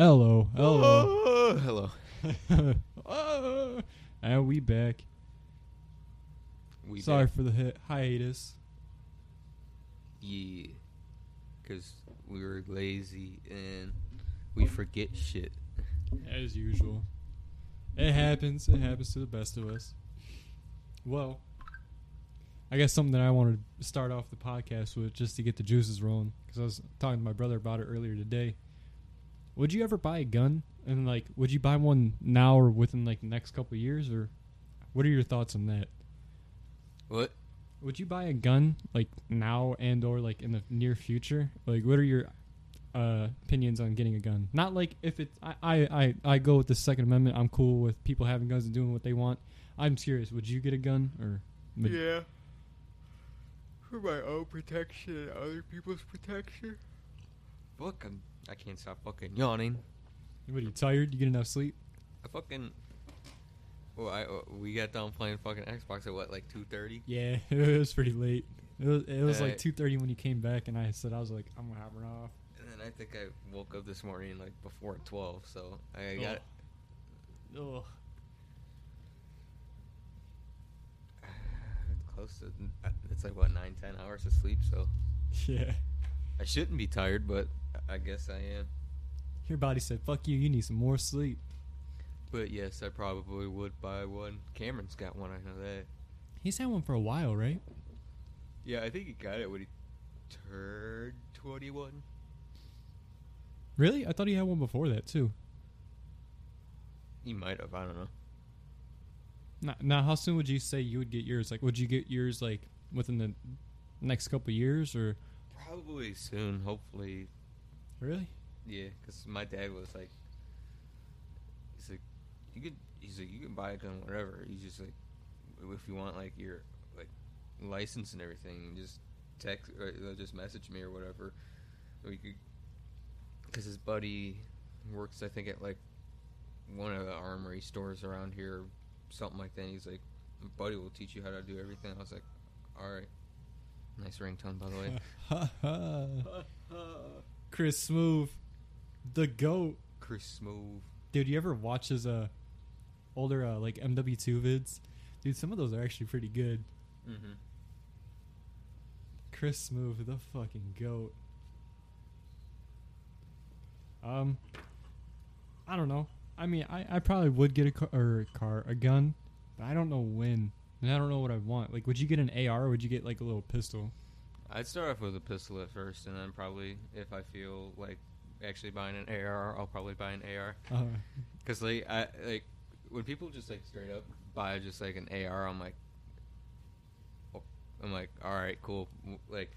Hello, hello. Oh, hello. Oh, and we back. We Sorry back. for the hit hiatus. Yeah. Because we were lazy and we forget shit. As usual. It happens. It happens to the best of us. Well, I guess something that I wanted to start off the podcast with just to get the juices rolling because I was talking to my brother about it earlier today. Would you ever buy a gun? And like, would you buy one now or within like the next couple of years? Or what are your thoughts on that? What? Would you buy a gun like now and or like in the near future? Like, what are your uh, opinions on getting a gun? Not like if it's I, I I I go with the Second Amendment. I'm cool with people having guns and doing what they want. I'm curious. Would you get a gun or? would- Yeah. For my own protection and other people's protection. Fuck, I'm, I can't stop fucking yawning. What are you tired? You get enough sleep? I fucking. Well, I, uh, we got done playing fucking Xbox at what, like 2.30? Yeah, it was pretty late. It was it was like Uh, two thirty when you came back, and I said I was like I'm gonna have off. And then I think I woke up this morning like before 12, so I got. It's close to. It's like what nine, ten hours of sleep. So Yeah. I shouldn't be tired, but I guess I am. Your body said, "Fuck you. You need some more sleep." But yes, I probably would buy one. Cameron's got one. I know that. He's had one for a while, right? Yeah, I think he got it when he turned twenty-one. Really? I thought he had one before that too. He might have. I don't know. Now, now, how soon would you say you would get yours? Like, would you get yours like within the next couple of years, or Probably soon. Hopefully, really? yeah. Because my dad was like, he's like, you could. He's like, you can buy a gun, whatever. He's just like, if you want like your like license and everything, just text or uh, just message me or whatever. We could, because his buddy works, I think, at like one of the armory stores around here, something like that. And he's like, my buddy will teach you how to do everything. I was like, all right. Nice ringtone, by the way. Chris Smoove, the goat, Chris Smoove. dude. You ever watch his uh older uh, like MW2 vids? Dude, some of those are actually pretty good. Mm-hmm. Chris Smoove, the fucking goat. Um, I don't know. I mean, I, I probably would get a car, or a car, a gun, but I don't know when, and I don't know what I want. Like, would you get an AR or would you get like a little pistol? I'd start off with a pistol at first, and then probably if I feel like actually buying an AR, I'll probably buy an AR. Uh, Cause like I like when people just like straight up buy just like an AR, I'm like, oh, I'm like, all right, cool. Like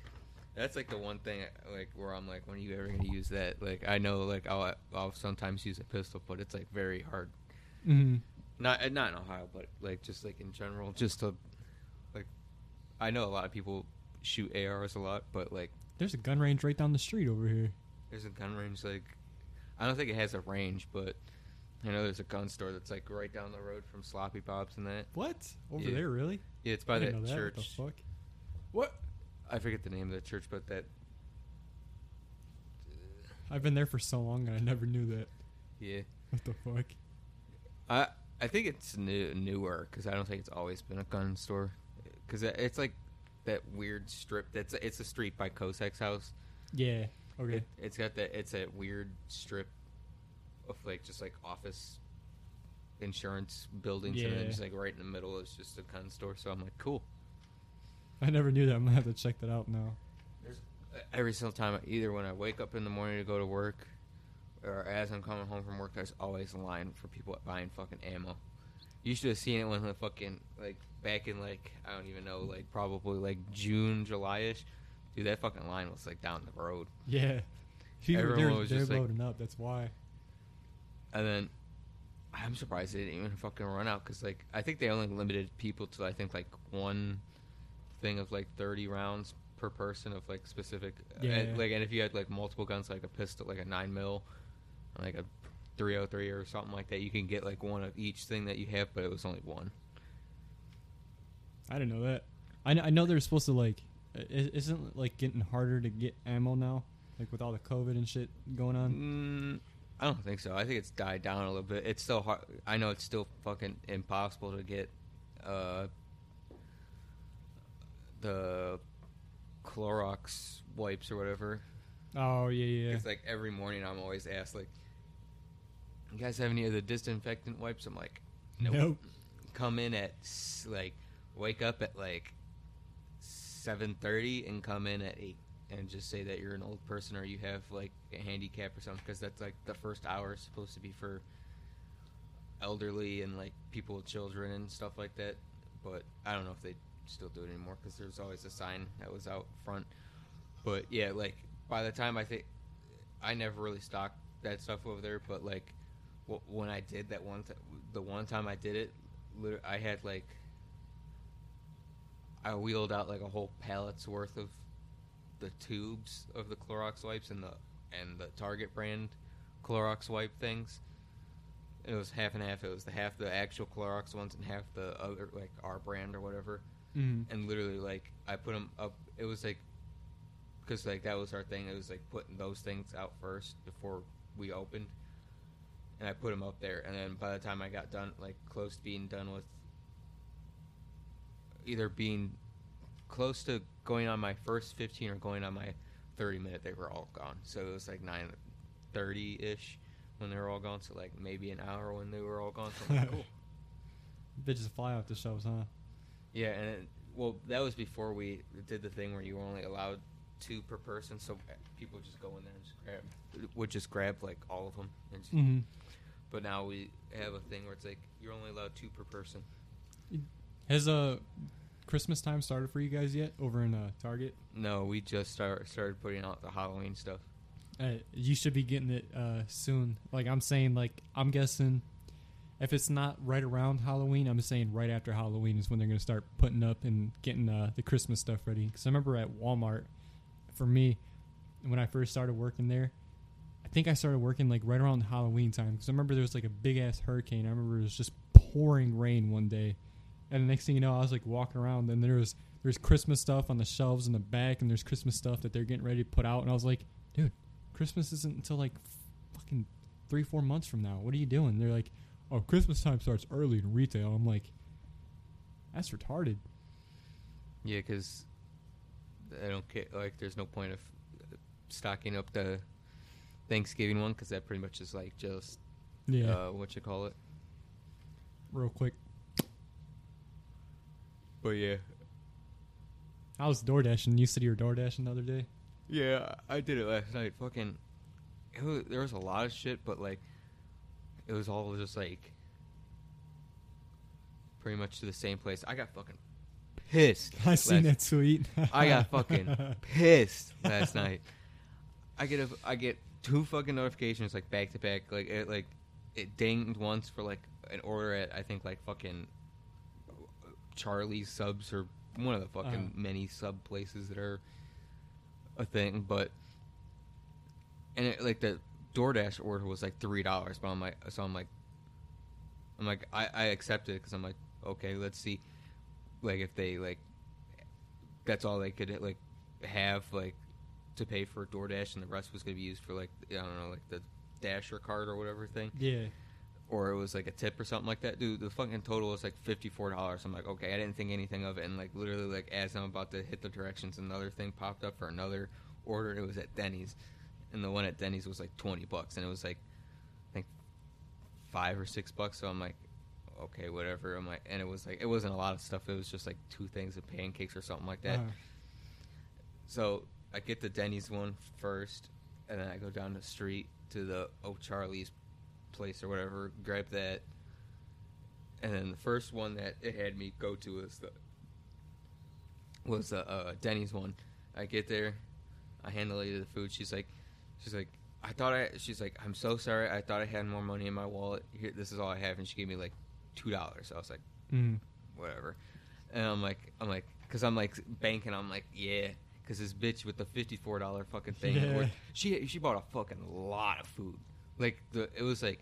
that's like the one thing like where I'm like, when are you ever gonna use that? Like I know like I'll I'll sometimes use a pistol, but it's like very hard. mm Not not in Ohio, but like just like in general, just to like I know a lot of people shoot ARs a lot, but like There's a gun range right down the street over here. there's a gun range like I don't think it has a range, but I know there's a gun store that's like right down the road from Sloppy Bob's and that. What over Yeah. there? Really? Yeah, it's by that church. What the fuck? What? I forget the name of the church, but that. I've been there for so long and I never knew that. Yeah, What the fuck? I I think it's new, newer because I don't think it's always been a gun store. Because it's like that weird strip. That's it's a street by Kosek's house. Yeah. Okay. It, it's got that. It's a weird strip of like just like office insurance buildings, and Yeah. then just like right in the middle is just a gun store. So I'm like, cool. I never knew that. I'm gonna have to check that out now. There's uh, every single time, either when I wake up in the morning to go to work, or as I'm coming home from work, there's always a line for people buying fucking ammo. You should have seen it when the fucking like back in like I don't even know like probably like June, July-ish. Dude, that fucking line was like down the road, Yeah. People, Everyone they're was they're just like- loading up. That's why. and then I'm surprised they didn't even fucking run out because like I think they only limited people to I think like one thing of like 30 rounds per person of like specific uh, Yeah. and, like and if you had like multiple guns like a pistol like a 9 mil like a 303 or something like that you can get like one of each thing that you have but it was only one I didn't know that. I know, I know they're supposed to like. Isn't it, like getting harder to get ammo now, like with all the COVID and shit going on. mm, I don't think so. I think it's died down a little bit. It's still hard. I know it's still fucking impossible to get uh, the Clorox wipes or whatever. Oh yeah, yeah. It's like every morning I'm always asked like, "You guys have any of the disinfectant wipes?" I'm like, "Nope." Nope. Come in at like, wake up at like seven thirty and come in at eight, and just say that you're an old person or you have like a handicap or something, because that's like the first hour is supposed to be for elderly and like people with children and stuff like that. But I don't know if they still do it anymore because there's always a sign that was out front. But yeah, like by the time I think I never really stocked that stuff over there, but like wh- when I did that one, t- the one time I did it, I had like I wheeled out like a whole pallet's worth of the tubes of the Clorox wipes and the and the Target brand Clorox wipe things. It was half and half. It was the half the actual Clorox ones and half the other like our brand or whatever Mm. and literally like I put them up. It was like because like that was our thing. It was like putting those things out first before we opened, and I put them up there. And then by the time I got done, like close to being done with either being close to going on my first fifteen or going on my thirty minute, they were all gone. So it was like nine thirty ish when they were all gone. So like maybe an hour when they were all gone. So I'm like, cool. Bitches fly off the shelves, huh? Yeah, and it, well, that was before we did the thing where you were only allowed two per person, so people would just go in there and just grab, would just grab like all of them. And just, Mm-hmm. But now we have a thing where it's like you're only allowed two per person. Has uh Christmas time started for you guys yet over in uh, Target? No, we just start, started putting out the Halloween stuff. Uh, you should be getting it uh, soon. Like I'm saying, like I'm guessing if it's not right around Halloween, I'm saying right after Halloween is when they're gonna start putting up and getting uh, the Christmas stuff ready. Because I remember at Walmart, for me, when I first started working there, I think I started working like right around Halloween time. Because I remember there was like a big ass hurricane. I remember it was just pouring rain one day, and the next thing you know, I was like walking around and there was there's Christmas stuff on the shelves in the back, and there's Christmas stuff that they're getting ready to put out, and I was like, dude, Christmas isn't until like fucking three, four months from now. What are you doing? They're like, oh, Christmas time starts early in retail. I'm like, that's retarded. Yeah, because I don't care. Like, there's no point of stocking up the Thanksgiving one because that pretty much is like just Yeah, uh, what you call it. real quick. But yeah, I was DoorDashing. You said you were DoorDashing the other day. Yeah, I did it last night. Fucking, it was, there was a lot of shit, but like, it was all just like pretty much to the same place. I got fucking pissed. I seen that tweet. I got fucking pissed last night. I get a, I get two fucking notifications like back to back. Like it, like it dinged once for like an order at I think like fucking Charlie's subs or one of the fucking Uh-huh. many sub places that are a thing. But and it, like the DoorDash order was like three dollars, but I'm like, so I'm like, I'm like, I, I accepted it because I'm like, okay, let's see, like if they like, that's all they could like have like to pay for DoorDash, and the rest was gonna be used for like I don't know, like the Dasher card or whatever thing, yeah, or it was like a tip or something like that. Dude, the fucking total was like fifty four dollars. I'm like, okay, I didn't think anything of it, and like literally like as I'm about to hit the directions, another thing popped up for another order. It was at Denny's, and the one at Denny's was like twenty bucks, and it was like I think five or six bucks. So I'm like, okay, whatever. I'm like, and it was like it wasn't a lot of stuff. It was just like two things of pancakes or something like that. Uh, So I get the Denny's one first, and then I go down the street to the O'Charlie's place or whatever, grab that, and then the first one that it had me go to was the was the uh, Denny's one. I get there, I hand the lady the food. She's like, she's like, I thought I. She's like, I'm so sorry. I thought I had more money in my wallet. Here, this is all I have, and she gave me like two dollars. I was like mm, whatever. And I'm like, I'm like, because I'm like banking. I'm like, yeah, because this bitch with the fifty four dollar fucking thing, Yeah. she she bought a fucking lot of food. Like the it was like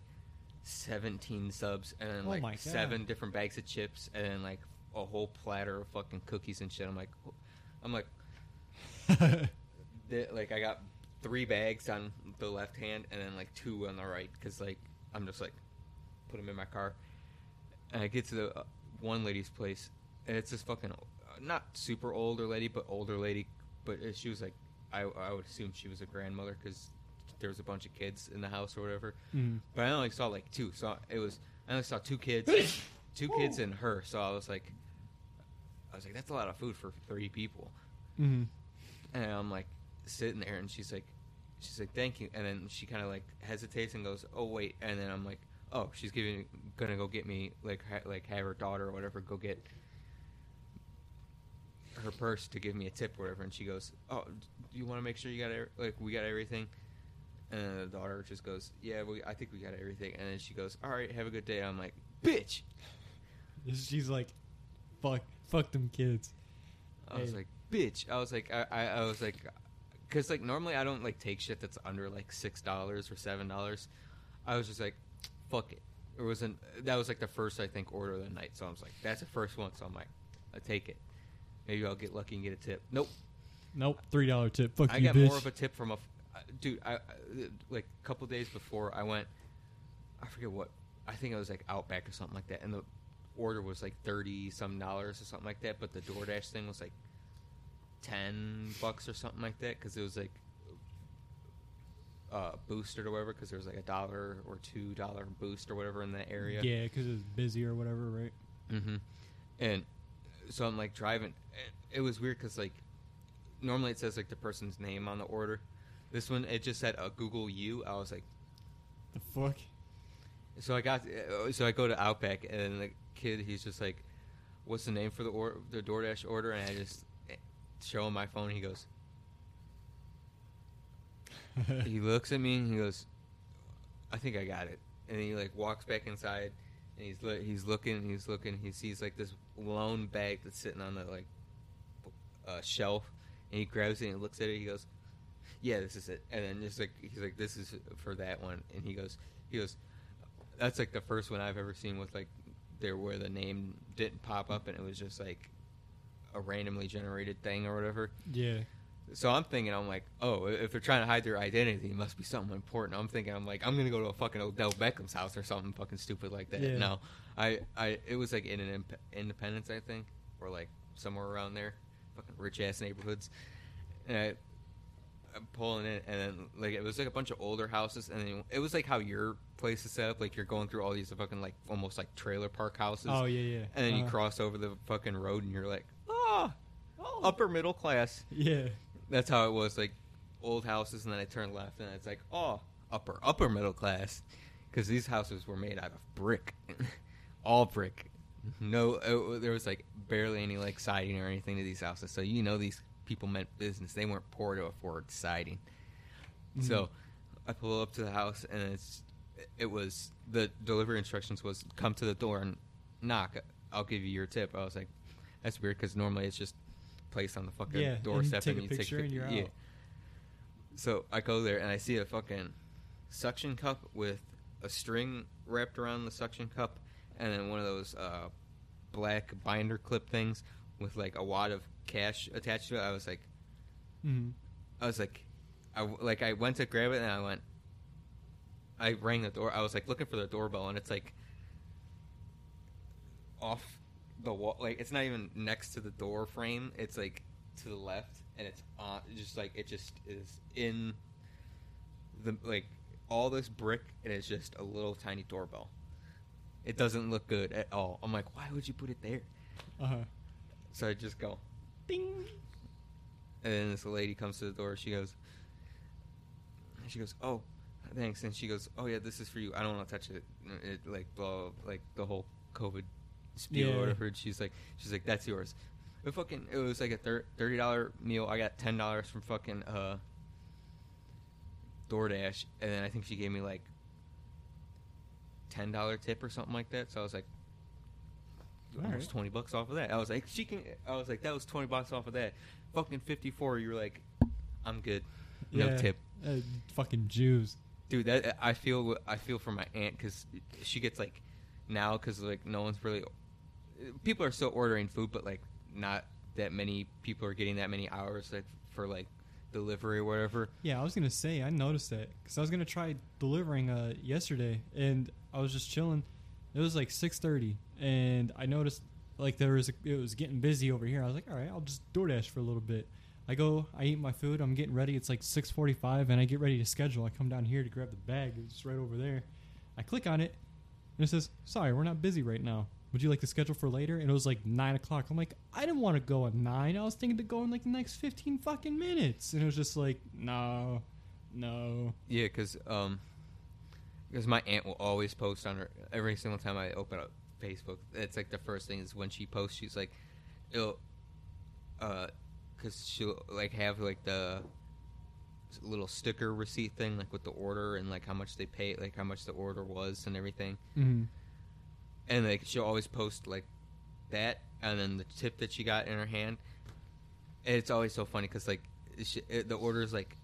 seventeen subs and then Oh like my God. seven different bags of chips and then like a whole platter of fucking cookies and shit. I'm like, I'm like, the- like I got three bags on the left hand and then like two on the right because like I'm just like put them in my car. And I get to the uh, one lady's place and it's this fucking uh, not super older lady but older lady, but uh, she was like I I would assume she was a grandmother because there was a bunch of kids in the house or whatever. Mm. But I only saw like two, so it was I only saw two kids, two kids and her. So I was like, I was like, that's a lot of food for three people. Mm. And I'm like sitting there, and she's like, she's like, thank you. And then she kind of like hesitates and goes, oh wait. And then I'm like, oh, she's giving, gonna go get me like ha- like have her daughter or whatever go get her purse to give me a tip or whatever. And she goes, oh, do you want to make sure you got er- like we got everything? And the daughter just goes, yeah, we, I think we got everything. And then she goes, all right, have a good day. I'm like, bitch. She's like, fuck, fuck them kids. I was Hey. like, bitch. I was like, I, I, I was like, because like normally I don't like take shit that's under like six dollars or seven dollars. I was just like, fuck it. It wasn't. That was like the first I think order of the night. So I was like, that's the first one. So I'm like, I take it. Maybe I'll get lucky and get a tip. Nope. Nope, three dollar tip. Fuck I you, got bitch. more of a tip from a dude. I, like a couple days before I went. I forget what. I think it was like Outback or something like that, and the order was like thirty some dollars or something like that. But the DoorDash thing was like ten bucks or something like that because it was like uh, boosted or whatever because there was like a dollar or two dollar boost or whatever in that area. Yeah, because it was busy or whatever, right? Mm-hmm. And so I'm like driving. It was weird because like normally it says like the person's name on the order. This one it just said uh, Google you. I was like, The fuck? so I got uh, so I go to Outback and the kid he's just like, what's the name for the or the DoorDash order? And I just eh, show him my phone. He goes, he looks at me and he goes, "I think I got it." And he like walks back inside, and he's lo- he's looking, he's looking, he sees like this lone bag that's sitting on the like uh, shelf, and he grabs it and looks at it. He goes, "Yeah, this is it." And then just like he's like, "This is for that one," and he goes, he goes, "That's like the first one I've ever seen with like there where the name didn't pop up and it was just like a randomly generated thing or whatever." yeah. So I'm thinking, I'm like, oh, if they're trying to hide their identity, it must be something important. I'm thinking, I'm like, I'm gonna go to a fucking Odell Beckham's house or something fucking stupid like that. Yeah. No, I, I, it was like in an imp- Independence, I think, or like somewhere around there, fucking rich ass neighborhoods. And I, pulling in, and then like it was like a bunch of older houses, and then it was like how your place is set up, like you're going through all these fucking like almost like trailer park houses. Oh yeah, yeah. And then you Uh, cross over the fucking road, and you're like, ah, upper middle class. Yeah. that's how it was like old houses and then i turned left and it's like oh upper upper middle class. Because these houses were made out of brick. All brick. No uh, there was like barely any like siding or anything to these houses. So you know these people meant business. They weren't poor to afford siding. So i pull up to the house and it's it was the delivery instructions was come to the door and knock. I'll give you your tip. I was like that's weird because normally it's just placed on the fucking Yeah, and you doorstep take a you picture and you're yeah. out. So I go there and I see a fucking suction cup with a string wrapped around the suction cup, and then one of those uh, black binder clip things with like a wad of cash attached to it. I was like, Mhm. I was like, I like I went to grab it and I went. I rang the door. I was like looking for the doorbell, and it's like off the wall. Like it's not even next to the door frame. It's like to the left, and it's on. Just like it just is in the like all this brick, and it's just a little tiny doorbell. It doesn't look good at all. I'm like, why would you put it there? Uh-huh. So I just go, ding. And then this lady comes to the door. She goes, she goes, oh, thanks. And she goes, oh yeah, this is for you. I don't want to touch it. It like blah, like the whole COVID spiel Yeah. or whatever. And she's like, she's like, that's yours. But fucking, it was like a thir- thirty dollar meal. I got ten dollars from fucking uh, DoorDash, and then I think she gave me like ten dollar tip or something like that. So I was like, almost Alright. twenty bucks off of that. I was like, she can. I was like, that was twenty bucks off of that. Fucking fifty four. You're like, I'm good. No yeah. tip, Uh, fucking Jews. dude. That I feel. I feel for my aunt because she gets like now because like no one's really. People are still ordering food, but like not that many people are getting that many hours like for like delivery or whatever. Yeah, I was gonna say I noticed that because I was gonna try delivering uh yesterday, and I was just chilling. It was like six thirty, and I noticed like there was a, it was getting busy over here. I was like, all right, I'll just DoorDash for a little bit. I go, I eat my food. I'm getting ready. It's like six forty-five, and I get ready to schedule. I come down here to grab the bag. It's right over there. I click on it, and it says, "Sorry, we're not busy right now. Would you like to schedule for later?" And it was like nine o'clock. I'm like, I didn't want to go at nine. I was thinking to go in like the next fifteen fucking minutes, and it was just like, no, no. Yeah, because um, because my aunt will always post on her every single time I open up Facebook. It's like the first thing is when she posts. She's like, it'll, uh, because she'll like have like the little sticker receipt thing, like with the order and like how much they pay, like how much the order was and everything. Mm-hmm. And like she'll always post like that, and then the tip that she got in her hand. And it's always so funny because like she, it, the order is like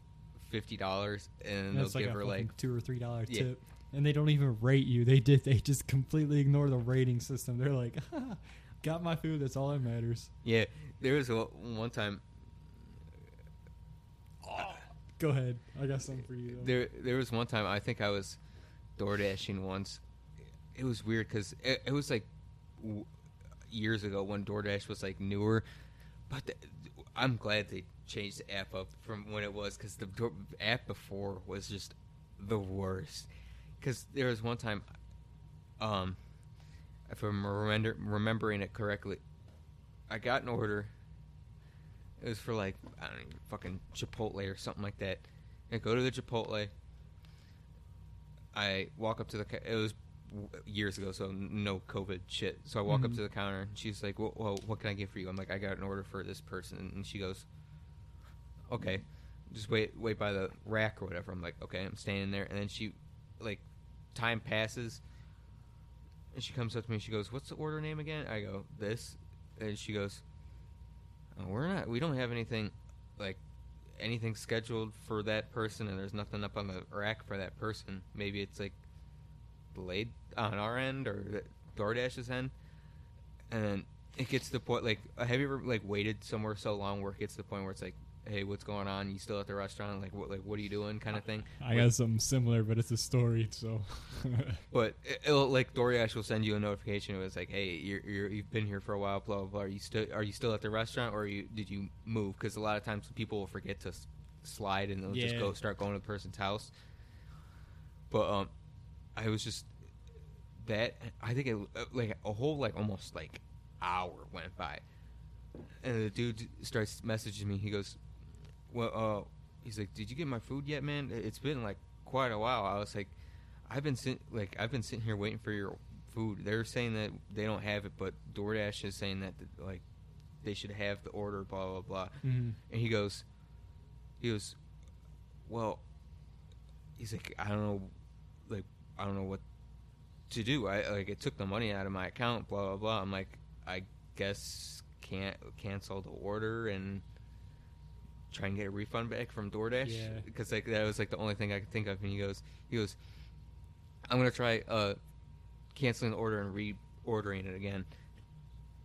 fifty dollars, and they'll like give a her like two or three dollar Yeah. tip, and they don't even rate you. They did. They just completely ignore the rating system. They're like, got my food. That's all that matters. Yeah, there was a, one time. Go ahead. I got something for you. Though. There, there was one time I think I was door dashing once. It was weird because it, it was like w- years ago when DoorDash was like newer, but the, I'm glad they changed the app up from when it was because the door, app before was just the worst. Because there was one time, um, if I'm remember, remembering it correctly, I got an order. It was for like I don't know, fucking Chipotle or something like that. I go to the Chipotle. I walk up to the. It was years ago, so no COVID shit. So I walk up Mhm. to the counter, and she's like, well, "Well, what can I get for you?" I'm like, "I got an order for this person," and she goes, "Okay, just wait, wait by the rack or whatever." I'm like, "Okay," I'm standing there, and then she, like, time passes, and she comes up to me. She goes, "What's the order name again?" I go, "This," and she goes, oh, "We're not. We don't have anything, like." Anything scheduled for that person, and there's nothing up on the rack for that person. Maybe it's like delayed on our end or the DoorDash's end, and it gets to the point like have you ever like waited somewhere so long where it gets to the point where it's like, hey, what's going on? You still at the restaurant? Like what like what are you doing? Kind of thing. I got something similar, but it's a story. So But it- it'll like DoorDash will send you a notification. It was like, hey, you're, you're you've been here for a while. Blah blah. blah. Are you still are you still at the restaurant or are you did you move? Because a lot of times people will forget to s- slide and they'll just go start going to the person's house. But um, I was just that I think it uh, like a whole like almost like hour went by, and the dude starts messaging me. He goes, "Well, uh, he's like, did you get my food yet, man? It's been like quite a while." I was like, "I've been sit- like I've been sitting here waiting for your food. They're saying that they don't have it, but DoorDash is saying that like they should have the order. Blah blah blah." Mhm. And he goes, he goes, well, he's like, I don't know, like, I don't know what to do. I like, it took the money out of my account. Blah blah blah. I'm like, I guess can't cancel the order and try and get a refund back from DoorDash Yeah. because like that was like the only thing I could think of. And he goes, he goes, I'm gonna try uh canceling the order and reordering it again.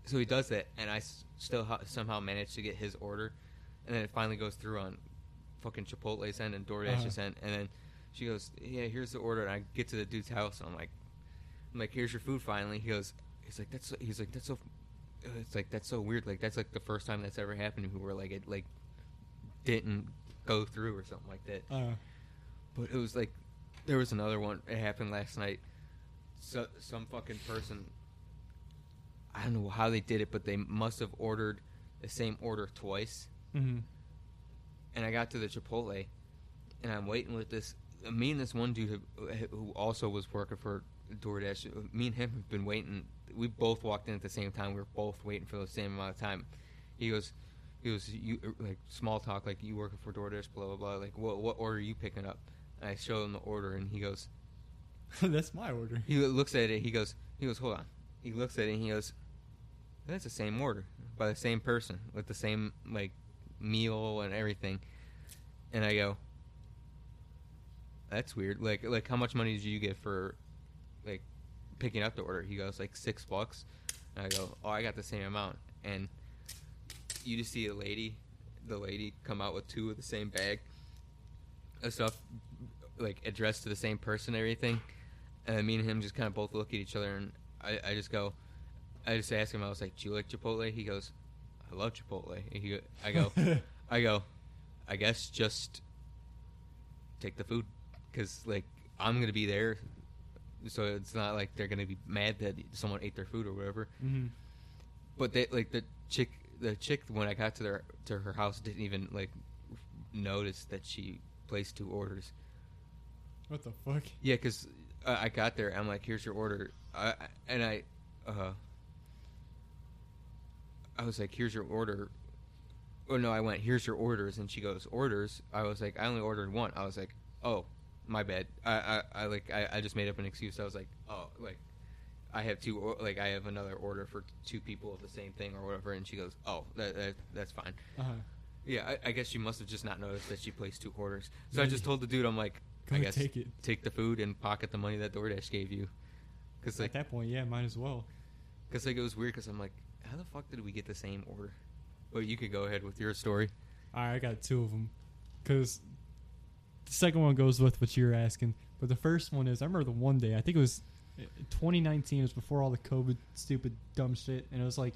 So he does that, and I s- still ha- somehow manage to get his order, and then it finally goes through on fucking Chipotle's end and DoorDash's Uh-huh. end, and then she goes, "Yeah, here's the order." And I get to the dude's house, and I'm like, "I'm like, here's your food finally." He goes, "He's like, that's so, he's like, that's so." It's like that's so weird. Like that's like the first time that's ever happened to me where like it like didn't go through or something like that. Uh, But it was like there was another one. It happened last night. So some fucking person. I don't know how they did it, but they must have ordered the same order twice. mhm. And I got to the Chipotle, and I'm waiting with this. Me and this one dude who, who also was working for DoorDash. Me and him have been waiting. We both walked in at the same time. We were both waiting for the same amount of time. He goes, he goes, you er, like small talk, like you working for DoorDash, blah blah blah. Like what what order are you picking up? And I show him the order, and he goes, That's my order. he looks at it. He goes, he goes, hold on. He looks at it. and He goes, that's the same order by the same person with the same like meal and everything. And I go, that's weird. Like, like how much money did you get for like picking up the order? He goes like six bucks. And I go, oh, I got the same amount. And you just see a lady the lady come out with two of the same bag of stuff, like addressed to the same person and everything. And me and him just kind of both look at each other, and I, I just go, I just ask him, I was like, "Do you like Chipotle?" He goes, "I love Chipotle." And he, I go, I go, I guess just take the food, because like I'm gonna be there, so it's not like they're gonna be mad that someone ate their food or whatever. hmm But they like the chick, the chick when I got to their to her house didn't even like notice that she placed two orders. What the fuck? Yeah, because uh, I got there. I'm like, "Here's your order," I, and I, uh, I was like, "Here's your order." Oh no, I went, "Here's your orders," and she goes, "Orders." I was like, "I only ordered one." I was like, "Oh, my bad." I, I, I like, I, I just made up an excuse. I was like, "Oh, like." I have two, or- like I have another order for two people of the same thing or whatever, and she goes, "Oh, that, that that's fine." Uh-huh. Yeah, I, I guess she must have just not noticed that she placed two orders. So I just told the dude, I'm like, Go I guess take it. take the food and pocket the money that DoorDash gave you. Because At like, that point, yeah, might as well. cause like it was weird. Because I'm like, how the fuck did we get the same order? But you could go ahead with your story. All right, I got two of them. Because the second one goes with what you were asking. But the first one is I remember the one day, I think it was 2019, was before all the COVID stupid dumb shit. And it was like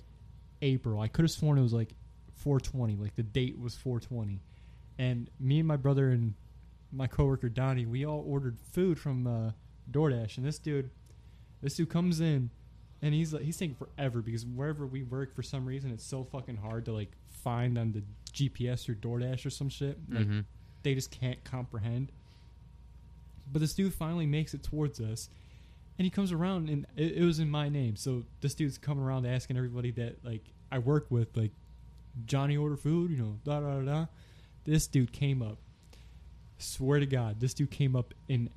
April. I could have sworn it was like 420. Like the date was 420. And me and my brother and my coworker Donnie, we all ordered food from uh, DoorDash. And this dude, this dude comes in and he's like, he's taking forever because wherever we work, for some reason, it's so fucking hard to like find on the GPS or DoorDash or some shit. Like, Mm-hmm. they just can't comprehend. But this dude finally makes it towards us, and he comes around, and it, it was in my name. So this dude's coming around asking everybody that like I work with, like Johnny order food, you know, da da da. da. This dude came up. Swear to God, this dude came up in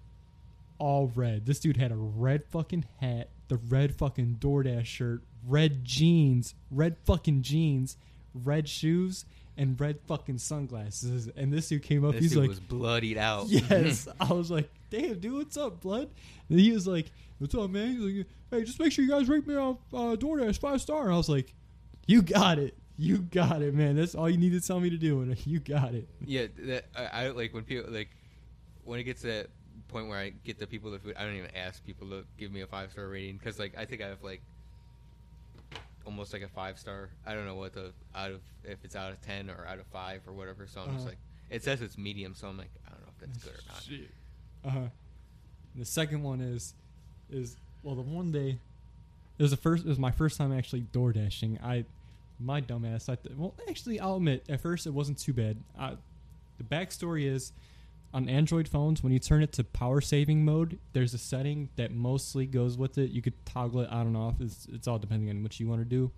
all red. This dude had a red fucking hat, the red fucking DoorDash shirt, red jeans, red fucking jeans, red shoes, and red fucking sunglasses. And this dude came up. This he's dude like, was bloodied out. Yes. I was like, damn, dude, what's up, blood? And he was like, what's up, man? He's like, hey, just make sure you guys rate me on uh, DoorDash five star. And I was like, you got it. You got it, man. That's all you need to tell me to do. And you got it. yeah, that I, I like when people like when it gets to that point where I get the people the food. I don't even ask people to give me a five star rating because like I think I have like almost like a five star. I don't know what the out of if it's out of ten or out of five or whatever. So I'm just Uh-huh. like it says it's medium, so I'm like I don't know if that's good or not. Shit. Uh huh. The second one is, is well, the one day, it was the first. It was my first time actually door dashing. I, my dumbass. I th- well, actually, I'll admit, at first it wasn't too bad. I, the backstory is, on Android phones, when you turn it to power saving mode, there's a setting that mostly goes with it. You could toggle it on and off. It's, it's all depending on what you want to do.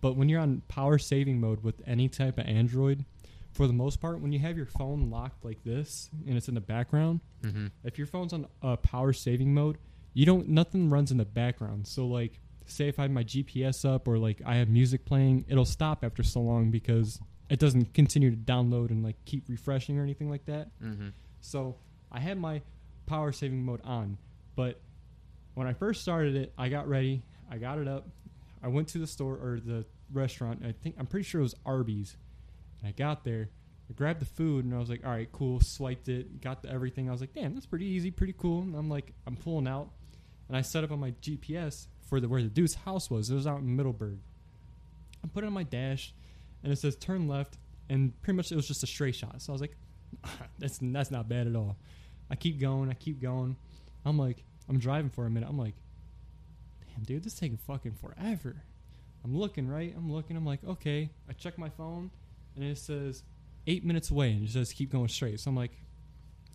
But when you're on power saving mode with any type of Android, for the most part, when you have your phone locked like this and it's in the background, Mm-hmm. if your phone's on uh, power saving mode, you don't nothing runs in the background. So like, say if I have my GPS up or like I have music playing, it'll stop after so long because it doesn't continue to download and like keep refreshing or anything like that. Mm-hmm. So I had my power saving mode on, but when I first started it, I got ready, I got it up, I went to the store or the restaurant. I think I'm pretty sure it was Arby's. And I got there, I grabbed the food, and I was like, "All right, cool." Swiped it, got the everything. I was like, "Damn, that's pretty easy, pretty cool." And I'm like, I'm pulling out, and I set up on my GPS for the where the dude's house was. It was out in Middleburg. I put it on my dash, and it says turn left, and pretty much it was just a straight shot. So I was like, that's that's not bad at all. I keep going, I keep going. I'm like, I'm driving for a minute. I'm like, damn, dude, this is taking fucking forever. I'm looking right. I'm looking. I'm like, okay. I check my phone, and it says eight minutes away, and it says keep going straight. So I'm like,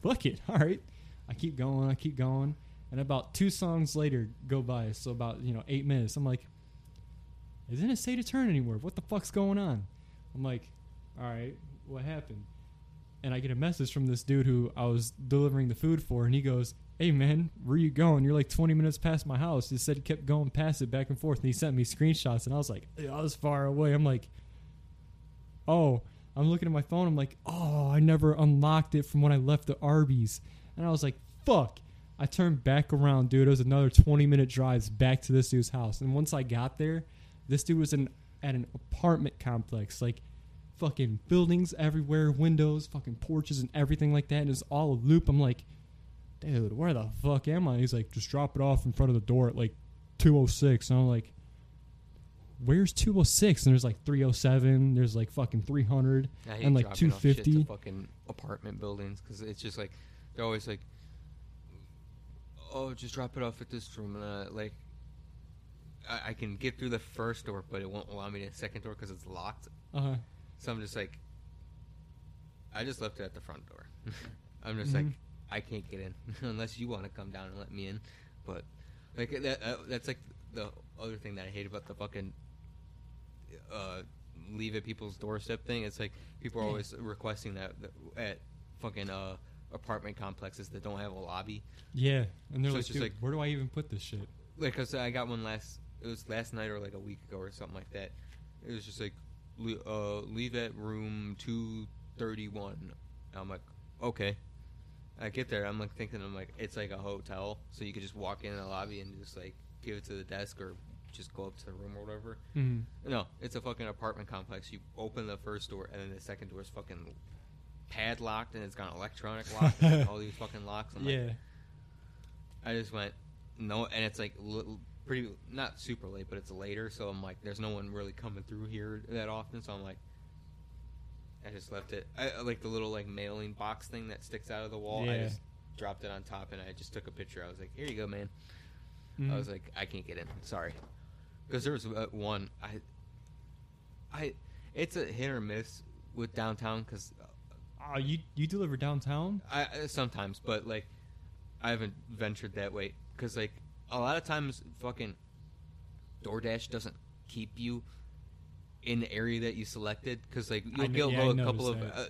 fuck it. All right. I keep going. I keep going, and about two songs later go by. So about you know eight minutes. I'm like, isn't it say to turn anywhere. What the fuck's going on? I'm like, all right, what happened? And I get a message from this dude who I was delivering the food for, and he goes, "Hey man, where you going? You're like 20 minutes past my house." He said he kept going past it back and forth, and he sent me screenshots, and I was like, I was far away. I'm like, oh, I'm looking at my phone. I'm like, oh, I never unlocked it from when I left the Arby's, and I was like, fuck. I turned back around, dude. It was another 20 minute drives back to this dude's house, and once I got there, this dude was in at an apartment complex, like fucking buildings everywhere, windows, fucking porches, and everything like that. And it's all a loop. I'm like, dude, where the fuck am I? He's like, just drop it off in front of the door at like 206. And I'm like, where's 206? And there's like 307. There's like fucking 300. And like dropping off shit to 250. fucking apartment buildings because it's just like they're always like, oh, just drop it off at this room, and uh, like I, I can get through the first door, but it won't allow me to the second door because it's locked. Uh huh. So I'm just like, I just left it at the front door. I'm just Mhm. like, I can't get in unless you want to come down and let me in. But like that, uh, that's like the other thing that I hate about the fucking uh, leave at people's doorstep thing. It's like people are always requesting that, that at fucking uh, apartment complexes that don't have a lobby. Yeah. And they're So like, just dude, like- where do I even put this shit? Like, cause I got one last. It was last night or like a week ago or something like that. It was just like, uh, leave at room two thirty one. I'm like, okay. I get there. I'm like thinking, I'm like, it's like a hotel, so you could just walk in the lobby and just like give it to the desk or just go up to the room or whatever. Mm. No, it's a fucking apartment complex. You open the first door and then the second door is fucking padlocked and it's got an electronic lock and all these fucking locks. I'm like, Yeah. I just went no, and it's like little, pretty not super late, but it's later. So I'm like, there's no one really coming through here that often. So I'm like, I just left it. I I like the little like mailing box thing that sticks out of the wall. I just dropped it on top, and I just took a picture. I was like, here you go, man. I Mhm. was like, I can't get in. Sorry, because there was uh, one. I, I, it's a hit or miss with downtown because Oh, you you deliver downtown? I I- sometimes, but like I haven't ventured that way because like a lot of times fucking DoorDash doesn't keep you in the area that you selected because like you'll get yeah, a couple of uh,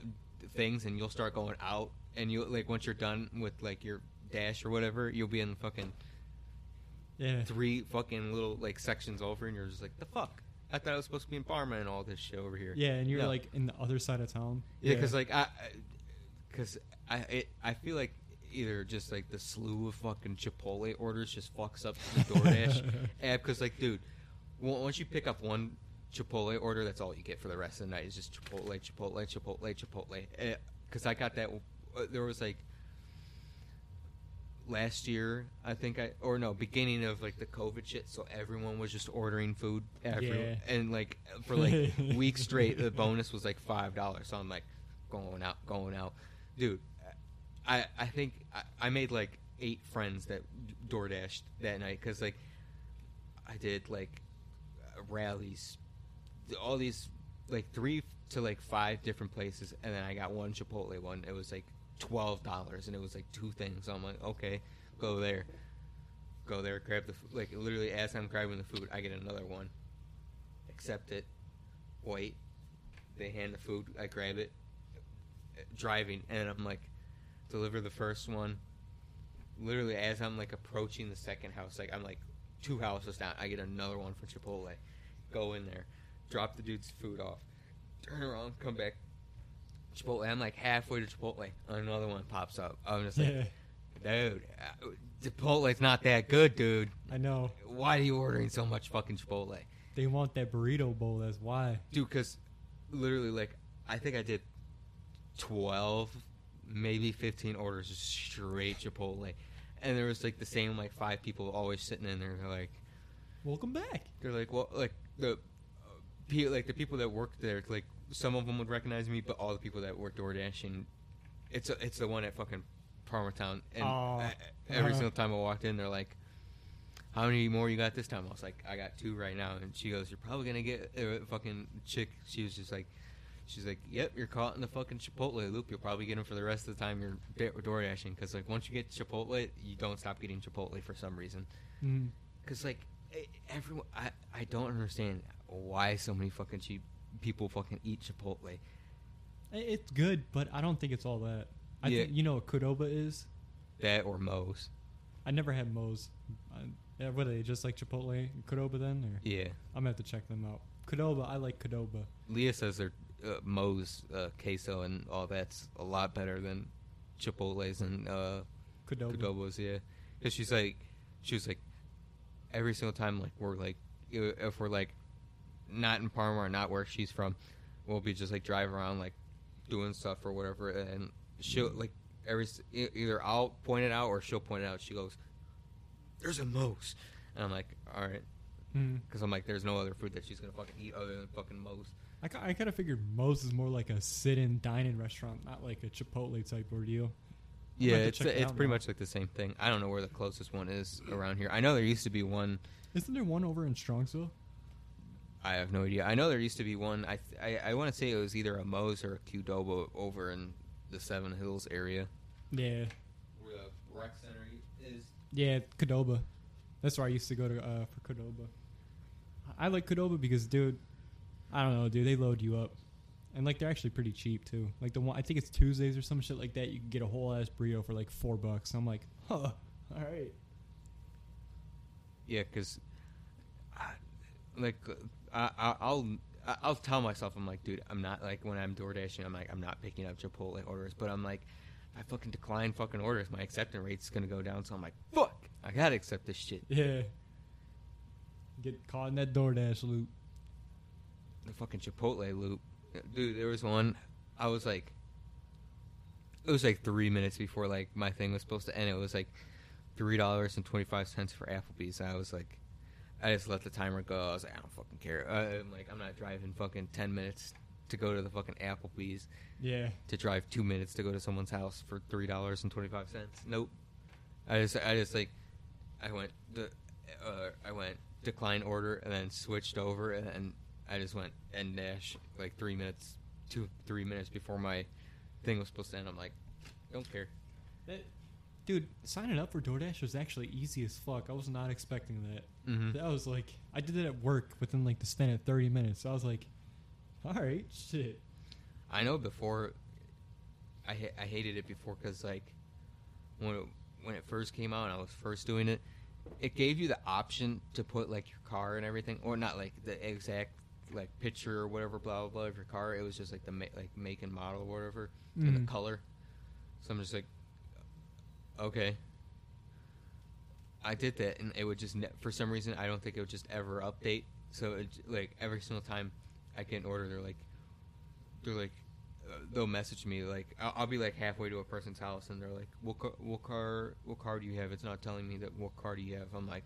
things and you'll start going out and you like once you're done with like your dash or whatever you'll be in the fucking Yeah. three fucking little like sections over and you're just like the fuck I thought I was supposed to be in Parma and all this shit over here Yeah, and you're No. like in the other side of town. yeah, because like I, because I, it, I feel like either just like the slew of fucking Chipotle orders just fucks up the DoorDash app. Because like, dude, once you pick up one Chipotle order, that's all you get for the rest of the night. Is just Chipotle, Chipotle, Chipotle, Chipotle. Because I got that. Uh, there was like last year, I think I or no beginning of like the COVID shit. So everyone was just ordering food. Every, Yeah. and like for like weeks straight, the bonus was like five dollars. So I'm like going out, going out, dude. I I think I, I made like eight friends that DoorDashed that night because like I did like rallies, all these like three to like five different places, and then I got one Chipotle one. It was like twelve dollars, and it was like two things. So I'm like, okay, go there, go there, grab the. Like literally, as I'm grabbing the food, I get another one, accept it, wait. They hand the food, I grab it, driving, and I'm like, deliver the first one. Literally, as I'm like approaching the second house, like I'm like two houses down, I get another one for Chipotle. Go in there, drop the dude's food off, turn around, come back. Chipotle. I'm like halfway to Chipotle. Another one pops up. I'm just like, dude, uh, Chipotle's not that good, dude. I know. Why are you ordering so much fucking Chipotle? They want that burrito bowl. That's why. dude because literally like i think i did 12 maybe 15 orders of straight chipotle and there was like the same like five people always sitting in there they're like Welcome back. they're like well like the uh, pe- like the people that work there like some of them would recognize me but all the people that work DoorDash and it's a, it's the one at fucking Parma Town and Aw. uh, every Uh-huh. single time I walked in they're like how many more you got this time? I was like, I got two right now. And she goes, You're probably gonna get a fucking chick. She was just like, She's like, Yep, you're caught in the fucking Chipotle loop. You'll probably get them for the rest of the time you're da- door dashing. Because like once you get Chipotle, you don't stop getting Chipotle for some reason. Mm. Because like e- everyone, I I don't understand why so many fucking cheap people fucking eat Chipotle. It's good, but I don't think it's all that. I Yeah. think you know what Qdoba is. That or Moe's. I never had Moe's. I, yeah, what are they just like Chipotle and Qdoba then? Or Yeah. I'm gonna have to check them out. Qdoba, I like Qdoba. Leah says their uh, Moe's uh, queso and all that's a lot better than Chipotle's and uh. Yeah, because she's like, she was like, every single time like we're like, if we're like, not in Parma or not where she's from, we'll be just like driving around like doing stuff or whatever, and she'll like every either I'll point it out or she'll point it out. She goes, "There's a Moe's," and I'm like, "All right," Mm. because I'm like, "There's no other food that she's gonna fucking eat other than fucking Moe's." I, I kind of figured Moe's is more like a sit-in, dine-in restaurant, not like a Chipotle type ordeal. Yeah, have to it's it it's pretty now. much like the same thing. I don't know where the closest one is around here. I know there used to be one. Isn't there one over in Strongsville? I have no idea. I know there used to be one. I th- I, I want to say it was either a Moe's or a Qdoba over in the Seven Hills area. Yeah, Where the rec center is. yeah, Qdoba. That's where I used to go to uh, for Qdoba. I like Qdoba because, dude, I don't know, dude, they load you up, and like they're actually pretty cheap too. Like the one, I think it's Tuesdays or some shit like that. You can get a whole ass burrito for like four bucks. I'm like, huh, all right. Yeah, because, like, I, I, I'll I'll tell myself I'm like, dude, I'm not like when I'm door dashing, I'm like, I'm not picking up Chipotle orders, but I'm like, I fucking decline fucking orders. My acceptance rate's gonna go down, so I'm like, fuck, I gotta accept this shit. Yeah. Get caught in that DoorDash loop. the fucking Chipotle loop. Dude, there was one. I was like, it was like three minutes before like my thing was supposed to end. It was like three dollars and twenty five cents for Applebee's. I was like, I just let the timer go. I was like, I don't fucking care. Uh, I'm like, I'm not driving fucking ten minutes to go to the fucking Applebee's Yeah. to drive two minutes to go to someone's house for three dollars and twenty five cents. Nope. I just, I just like, I went the, uh, I went decline order and then switched over and I just went end dash like three minutes, two three minutes before my thing was supposed to end. I'm like, don't care. That, dude, signing up for DoorDash was actually easy as fuck. I was not expecting that. Mm-hmm. That was like, I did it at work within like the span of 30 minutes. So I was like, all right, shit. I know before, I ha- I hated it before because like when it, when it first came out and I was first doing it, it gave you the option to put like your car and everything, or not like the exact like picture or whatever blah blah blah of your car. It was just like the ma- like make and model or whatever and Mhm. the color. So I'm just like, okay. I did that and it would just ne- for some reason I don't think it would just ever update. So it, like every single time I get an order, they're like, they're like, uh, they'll message me like I'll, I'll be like halfway to a person's house and they're like, what car, what car, what car do you have? It's not telling me that what car do you have. I'm like,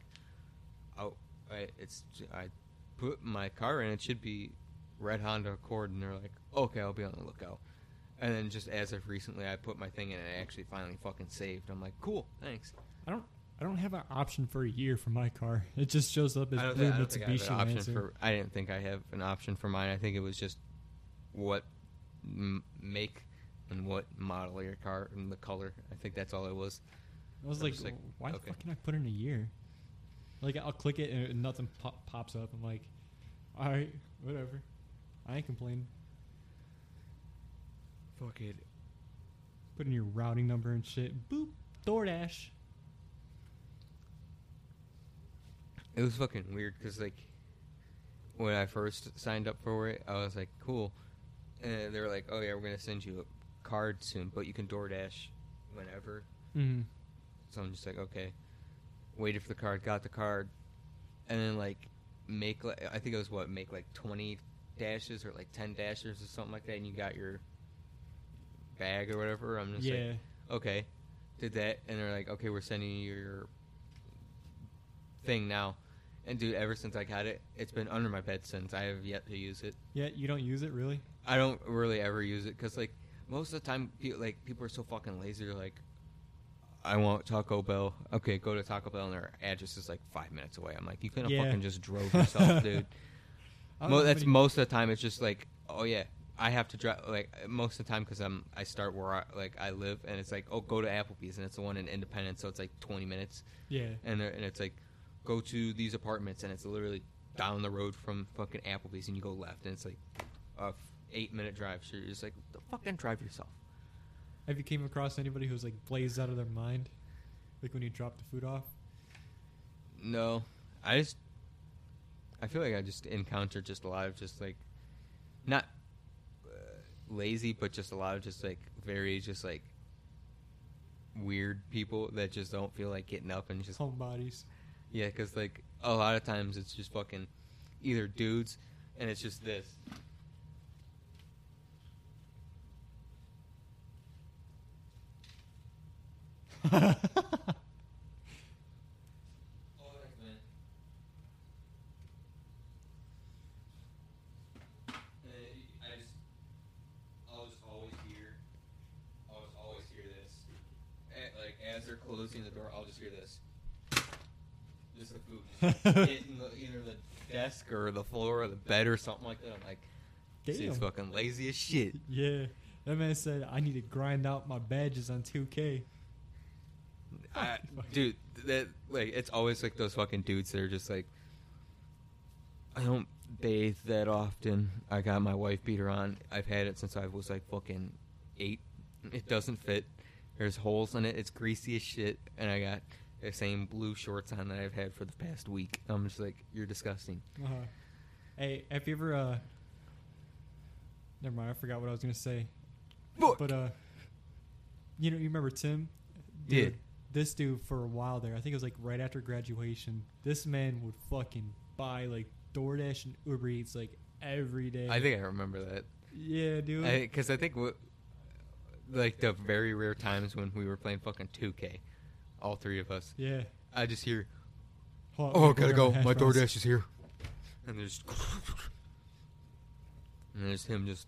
oh, I, it's I put my car in. It should be red Honda Accord, and they're like, okay, I'll be on the lookout. And then just as of recently, I put my thing in and it actually finally fucking saved. I'm like, cool, thanks. I don't. I don't have an option for a year for my car. It just shows up as I don't, blue think, I I Mitsubishi an option Lancer. for. I didn't think I have an option for mine. I think it was just what m- make and what model of your car and the color. I think that's all it was. I was I'm like, just like, why the fuck can I put in a year? Like, I'll click it and nothing pop- pops up. I'm like, all right, whatever. I ain't complaining. Fuck it. Put in your routing number and shit. Boop. DoorDash. It was fucking weird because like when I first signed up for it, I was like, cool, and they were like, oh yeah, we're gonna send you a card soon, but you can DoorDash whenever. Mm. So I'm just like, okay. Waited for the card, got the card, and then like make like I think it was what make like 20 dashes or like 10 dashes or something like that, and you got your bag or whatever. I'm just Yeah. like, okay, did that, and they're like, okay, we're sending you your thing now. And dude, ever since I got it, it's been under my bed since. I have yet to use it. Yeah, you don't use it really? I don't really ever use it because like most of the time, pe- like people are so fucking lazy. They're like, I want Taco Bell. Okay, go to Taco Bell, and their address is like five minutes away. I'm like, you could have Yeah. fucking just drove yourself, dude. Mo- that's most of the time. It's just like, oh yeah, I have to drive. Like most of the time, because I'm I start where I like I live, and it's like, oh, go to Applebee's, and it's the one in Independence, so it's like 20 minutes, Yeah. and and it's like, go to these apartments, and it's literally down the road from fucking Applebee's, and you go left, and it's like a f- eight minute drive. So you're just like, the fucking drive yourself. Have you came across anybody who's like blazed out of their mind? Like when you drop the food off? No, I just I feel like I just encountered just a lot of just like not uh, lazy, but just a lot of just like very just like weird people that just don't feel like getting up and just Homebodies. Yeah, because like a lot of times it's just fucking either dudes and it's just this. hitting the, either the desk or the floor or the bed or something like that. I'm like, this is fucking lazy as shit. yeah. That man said I need to grind out my badges on 2K. I, dude, that like it's always like those fucking dudes that are just like, I don't bathe that often. I got my wife beater on. I've had it since I was like fucking eight. It doesn't fit. There's holes in it. It's greasy as shit, and I got the same blue shorts on that I've had for the past week. I'm just like, you're disgusting. Uh-huh. Hey, have you ever uh Never mind, I forgot what I was gonna say. But uh you know, you remember Tim? Yeah. This dude for a while there, I think it was like right after graduation, this man would fucking buy like DoorDash and Uber Eats like every day. I think I remember that. Yeah, dude. Because I, think, what, like, the very rare times when we were playing fucking 2K, all three of us, yeah. I just hear, Hold on, Oh, gotta go. My. DoorDash is here. And there's, and there's him just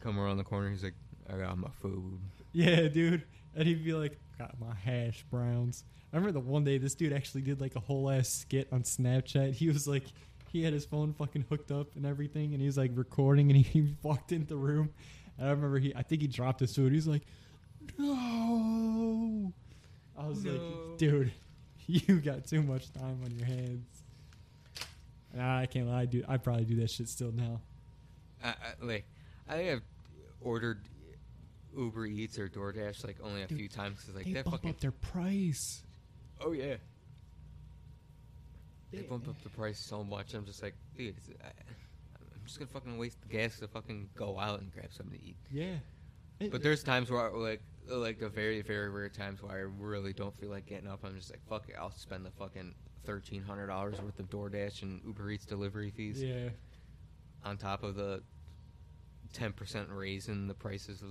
come around the corner. He's like, I got my food. Yeah, dude. And he'd be like, got my hash browns. I remember the one day this dude actually did like a whole ass skit on Snapchat. He was like, he had his phone fucking hooked up and everything, and he was like recording, and he, he walked into the room. And I remember he, I think he dropped his food. He's like, no. I was No. like, dude, you got too much time on your hands. Nah, I can't lie, dude. I probably do that shit still now. I, I, like, I have ordered Uber Eats or DoorDash like only a Dude, few times because like they that bump fucking up their price. oh yeah they bump up the price so much. I'm just like, dude, it's, I, I'm just gonna fucking waste the gas to fucking go out and grab something to eat. Yeah. It- But there's times where I, like like the very very rare times where I really don't feel like getting up. I'm just like fuck it. I'll spend the fucking thirteen hundred dollars worth of DoorDash and Uber Eats delivery fees Yeah. on top of the ten percent raise in the prices of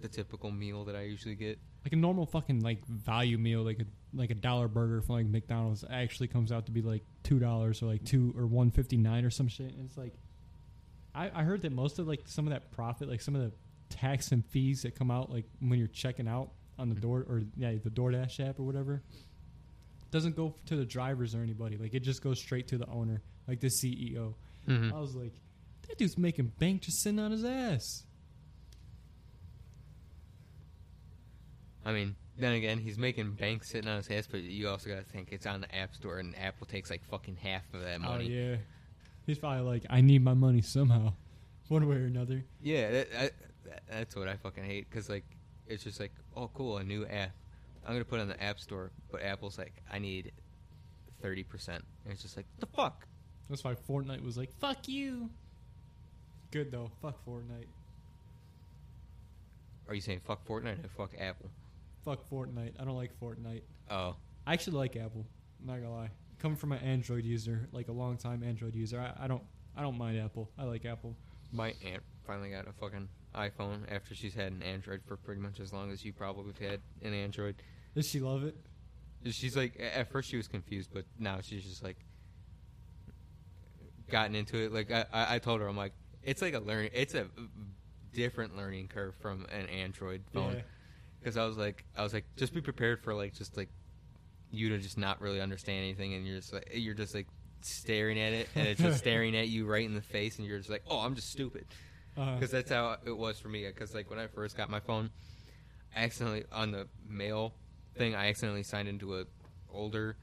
the typical meal that I usually get. like a normal fucking like value meal, like a like a dollar burger from like McDonald's, actually comes out to be like two dollars or like two or one fifty nine or some shit. And it's like, I I heard that most of like some of that profit, like some of the tax and fees that come out like when you're checking out on the door or yeah the DoorDash app or whatever, doesn't go to the drivers or anybody. Like it just goes straight to the owner, like the CEO. Mm-hmm. I was like, that dude's making bank just sitting on his ass. I mean, then again, he's making bank sitting on his ass, but you also got to think it's on the App Store, and Apple takes like fucking half of that money. Oh yeah, he's probably like, I need my money somehow, one way or another. Yeah, that, I, that, that's what I fucking hate because like it's just like oh cool a new app I'm gonna put it on the App Store, but Apple's like I need thirty percent, and it's just like the fuck. That's why Fortnite was like, fuck you. Good though, fuck Fortnite, Are you saying fuck Fortnite or fuck Apple? fuck Fortnite. I don't like Fortnite. Oh, I actually like Apple. I'm not gonna lie. Coming from an Android user, like a long time Android user, I, I don't, I don't mind Apple. I like Apple. my aunt finally got a fucking iPhone after she's had an Android for pretty much as long as you probably have had an Android. Does she love it? She's like, at first she was confused, but now she's just like gotten into it. Like I, I told her, I'm like, it's like a learning, it's a different learning curve from an Android phone. Yeah. Because I was like, I was like, just be prepared for like, just like you to just not really understand anything, and you're just like, you're just like staring at it, and it's just staring at you right in the face, and you're just like, oh, I'm just stupid. Uh, Because that's how it was for me. Because like when I first got my phone, I accidentally on the mail thing, I accidentally signed into a older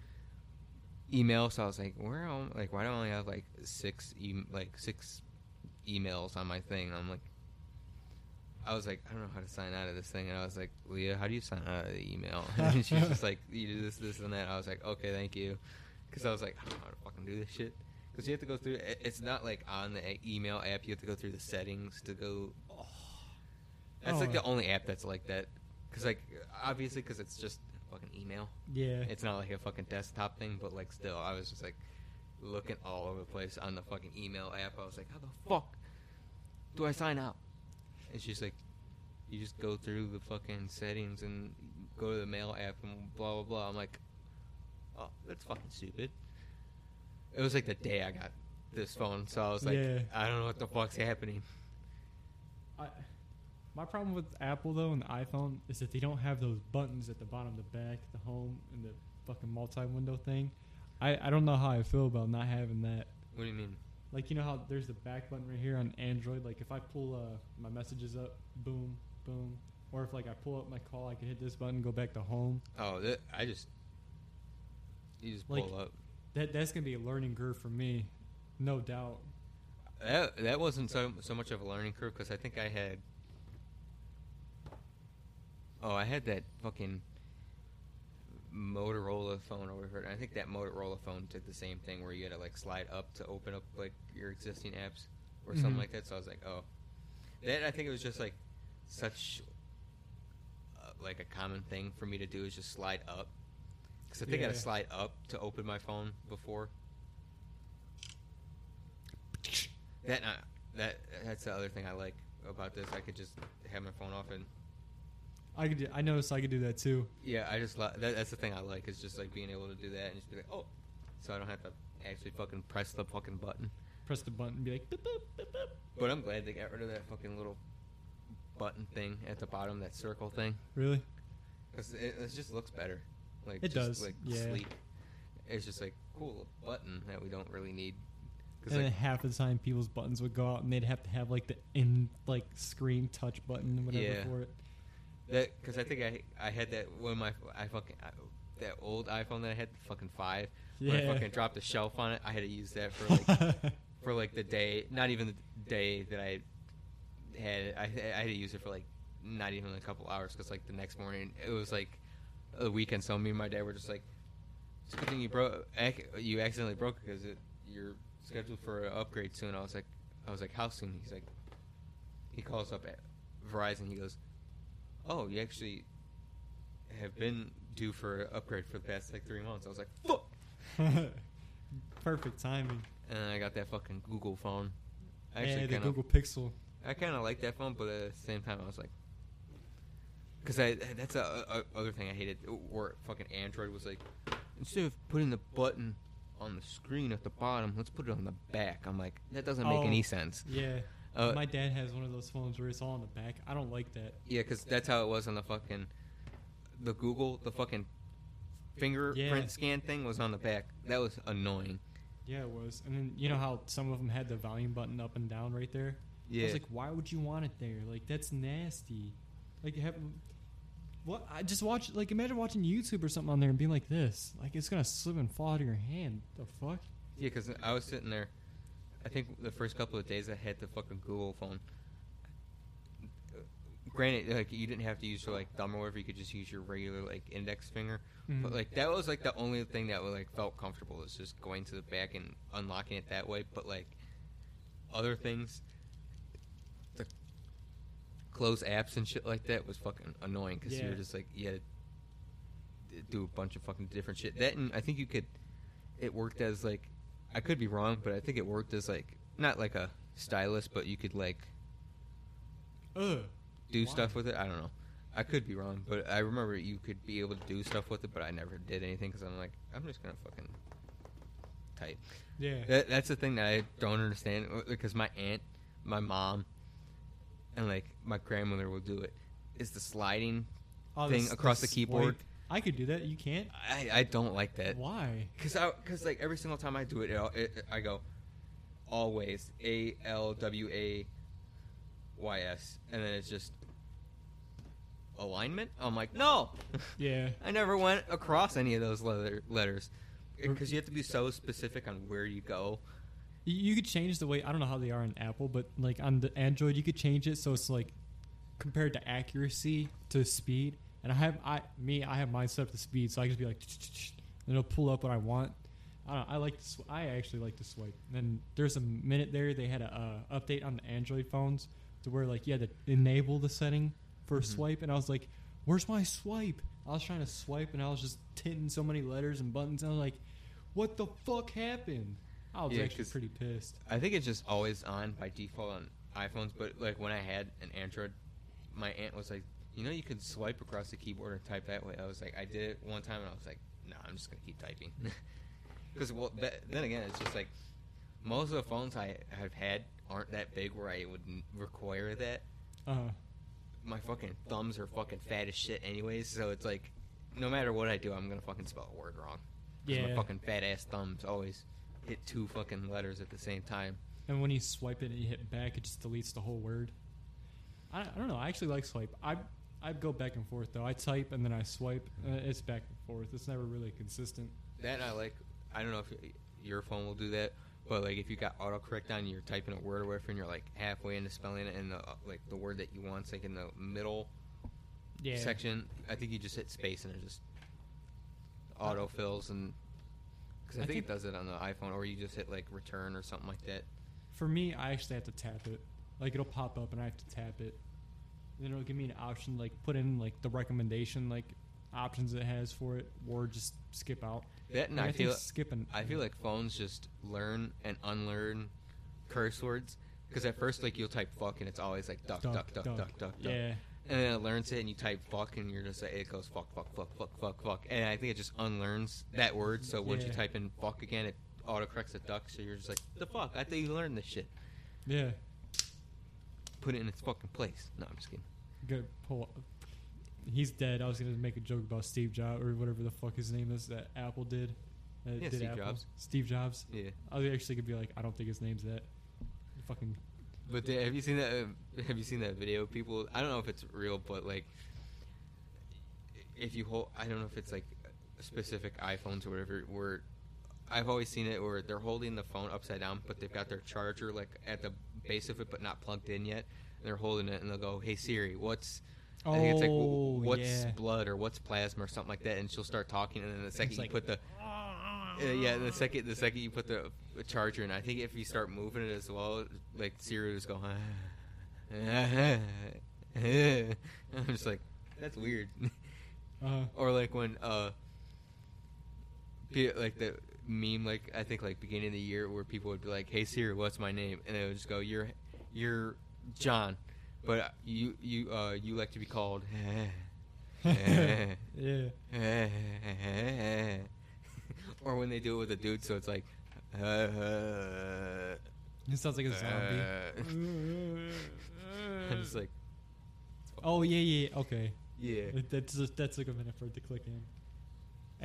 email. So I was like, where am like why do I only have like six e- like six emails on my thing? I'm like, I was like, I don't know how to sign out of this thing. And I was like, Leah, how do you sign out of the email? and she's just like, you do this, this, and that. I was like, okay, thank you. Because I was like, I don't know how to fucking do this shit. Because you have to go through. It's not like on the email app. You have to go through the settings to go. Oh. That's Oh. like the only app that's like that. Because like obviously, because it's just fucking email. yeah. It's not like a fucking desktop thing, but like still, I was just like looking all over the place on the fucking email app. I was like, how the fuck do I sign out? It's just like, you just go through the fucking settings and go to the mail app and blah blah blah. I'm like, oh, that's fucking stupid. It was like the day I got this phone, so I was like, Yeah. I don't know what the fuck's happening. I, my problem with Apple though and the iPhone is that they don't have those buttons at the bottom, the back, the home, and the fucking multi-window thing. I, I don't know how I feel about not having that. What do you mean? Like you know how there's the back button right here on Android. Like if I pull uh, my messages up, boom, boom. Or if like I pull up my call, I can hit this button, go back to home. Oh, I just you just pull Like- up. That that's gonna be a learning curve for me, no doubt. That that wasn't so so much of a learning curve because I think I had. Oh, I had that fucking Motorola phone over here. I think that Motorola phone did the same thing where you had to like slide up to open up like your existing apps or something Mhm. like that. So I was like, oh, that I think it was just like such uh, like a common thing for me to do is just slide up because I think I had to Yeah. slide up to open my phone before. That uh, that that's the other thing I like about this. I could just have my phone off and I could do, I noticed I could do that too. yeah, I just that, that's the thing I like is just like being able to do that and just be like, oh, so I don't have to actually fucking press the fucking button. Press the button, and be like, boop, boop, boop, boop. But I'm glad they got rid of that fucking little button thing at the bottom, that circle thing, really? because it, it just looks better. Like It just, does, like yeah. sleek. It's just like cool button that we don't really need. And like, then half the time, people's buttons would go out, and they'd have to have like the in like screen touch button, whatever Yeah. for it. That because I think I I had that when my I fucking I, that old iPhone that I had the fucking five. When I fucking dropped a shelf on it, I had to use that for like for like the day, not even the day that I had. it. I I had to use it for like not even a couple hours because like the next morning it was like a weekend. So me and my dad were just like, "It's a good thing you broke. ac- You accidentally broke it because it, you're scheduled for an upgrade soon." I was like, "I was like, how soon?" He's like, he calls up at Verizon. He goes, "Oh, you actually have been due for an upgrade for the past like three months." I was like, "Fuck." Perfect timing. And then I got that fucking Google phone. I yeah, actually the Google Pixel. I kind of like that phone, but at the same time, I was like, because I that's a, a other thing I hated. Where fucking Android was like, instead of putting the button on the screen at the bottom, let's put it on the back. I'm like, that doesn't make Oh. any sense. Yeah. Uh, My dad has one of those phones where it's all on the back. I don't like that. Yeah, because that's how it was on the fucking the Google, the fucking fingerprint Yeah. scan thing was on the back. That was annoying. Yeah, it was. And then you know how some of them had the volume button up and down right there. Yeah. I was like, why would you want it there? Like that's nasty. Like have what? I just watch like imagine watching YouTube or something on there and being like this. Like it's gonna slip and fall out of your hand. The fuck? Yeah, because I was sitting there. I think the first couple of days I had the fucking Google phone. Granted, like you didn't have to use your like thumb or whatever. You could just use your regular like index finger. But Mhm. like that was like the only thing that like felt comfortable was just going to the back and unlocking it that way. But like other things, close apps and shit like that was fucking annoying because you were just like you had to do a bunch of fucking different shit. That and I think you could. It worked as like I could be wrong, but I think it worked as like not like a stylus, but you could like Ugh. do Why? stuff with it. I don't know. I could be wrong, but I remember you could be able to do stuff with it, but I never did anything because I'm like, I'm just gonna fucking type. Yeah. That, that's the thing that I don't understand because my aunt, my mom, and like my grandmother will do it. Is the sliding Oh, thing across the keyboard. swipe. I could do that. You can't. I, I don't like that Why? because I because like every single time I do it, it, it I go always A L W A Y S, and then it's just alignment. I'm like, no. Yeah. I never went across any of those letter, letters because you have to be so specific on where you go. You, could change the way I don't know how they are on Apple, but like on the Android, you could change it so it's like compared to accuracy to speed. And I have I me I have mine set up to speed, so I just be like, and it'll pull up what I want. I don't know, I like to sw- I actually like to swipe. And there's a minute there they had a uh, update on the Android phones to where like you had to enable the setting for Mhm. swipe, and I was like, "Where's my swipe?" I was trying to swipe, and I was just tinting so many letters and buttons, and I was like, "What the fuck happened?" I was Yeah, actually pretty pissed. I think it's just always on by default on iPhones, but like when I had an Android, my aunt was like, you know, you could swipe across the keyboard and type that way. I was like, I did it one time, and I was like, no, I'm just gonna keep typing. Because well, th- then again, it's just like most of the phones I have had aren't that big where I would require that. Uh, My fucking thumbs are fucking fat as shit, anyways. So it's like, no matter what I do, I'm gonna fucking spell a word wrong. Yeah. My fucking fat ass thumbs always hit two fucking letters at the same time. and when you swipe it and you hit back, it just deletes the whole word. I, I don't know. I actually like swipe. I I go back and forth though. I type and then I swipe. Uh, it's back and forth. It's never really consistent. That I like. I don't know if your phone will do that, but like if you got autocorrect on, you're typing a word or whatever, and you're like halfway into spelling it, and the uh, like the word that you want's like in the middle Yeah. section. I think you just hit space and it just autofills and because I, I think, it does it on the iPhone, or you just hit like return or something like that. For me, I actually have to tap it. Like it'll pop up and I have to tap it. Then it'll give me an option like put in like the recommendation like options it has for it, or just skip out. That and I, think feel skipping. I feel like phones just learn and unlearn curse words. Because at first, like you'll type fuck and it's always like duck, duck, duck, duck, duck, duck. Yeah. And then it learns it, and you type fuck, and you're just like, it goes fuck, fuck, fuck, fuck, fuck, fuck. And I think it just unlearns that word. So once you Yeah. type in fuck again, it autocorrects it duck. So you're just like, the fuck? I thought you learned this shit. Yeah. Put it in its fucking place. No, I'm just kidding. Good pull. He's dead. I was gonna make a joke about Steve Jobs or whatever the fuck his name is that Apple did. That Yeah, did Steve Apple. Jobs. Steve Jobs. Yeah. I was actually could be like, I don't think his name's that. Fucking. But the, have you seen that? Uh, have you seen that video? People, I don't know if it's real, but like, if you hold, I don't know if it's like specific iPhones or whatever. Where I've always seen it where they're holding the phone upside down, but they've got their charger like at the base of it, but not plugged in yet. And they're holding it, and they'll go, "Hey Siri, what's?" I think it's like Oh, "Wh- what's yeah. blood or what's plasma or something like that, and she'll start talking, and then the second It's you put the uh, yeah, the second the second you put the, charger in, I think if you start moving it as well, like Siri will just go. I'm just like, that's weird. Uh, or like when uh, like the meme, like I think like beginning of the year where people would be like, "Hey Siri, what's my name?" and it would just go, "You're you're John, but you you uh you like to be called." yeah. Or when they do it with a dude, so it's like, uh, It sounds like a zombie. I'm just like, oh yeah, yeah. Okay. yeah. That's that took a minute for it to click in.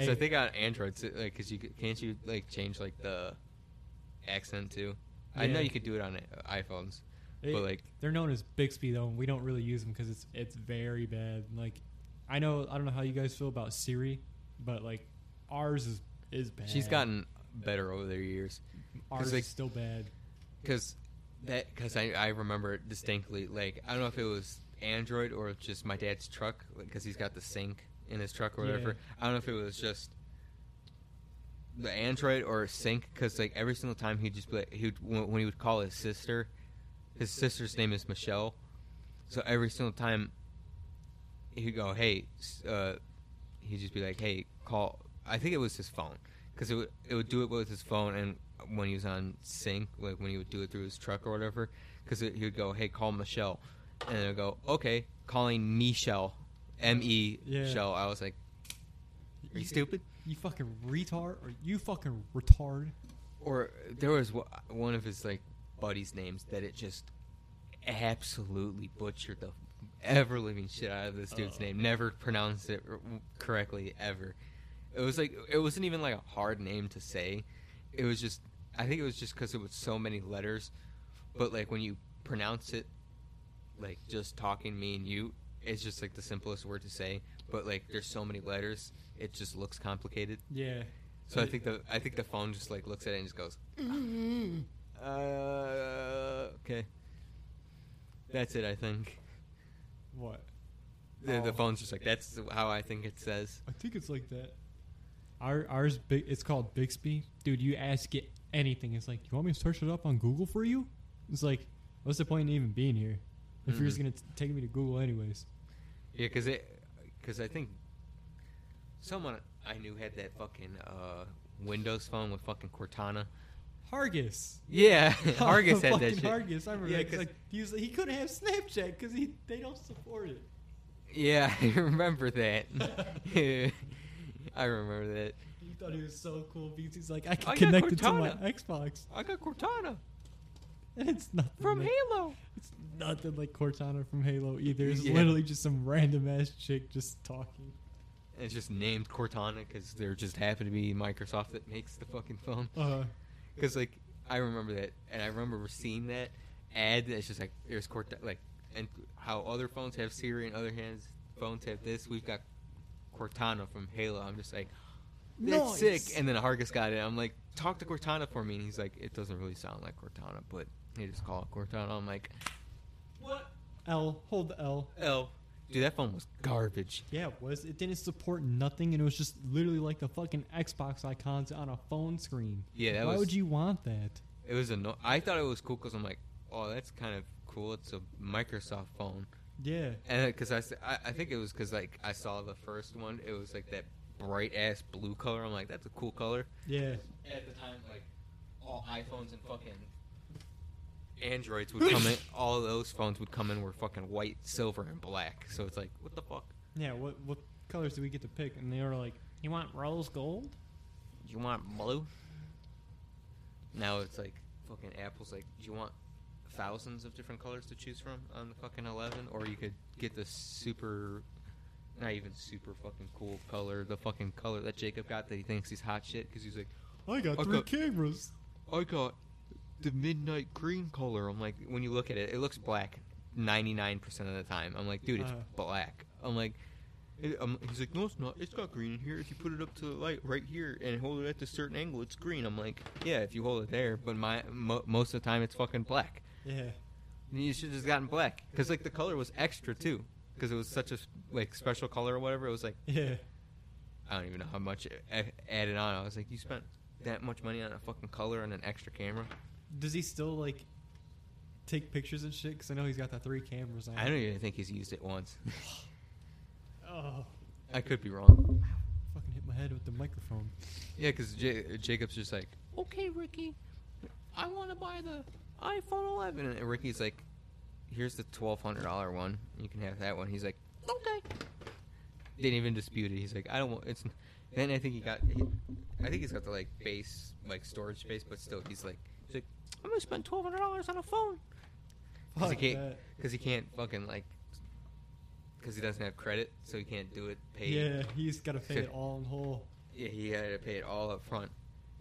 So I Hey, think on Android, like, cause you can't you like change like the accent too. I know you could do it on uh, iPhones, it- but like, they're known as Bixby though, and we don't really use them because it's it's very bad. Like, I know I don't know how you guys feel about Siri, but like ours is is bad. she's gotten better over the years. like- is still bad. Cause that, cause I I remember it distinctly. Like I don't know if it was Android or just my dad's truck, because he's got the Sync in his truck or whatever. Yeah. I don't know if it was just the Android or sync, because like every single time he'd just be like, he would, when when he would call his sister, his sister's name is Michelle, so every single time he'd go, hey, uh, he'd just be like, hey, call. I think it was his phone, because it would it would do it with his phone, and when he was on sync, like when he would do it through his truck or whatever, because he would go, hey, call Michelle, and it would go, okay, calling Michelle, M E Yeah. Shell. I was like, are you stupid? You fucking retard, or you fucking retard. Or there was one of his like buddies' names that it just absolutely butchered the ever living shit out of this dude's Oh. name. Never pronounced it correctly ever. It was like it wasn't even like a hard name to say. It was just I think it was just because it was so many letters. But like when you pronounce it, like just talking me and you, it's just like the simplest word to say. But like there's so many letters, it just looks complicated. Yeah. So I think the I think the phone just like looks at it and just goes, uh, okay. That's it. I think What? the, the Oh. phone's just like that's how I think it says. I think it's like that. Our ours big. It's called Bixby, dude. You ask it anything, it's like, you want me to search it up on Google for you? It's like, what's the point in even being here if you're just Mhm. gonna t- take me to Google anyways? Yeah, because it because I think someone I knew had that fucking uh, Windows phone with fucking Cortana. Hargis. Yeah, Argus had that shit. Hargis. I remember Yeah, 'cause- like he was he couldn't have Snapchat because he they don't support it. Yeah, I remember that. I remember that. He thought he was so cool because he's like, I can I connect it to my Xbox. I got Cortana And it's nothing from like, Halo. It's nothing like Cortana from Halo either. It's Yeah. literally just some random ass chick just talking. And it's just named Cortana because there just happen to be Microsoft that makes the fucking phone. Uh, Because like I remember that, and I remember seeing that ad. That's just like there's Cortana, like, and how other phones have Siri and other hands phones have this. We've got Cortana from Halo. I'm just like, that's Nice. sick. And then Hargus got it. I'm like, talk to Cortana for me, and he's like, it doesn't really sound like Cortana, but they just call it Cortana. I'm like, what? L, hold the L. L. Dude, that phone was garbage. Yeah, it was. It didn't support nothing, and it was just literally like the fucking Xbox icons on a phone screen. Yeah, that Why was. would you want that? It was anno- I thought it was cool because I'm like, oh, that's kind of cool. It's a Microsoft phone. Yeah. And uh, because I I think it was because like I saw the first one, it was like that bright ass blue color. I'm like, that's a cool color. Yeah. At the time, like all iPhones and fucking Androids would come in. All those phones would come in were fucking white, silver, and black. So it's like, what the fuck? Yeah, what what colors do we get to pick? And they were like, You want rose gold? Do you want blue? Now it's like fucking Apple's like, do you want thousands of different colors to choose from on the fucking 11, or you could get the super, not even super fucking cool color, the fucking color that Jacob got that he thinks he's hot shit because he's like, I got I three got- cameras. I got the midnight green color. I'm like, when you look at it, it looks black 99% of the time. I'm like, dude, it's Uh-huh. black. I'm like, it, um, he's like, no, it's not. It's got green in here. If you put it up to the light right here and hold it at a certain angle, it's green. I'm like, yeah, if you hold it there, but my mo- most of the time it's fucking black. Yeah. And you should have just gotten black because like the color was extra too because it was such a like special color or whatever. It was like Yeah. I don't even know how much it added on. I was like, you spent that much money on a fucking color and an extra camera. Does he still like take pictures and shit? Because I know he's got the three cameras on. I don't even think he's used it once. Oh. oh, I could be wrong. fucking hit my head with the microphone. Yeah, because J- Jacob's just like, okay, Ricky, I want to buy the iPhone 11, and Ricky's like, here's the twelve hundred dollar one. You can have that one. He's like, okay. Didn't even dispute it. He's like, I don't want. It's. Then I think he got. He, I think he's got the like base like storage space, but still, he's like, he's like, I'm gonna spend twelve hundred dollars on a phone. Because he can't. Because he can't fucking like. Because he doesn't have credit, so he can't do it. Pay. Yeah, he's got to pay it all in whole. Yeah, he had to pay it all up front.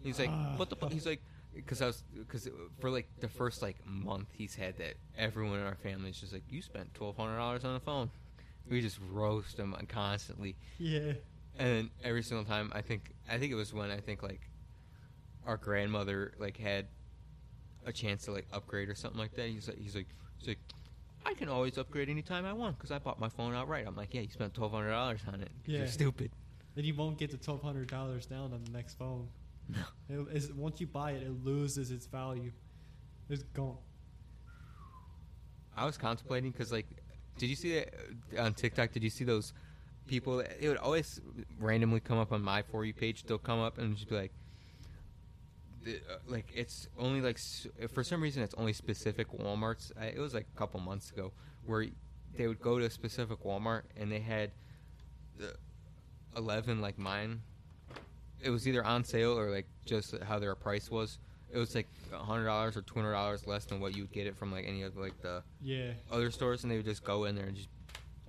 He's like, Ah. what the fuck? He's like, because I was, because for like the first like month, he's had that. Everyone in our family is just like, you spent twelve hundred dollars on a phone. We just roast him constantly, Yeah. and then every single time, I think, I think it was when I think like our grandmother like had a chance to like upgrade or something like that. He's like, he's like, he's like. I can always upgrade anytime I want because I bought my phone outright. I'm like, yeah, you spent twelve hundred dollars on it. Yeah. You're stupid. Then you won't get the twelve hundred dollars down on the next phone. No. It's, once you buy it, it loses its value. It's gone. I was contemplating because, like, did you see that uh, on TikTok? Did you see those people? It would always randomly come up on my for you page. They'll come up and just be like, uh, like it's only like for some reason it's only specific WalMarts. It was like a couple months ago where they would go to a specific Walmart and they had the eleven like mine. It was either on sale or like just how their price was. It was like hundred dollars or two hundred dollars less than what you would get it from like any of like the Yeah. other stores, and they would just go in there and just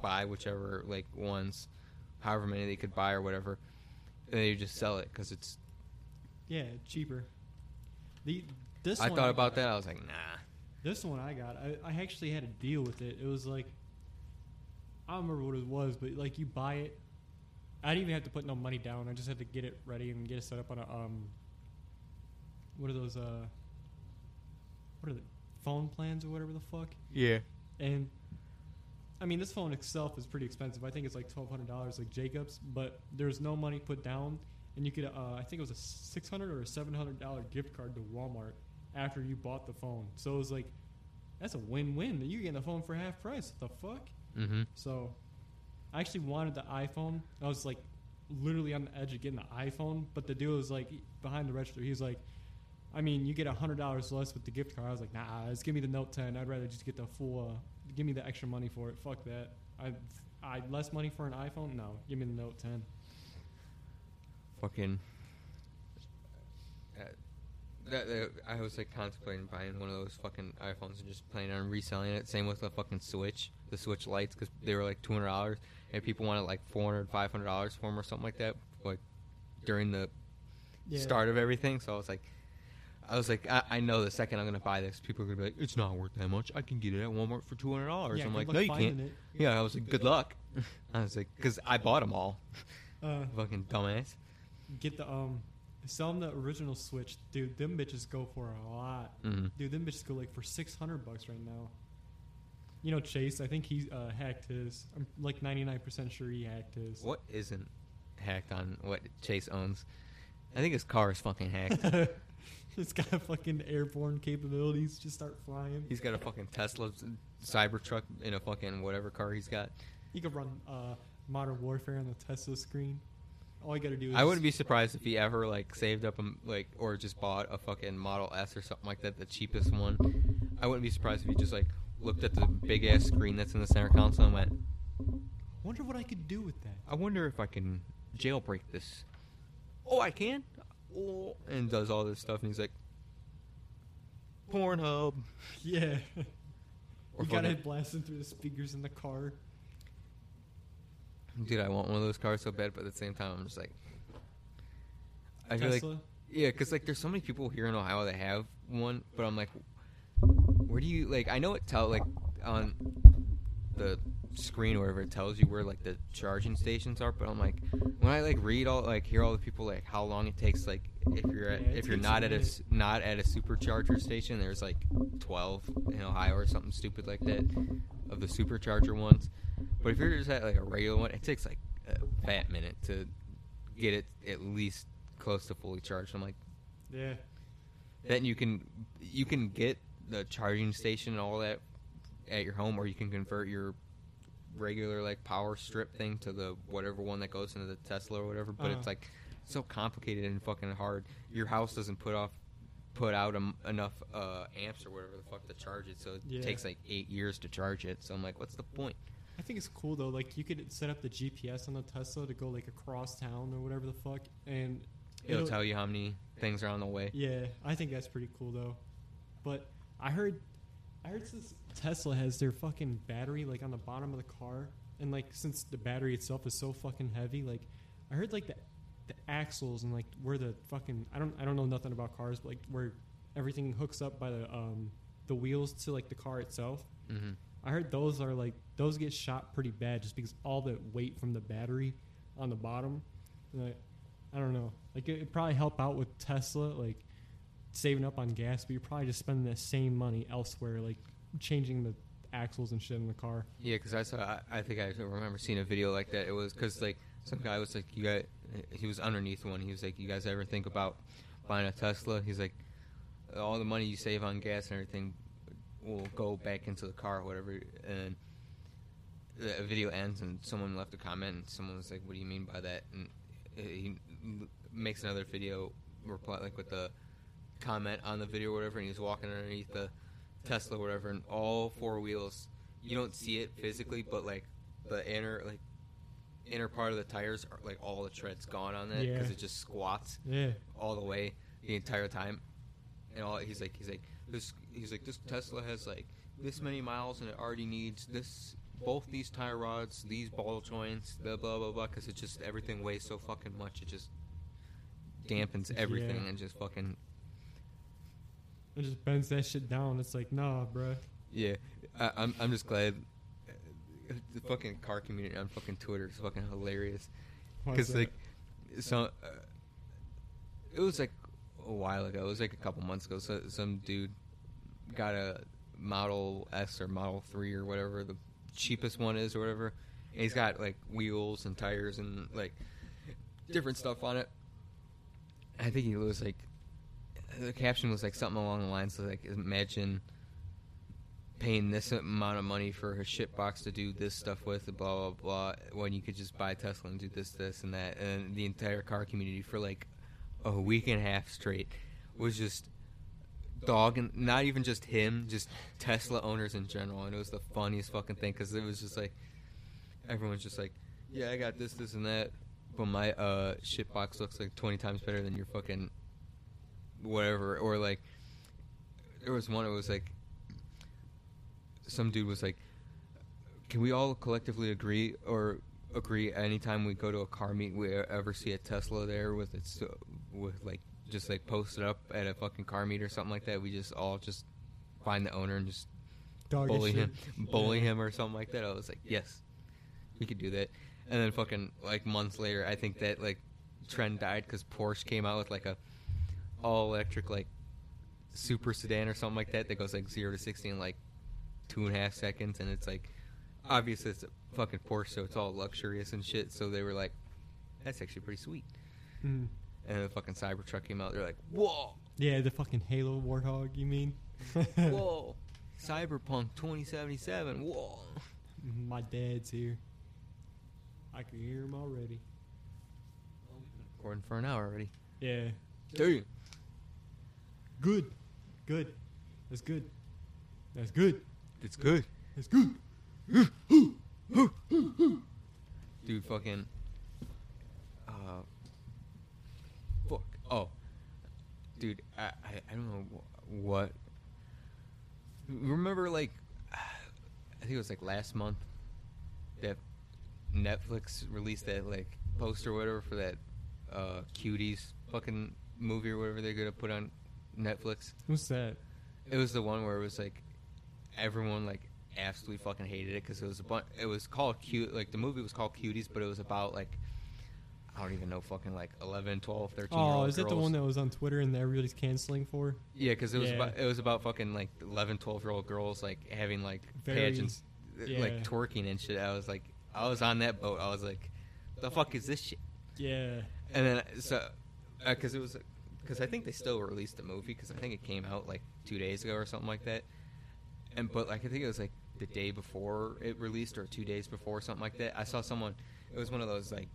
buy whichever like ones, however many they could buy or whatever, and they would just sell it because it's. Yeah, cheaper. The this I one thought about that. I was like, nah. This one I got, I, I actually had a deal with it. It was like, I don't remember what it was, but like you buy it. I didn't even have to put no money down. I just had to get it ready and get it set up on a um. What are those uh? What are the phone plans or whatever the fuck? Yeah. And I mean, this phone itself is pretty expensive. I think it's like twelve hundred dollars, like Jacobs. But there's no money put down, and you could. Uh, I think it was a six hundred or a seven hundred dollar gift card to Walmart after you bought the phone. So it was like, that's a win-win. You're getting the phone for half price. What the fuck? Mm-hmm. So, I actually wanted the iPhone. I was like, literally on the edge of getting the iPhone. But the deal was like behind the register. He was like, I mean, you get hundred dollars less with the gift card. I was like, nah, just give me the Note 10. I'd rather just get the full. Uh, give me the extra money for it. Fuck that. I, I less money for an iPhone. No, give me the Note 10. fucking. Uh, that, that- I was like contemplating buying one of those fucking iPhones and just planning on reselling it. Same with the fucking Switch, the Switch Lites, because they were like two hundred dollars, and people wanted like 400 500 dollars for them or something like that, like during the Yeah. start of everything. So I was like, I was like, I, I know the second I'm gonna buy this, people are gonna be like, it's not worth that much. I can get it at Walmart for two hundred dollars. Yeah, I'm like, no, you can't. It. Yeah, I was like, good luck. I was like, because I bought them all. Uh, Fucking dumbass. get the um, sell them the original Switch, dude. Them bitches go for a lot. hmm Dude, them bitches go like for six hundred bucks right now. You know Chase, I think he uh, hacked his. I'm like ninety nine percent sure he hacked his. What isn't hacked on what Chase owns? I think his car is fucking hacked. it's got fucking airborne capabilities. Just start flying. He's got a fucking Tesla Cybertruck in a fucking whatever car he's got. He could run uh, Modern Warfare on the Tesla screen. All you gotta do is. I wouldn't be surprised if he ever like saved up and like or just bought a fucking Model S or something like that, the cheapest one. I wouldn't be surprised if he just like looked at the big ass screen that's in the center console and went, Wonder what I could do with that. I wonder if I can jailbreak this. Oh, I can. Oh, and does all this stuff, and he's like, Pornhub. Yeah. Or you got it blasting through the speakers in the car. Dude, I want one of those cars so bad, but at the same time, I'm just like, I feel like, Tesla. yeah, because like there's so many people here in Ohio that have one, but I'm like, where do you like? I know it tell like on the screen or whatever it tells you where like the charging stations are, but I'm like, when I like read all like hear all the people like how long it takes like if you're at Yeah, if you're not at a minute. not at a supercharger station, there's like 12 in Ohio or something stupid like that of the supercharger ones. But if you're just at like a regular one, it takes like a fat minute to get it at least close to fully charged. I'm like, Yeah. then you can you can get the charging station and all that at your home, or you can convert your regular like power strip thing to the whatever one that goes into the Tesla or whatever. But Uh-huh. it's like so complicated and fucking hard. Your house doesn't put off put out enough uh, amps or whatever the fuck to charge it, so it Yeah. takes like eight years to charge it. So I'm like, what's the point? I think it's cool though. Like you could set up the GPS on the Tesla to go like across town or whatever the fuck, and It'll, tell you how many things are on the way. Yeah, I think that's pretty cool though. But I heard, I heard since Tesla has their fucking battery like on the bottom of the car, and like since the battery itself is so fucking heavy, like I heard like the the axles and like where the fucking I don't I don't know nothing about cars, but like where everything hooks up by the um the wheels to like the car itself. hmm I heard those are like those get shot pretty bad just because all the weight from the battery on the bottom. Like, I don't know. Like it would probably help out with Tesla, like saving up on gas, but you're probably just spending that same money elsewhere, like changing the axles and shit in the car. Yeah, because I saw. I, I think I remember seeing a video like that. It was because like some guy was like, "You got." He was underneath one. He was like, "You guys ever think about buying a Tesla?" He's like, "All the money you save on gas and everything will go back into the car, or whatever." And the video ends, and someone left a comment, and someone was like, "What do you mean by that?" And he makes another video reply like with the comment on the video, or whatever, and he's walking underneath the Tesla, or whatever, and all four wheels. You don't see it physically, but like the inner like inner part of the tires are like all the treads gone on that because Yeah. it just squats Yeah. all the way the entire time. And all he's like, he's like, this, he's like, this Tesla has like this many miles and it already needs this, both these tire rods, these ball joints, blah blah blah blah, because it just everything weighs so fucking much. It just dampens everything Yeah. and just fucking It just bends that shit down. It's like, nah, bruh. yeah. I, I'm I'm just glad uh, the fucking car community on fucking Twitter is fucking hilarious. Because like so uh, it was like a while ago it was like a couple months ago so some dude got a model s or model 3 or whatever the cheapest one is or whatever and he's got like wheels and tires and like different stuff on it i think he was like the caption was like something along the lines of like imagine paying this amount of money for a shit box to do this stuff with, blah blah blah, when you could just buy Tesla and do this, this, and that, and the entire car community for like a week and a half straight was just dogging, not even just him, just Tesla owners in general, and it was the funniest fucking thing because it was just like everyone's just like, yeah, I got this, this, and that, but my uh shitbox looks like twenty times better than your fucking whatever. Or like, there was one. It was like, some dude was like, can we all collectively agree or agree anytime we go to a car meet we ever see a Tesla there with its uh, with like just like posted up at a fucking car meet or something like that we just all just find the owner and just Dog bully him bully Yeah. him or something like that I was like yes we could do that and then fucking like months later I think that like trend died because Porsche came out with like a all electric like super sedan or something like that that goes like zero to sixty in like two and a half seconds, and it's like obviously it's a fucking Porsche, so it's all luxurious and shit. So they were like, "That's actually pretty sweet." Mm. And the fucking Cybertruck came out. They're like, "Whoa, Yeah, the fucking Halo Warthog. You mean? whoa, Cyberpunk 2077, whoa." My dad's here. I can hear him already. Recording for an hour already. Yeah. Damn. Good. Good. That's good. That's good. It's good. That's good. dude fucking uh fuck oh dude i i, I don't know what remember like i think it was like last month that netflix released that like poster or whatever for that uh cuties fucking movie or whatever they're gonna put on netflix What's that? it was the one where it was like everyone like absolutely fucking hated it because it was a bunch. It was called cute. Like the movie was called Cuties, but it was about like I don't even know fucking like 11, 12, 13 year Oh, is that the one that was on Twitter and everybody's canceling for? Yeah, because it was Yeah. about it was about fucking like 11, 12 year old girls like having like Very- pageants, uh, yeah. like twerking and shit. I was like, I was on that boat. I was like, the fuck is this shit? Yeah. And then so because it was because I think they still released the movie because I think it came out like two days ago or something like that. And but like I think it was like the day before it released or two days before something like that. I saw someone. It was one of those like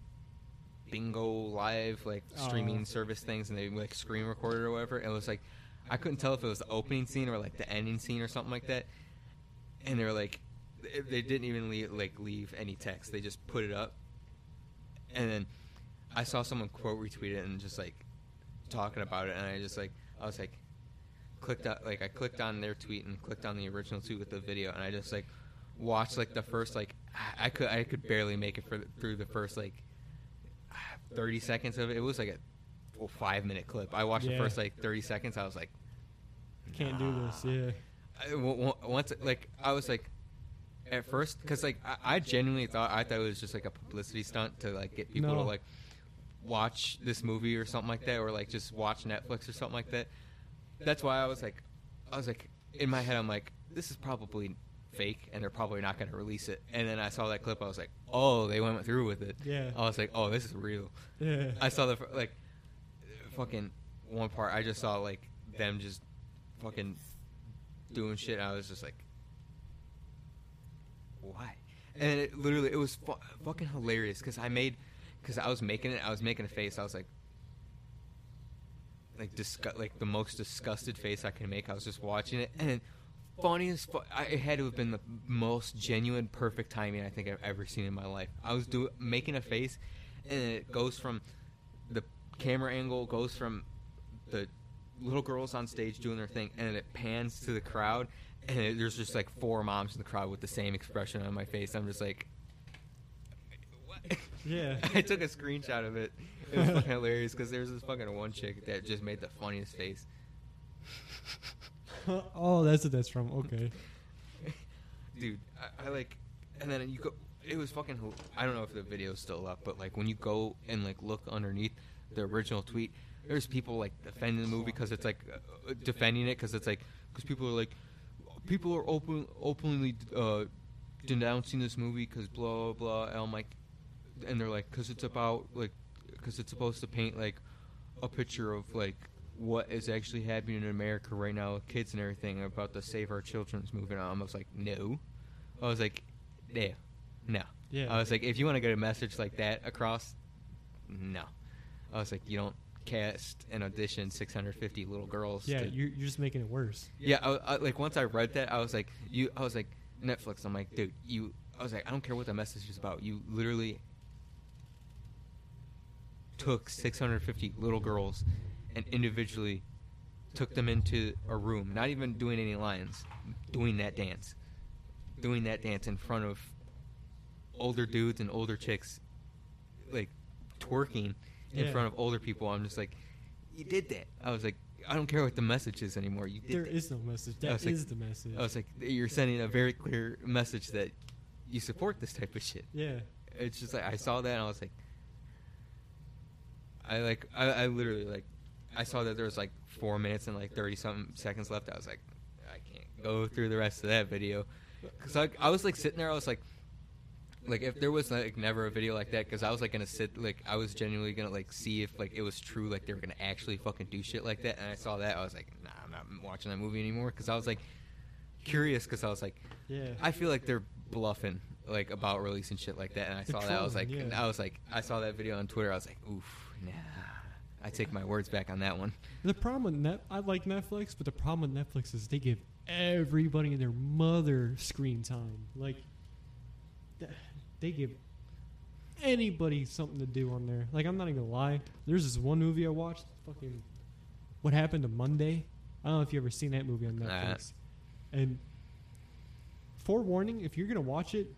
Bigo Live like oh, streaming Oh. service things, and they like screen recorded or whatever. And it was like I couldn't tell if it was the opening scene or like the ending scene or something like that. And they were like, they- they didn't even leave, like leave any text. They just put it up, and then I saw someone quote retweet it and just like talking about it, and I just like I was like clicked on like I clicked on their tweet and clicked on the original tweet with the video, and I just like watched like the first like I could I could barely make it for through the first like thirty seconds of it. It was like a full five minute clip. I watched the first like thirty seconds. I was like, Can't do this. Yeah. I, once like I was like at first because like I, I genuinely thought I thought it was just like a publicity stunt to like get people No. to like watch this movie or something like that or like just watch Netflix or something like that. That's why I was like I was like in my head I'm like this is probably fake and they're probably not going to release it. And then I saw that clip I was like oh they went through with it. Yeah. I was like oh this is real. Yeah. I saw the like fucking one part. I just saw like them just fucking doing shit. I was just like, why? And it literally it was fu- fucking hilarious because I made because I was making it. I was making a face. I was like. Like disgust, like the most disgusted face I can make. I was just watching it, and funniest. Fu- I, it had to have been the most genuine, perfect timing I think I've ever seen in my life. I was doing making a face, and it goes from the camera angle goes from the little girls on stage doing their thing, and it pans to the crowd, and there's just like four moms in the crowd with the same expression on my face. I'm just like? Yeah. I took a screenshot of it. It was fucking hilarious because there's this fucking one chick that just made the funniest face. oh, that's what that's from. Okay. dude I, I like and then you go it was fucking i don't know if the video's still up but like when you go and like look underneath the original tweet there's people like defending the movie because it's like uh, defending it because it's like because people are like people are open openly uh denouncing this movie because blah blah blah and i'm like and they're like because it's about like because it's supposed to paint like a picture of like what is actually happening in America right now with kids and everything about the Save Our Children's movement. I was like, no. I was like, yeah, no. Yeah. I was like, if you want to get a message like that across, no. I was like, you don't cast and audition 650 little girls. Yeah, to- you're, you're just making it worse. yeah, I, I, like once I read that, I was like, you. I was like, Netflix. I'm like, dude, you I was like, I don't care what the message is about. You literally took 650 little girls and individually took them into a room, not even doing any lines, doing that dance, doing that dance in front of older dudes and older chicks, like twerking in Yeah. front of older people. I'm just like, you did that. I was like, I don't care what the message is anymore. You did There that. is no message. That like- the message. I was like, you're sending a very clear message that you support this type of shit. yeah. It's just like I saw that and I was like, I like I, I literally like I saw that there was like four minutes and like thirty something seconds left. I was like, I can't go through the rest of that video because I, I was like sitting there. I was like, like if there was like never a video like that because I was like gonna sit like I was genuinely gonna like see if like it was true like they were gonna actually fucking do shit like that and I saw that I was like nah I'm not watching that movie anymore because I was like curious because I was like Yeah. I feel like they're bluffing like about releasing shit like that, and I saw that. I was like. I was like, I saw that video on Twitter. I was like, oof, nah. I take my words back on that one. The problem with net, I like Netflix, but the problem with Netflix is they give everybody and their mother screen time. Like, they give anybody something to do on there. Like, I'm not even gonna lie. There's this one movie I watched. Fucking, what happened to Monday? I don't know if you ever seen that movie on. Netflix. And forewarning, if you're gonna watch it,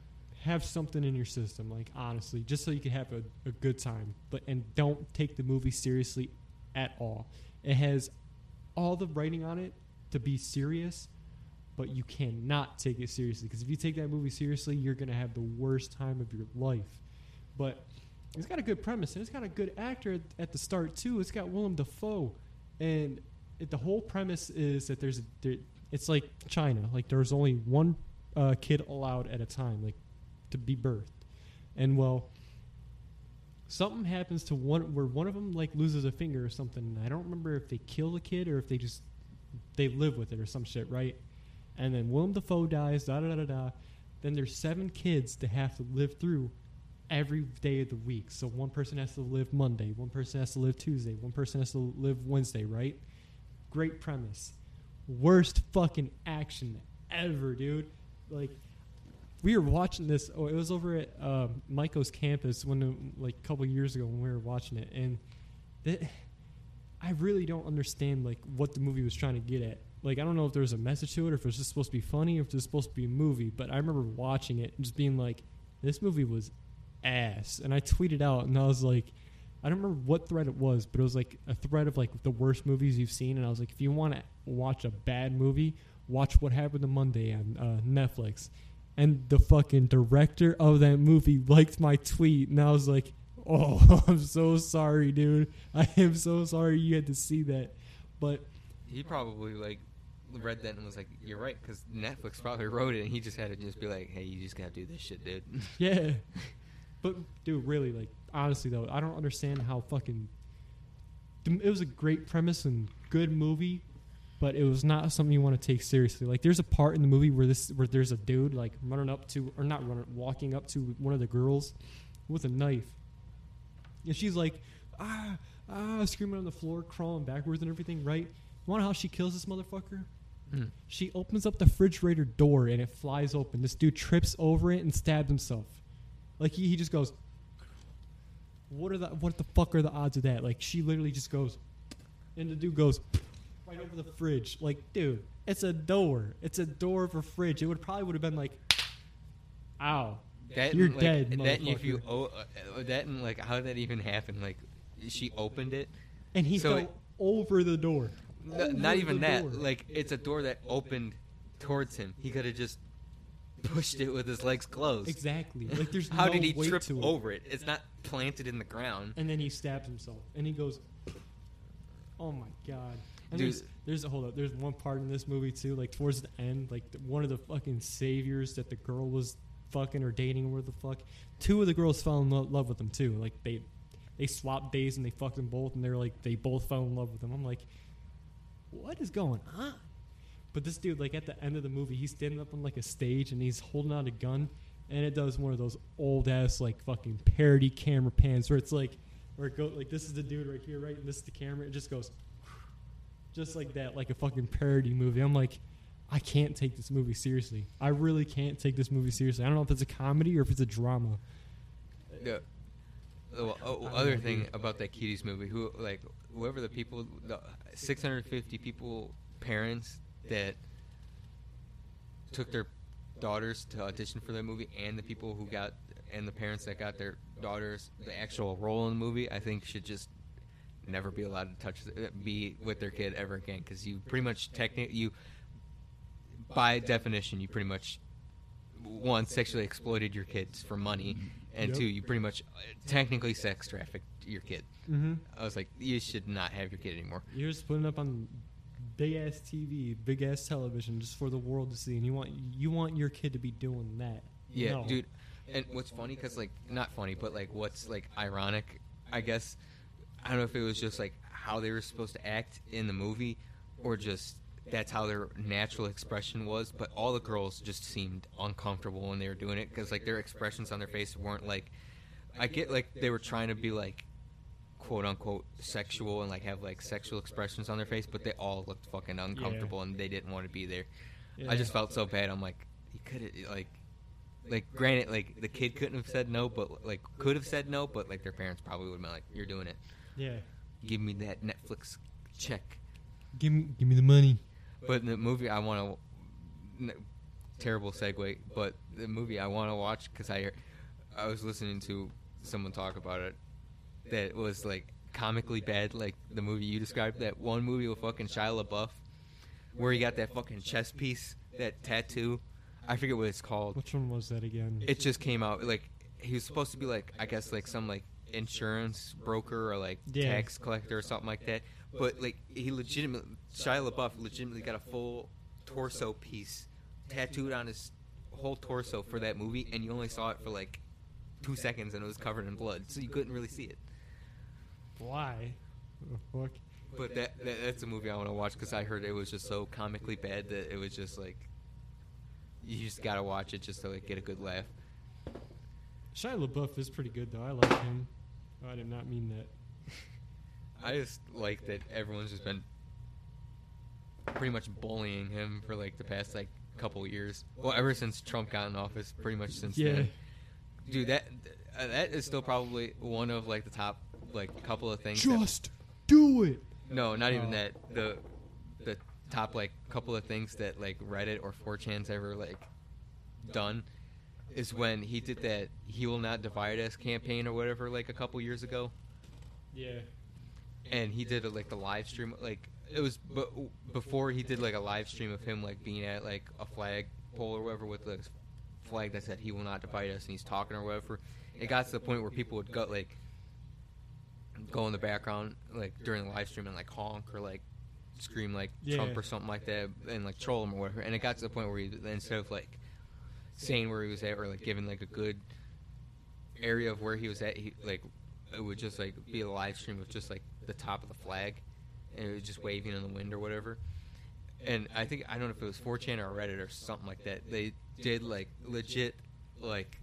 have something in your system. Like honestly, just so you can have a, a good time. But and don't take the movie seriously at all. It has all the writing on it to be serious, but you cannot take it seriously because if you take that movie seriously, you're gonna have the worst time of your life. But it's got a good premise and it's got a good actor at, the start too. It's got Willem Dafoe, and it, the whole premise is that there's there, it's like China. Like there's only one uh, kid allowed at a time, like to be birthed, and well, something happens to one where one of them like loses a finger or something. I don't remember if they kill the kid or if they just they live with it or some shit, right? And then Willem Dafoe dies. Da da da da da. Then there's seven kids to have to live through every day of the week. So one person has to live Monday, one person has to live Tuesday, one person has to live Wednesday, right? Great premise. Worst fucking action ever, dude. Like we were watching this. Oh, it was over at uh, Michael's campus when, like, a couple years ago when we were watching it, and that I really don't understand like what the movie was trying to get at. Like, I don't know if there was a message to it, or if it was just supposed to be funny, or if it was supposed to be a movie. But I remember watching it and just being like, "This movie was ass," and I tweeted out, and I was like. I don't remember what thread it was, but it was like a thread of like the worst movies you've seen, and I was like, if you want to watch a bad movie, watch What Happened to Monday on uh, Netflix. And the fucking director of that movie liked my tweet, and I was like, oh, I'm so sorry, dude. I am so sorry you had to see that. But He probably like read that and was like, "You're right," because Netflix probably wrote it, and he just had to just be like, "Hey, you just gotta do this shit, dude." yeah, but dude, really, like honestly though, I don't understand how fucking. It was a great premise and good movie, but it was not something you want to take seriously. Like, there's a part in the movie where this where there's a dude like running up to or not running, walking up to one of the girls with a knife, and she's like, ah, ah, screaming on the floor, crawling backwards and everything. Right? You want to how she kills this motherfucker? Mm. She opens up the refrigerator door and it flies open. This dude trips over it and stabs himself. Like he, he just goes. What are the what the fuck are the odds of that? Like she literally just goes, and the dude goes right over the fridge. Like, dude, it's a door. It's a door of a fridge. It would probably would have been like, ow. That You're like, dead, That if you oh, uh, that and like how did that even happen? Like she opened it. And he So fell it- over the door. Over not even that. door. Like it's a door that opened towards him. He could have just pushed it with his legs closed. Exactly. Like there's how no did he trip it. over it? It's not planted in the ground. and then he stabs himself, and he goes, "Oh my god!" And Dude. there's there's a hold up. There's one part in this movie too, like towards the end, like the, one of the fucking saviors that the girl was fucking or dating, or where the fuck. Two of the girls fell in lo- love with him too. Like they they swapped days and they fucked them both, and they're like they both fell in love with him. I'm like, what is going on? But this dude, like at the end of the movie, he's standing up on like a stage and he's holding out a gun, and it does one of those old ass like fucking parody camera pans where it's like, where it go like this is the dude right here, right, and this is the camera. It just goes, just like that, like a fucking parody movie. I'm like, I can't take this movie seriously. I really can't take this movie seriously. I don't know if it's a comedy or if it's a drama. The, the oh, other thing about that Kitties movie, who like whoever the people, the 650 people, parents that took their daughters to audition for that movie, and the people who got and the parents that got their daughters the actual role in the movie, I think should just never be allowed to touch be with their kid ever again because you pretty much technically you by definition you pretty much one sexually exploited your kids for money and Yep. two you pretty much uh, technically sex trafficked your kid Mm-hmm. i was like you should not have your kid anymore You're just putting up on big ass TV, big ass television, just for the world to see, and you want you want your kid to be doing that. Yeah, No. dude. And what's funny, because like not funny, but like what's like ironic, I guess. I don't know if it was just like how they were supposed to act in the movie, or just that's how their natural expression was. But all the girls just seemed uncomfortable when they were doing it, because like their expressions on their face weren't like. I get like they were trying to be like, quote unquote, sexual and like have like sexual expressions on their face, but they all looked fucking uncomfortable and they didn't want to be there. Yeah. I just felt so bad. I'm like, he could have like, like granted, like the kid couldn't have said no, but like could have said no, but like their parents probably would have been like, "You're doing it. Yeah. Give me that Netflix check." Give me give me the money. But in the movie, I want to. Terrible segue, but the movie I want to watch because I, I was listening to someone talk about it. That was like comically bad, like the movie you described. That one movie with fucking Shia LaBeouf, where he got that fucking chest piece, that tattoo. I forget what it's called. Which one was that again? It just came out like he was supposed to be like I guess like some like insurance broker or like Yeah. tax collector or something like that. But like he legitimately Shia LaBeouf legitimately got a full torso piece tattooed on his whole torso for that movie, and you only saw it for like two seconds, and it was covered in blood, so you couldn't really see it. Why? Fuck? But that, that that's a movie I want to watch because I heard it was just so comically bad that it was just like you just gotta watch it just to like get a good laugh. Shia LaBeouf is pretty good though. I like him. Oh, I did not mean that. I just like that everyone's just been pretty much bullying him for like the past like couple years. Well, ever since Trump got in office, pretty much since Yeah. then. Dude, that uh, that is still probably one of like the top like couple of things. that- Just do it. no, not even that. The the top like couple of things that like Reddit or 4chan's ever like done is when he did that "He Will Not Divide Us" campaign or whatever like a couple years ago. Yeah. and he did a, like the live stream like it was b- before he did like a live stream of him like being at like a flag pole or whatever with the flag that said he will not divide us and he's talking or whatever it got to the point where people would go like go in the background like during the live stream and like honk or like scream like Trump Yeah. or something like that and like troll him or whatever and it got to the point where he instead of like saying where he was at or like giving like a good area of where he was at he like it would just like be a live stream of just like the top of the flag and it was just waving in the wind or whatever and i think i don't know if it was 4chan or reddit or something like that they did like legit like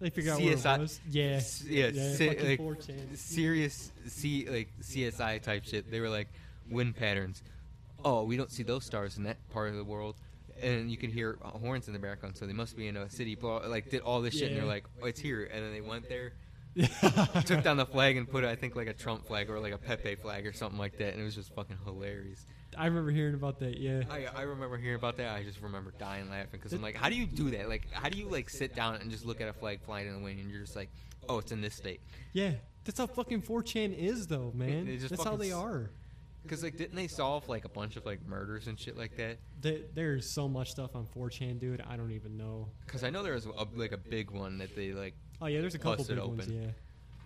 They figure out CSI where it was. Yeah. s- yeah, yeah fucking like, 4chan. serious C like CSI type shit. They were like wind patterns. Oh, we don't see those stars in that part of the world, and you can hear horns in the background. So they must be in a city. Like did all this shit, and they're like, oh, it's here. And then they went there, took down the flag, and put I think like a Trump flag or like a Pepe flag or something like that, and it was just fucking hilarious. I remember hearing about that. Yeah. I, I remember hearing about that. I just remember dying laughing because I'm like, how do you do that? Like, how do you like sit down and just look at a flag flying in the wind and you're just like, oh, it's in this state? Yeah. That's how fucking 4chan is, though, man. That's how they are. Because like, didn't they solve like a bunch of like murders and shit like that? They, there's so much stuff on 4chan, dude. I don't even know. Because I know there was a, like a big one that they like. Oh yeah, there's a couple big ones. Yeah.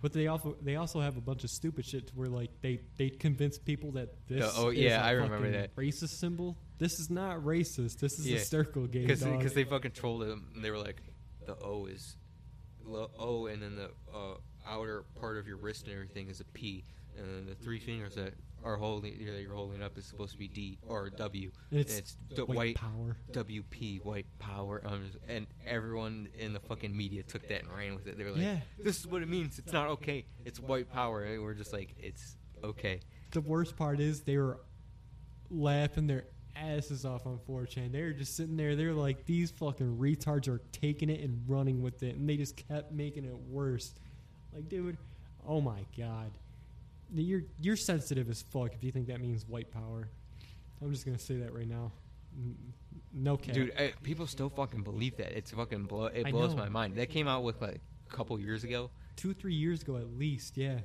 But they also they also have a bunch of stupid shit to where like they they convince people that this oh, is yeah, a I remember that. racist symbol. This is not racist. This is Yeah. a circle game. Because they fucking trolled. And they were like, the O is, the O, and then the uh, outer part of your wrist and everything is a P, and then the three fingers that are holding that you're holding up is supposed to be D or W. It's, it's the white, white power. WP, white power, um, and everyone in the fucking media took that and ran with it. They were like, Yeah. "This is what it means. It's not okay. It's white power." And we're just like, "It's okay." The worst part is they were laughing their asses off on 4chan. They were just sitting there. They're like, these fucking retards are taking it and running with it, and they just kept making it worse. Like, dude, oh my god, you're you're sensitive as fuck if you think that means white power. I'm just gonna say that right now. No cap. Dude, I, people still fucking believe that. It's fucking blow. It blows my mind. That came out with like a couple years ago, two three years ago at least, yeah.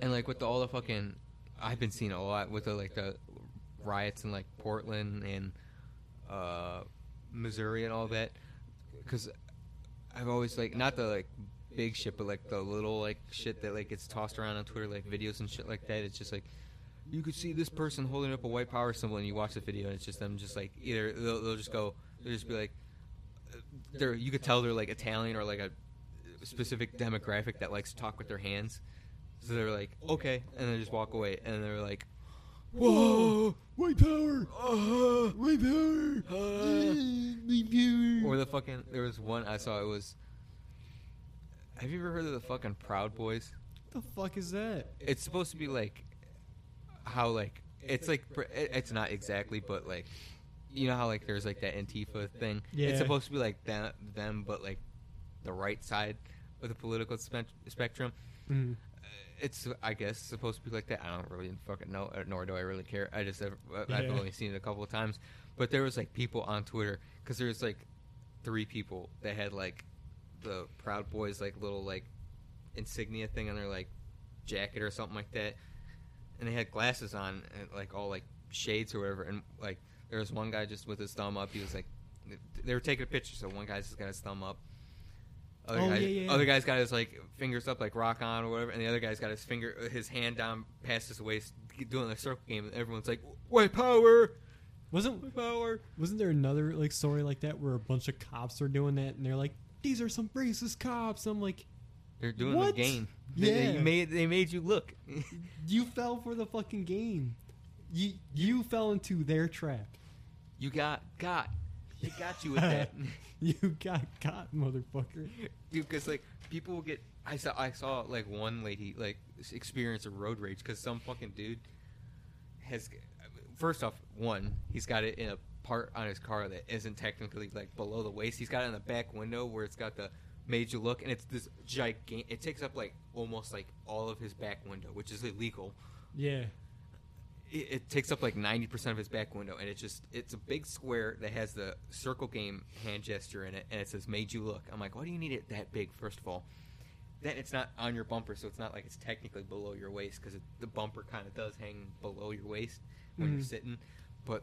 and like with the, all the fucking, I've been seeing a lot with the like the riots in like Portland and uh, Missouri and all that. Because I've always like not the like big shit, but like the little like shit that like gets tossed around on Twitter, like videos and shit like that. It's just like you could see this person holding up a white power symbol, and you watch the video, and it's just them, just like either they'll, they'll just go, they'll just be like, they're you could tell they're like Italian or like a specific demographic that likes to talk with their hands. So they're like, okay, and they just walk away, and they're like, whoa, White power, uh, white power, uh. white power. or the fucking. There was one I saw. It was. Have you ever heard of the fucking Proud Boys? What the fuck is that? It's supposed to be like how like it's like it's not exactly, but like you know how like there's like that Antifa thing. Yeah. It's supposed to be like that them, but like the right side of the political spe- spectrum. Mm. Uh, It's I guess supposed to be like that. I don't really fucking know, uh, nor do I really care. I just have, uh, I've Yeah. only seen it a couple of times, but there was like people on Twitter because there was like three people that had like the Proud Boys like little like insignia thing on their like jacket or something like that, and they had glasses on and like all like shades or whatever, and like there was one guy just with his thumb up. He was like, they were taking a picture, so one guy's just got his thumb up. Other, Oh, guy, yeah, yeah, other guy's got his like fingers up like rock on or whatever, and the other guy's got his finger, his hand down past his waist, doing the circle game. And everyone's like, "White power, Wasn't power." wasn't there another like story like that where a bunch of cops are doing that and they're like, these are some racist cops. I'm like, They're doing What? the game. They, they made they made you look. you fell for the fucking game. You you fell into their trap. you got got. They got you with that. you got caught, motherfucker. dude because like people will get i saw i saw like one lady like experience a road rage because some fucking dude has first off one he's got it in a part on his car that isn't technically like below the waist he's got it in the back window where it's got the made you look and it's this gigantic it takes up like almost like all of his back window which is illegal Yeah. it, it takes up like 90% of his back window and it's just it's a big square that has the circle game hand gesture in it and it says made you look i'm like why do you need it that big first of all then it's not on your bumper so it's not like it's technically below your waist because the bumper kind of does hang below your waist when you're Mhm. sitting but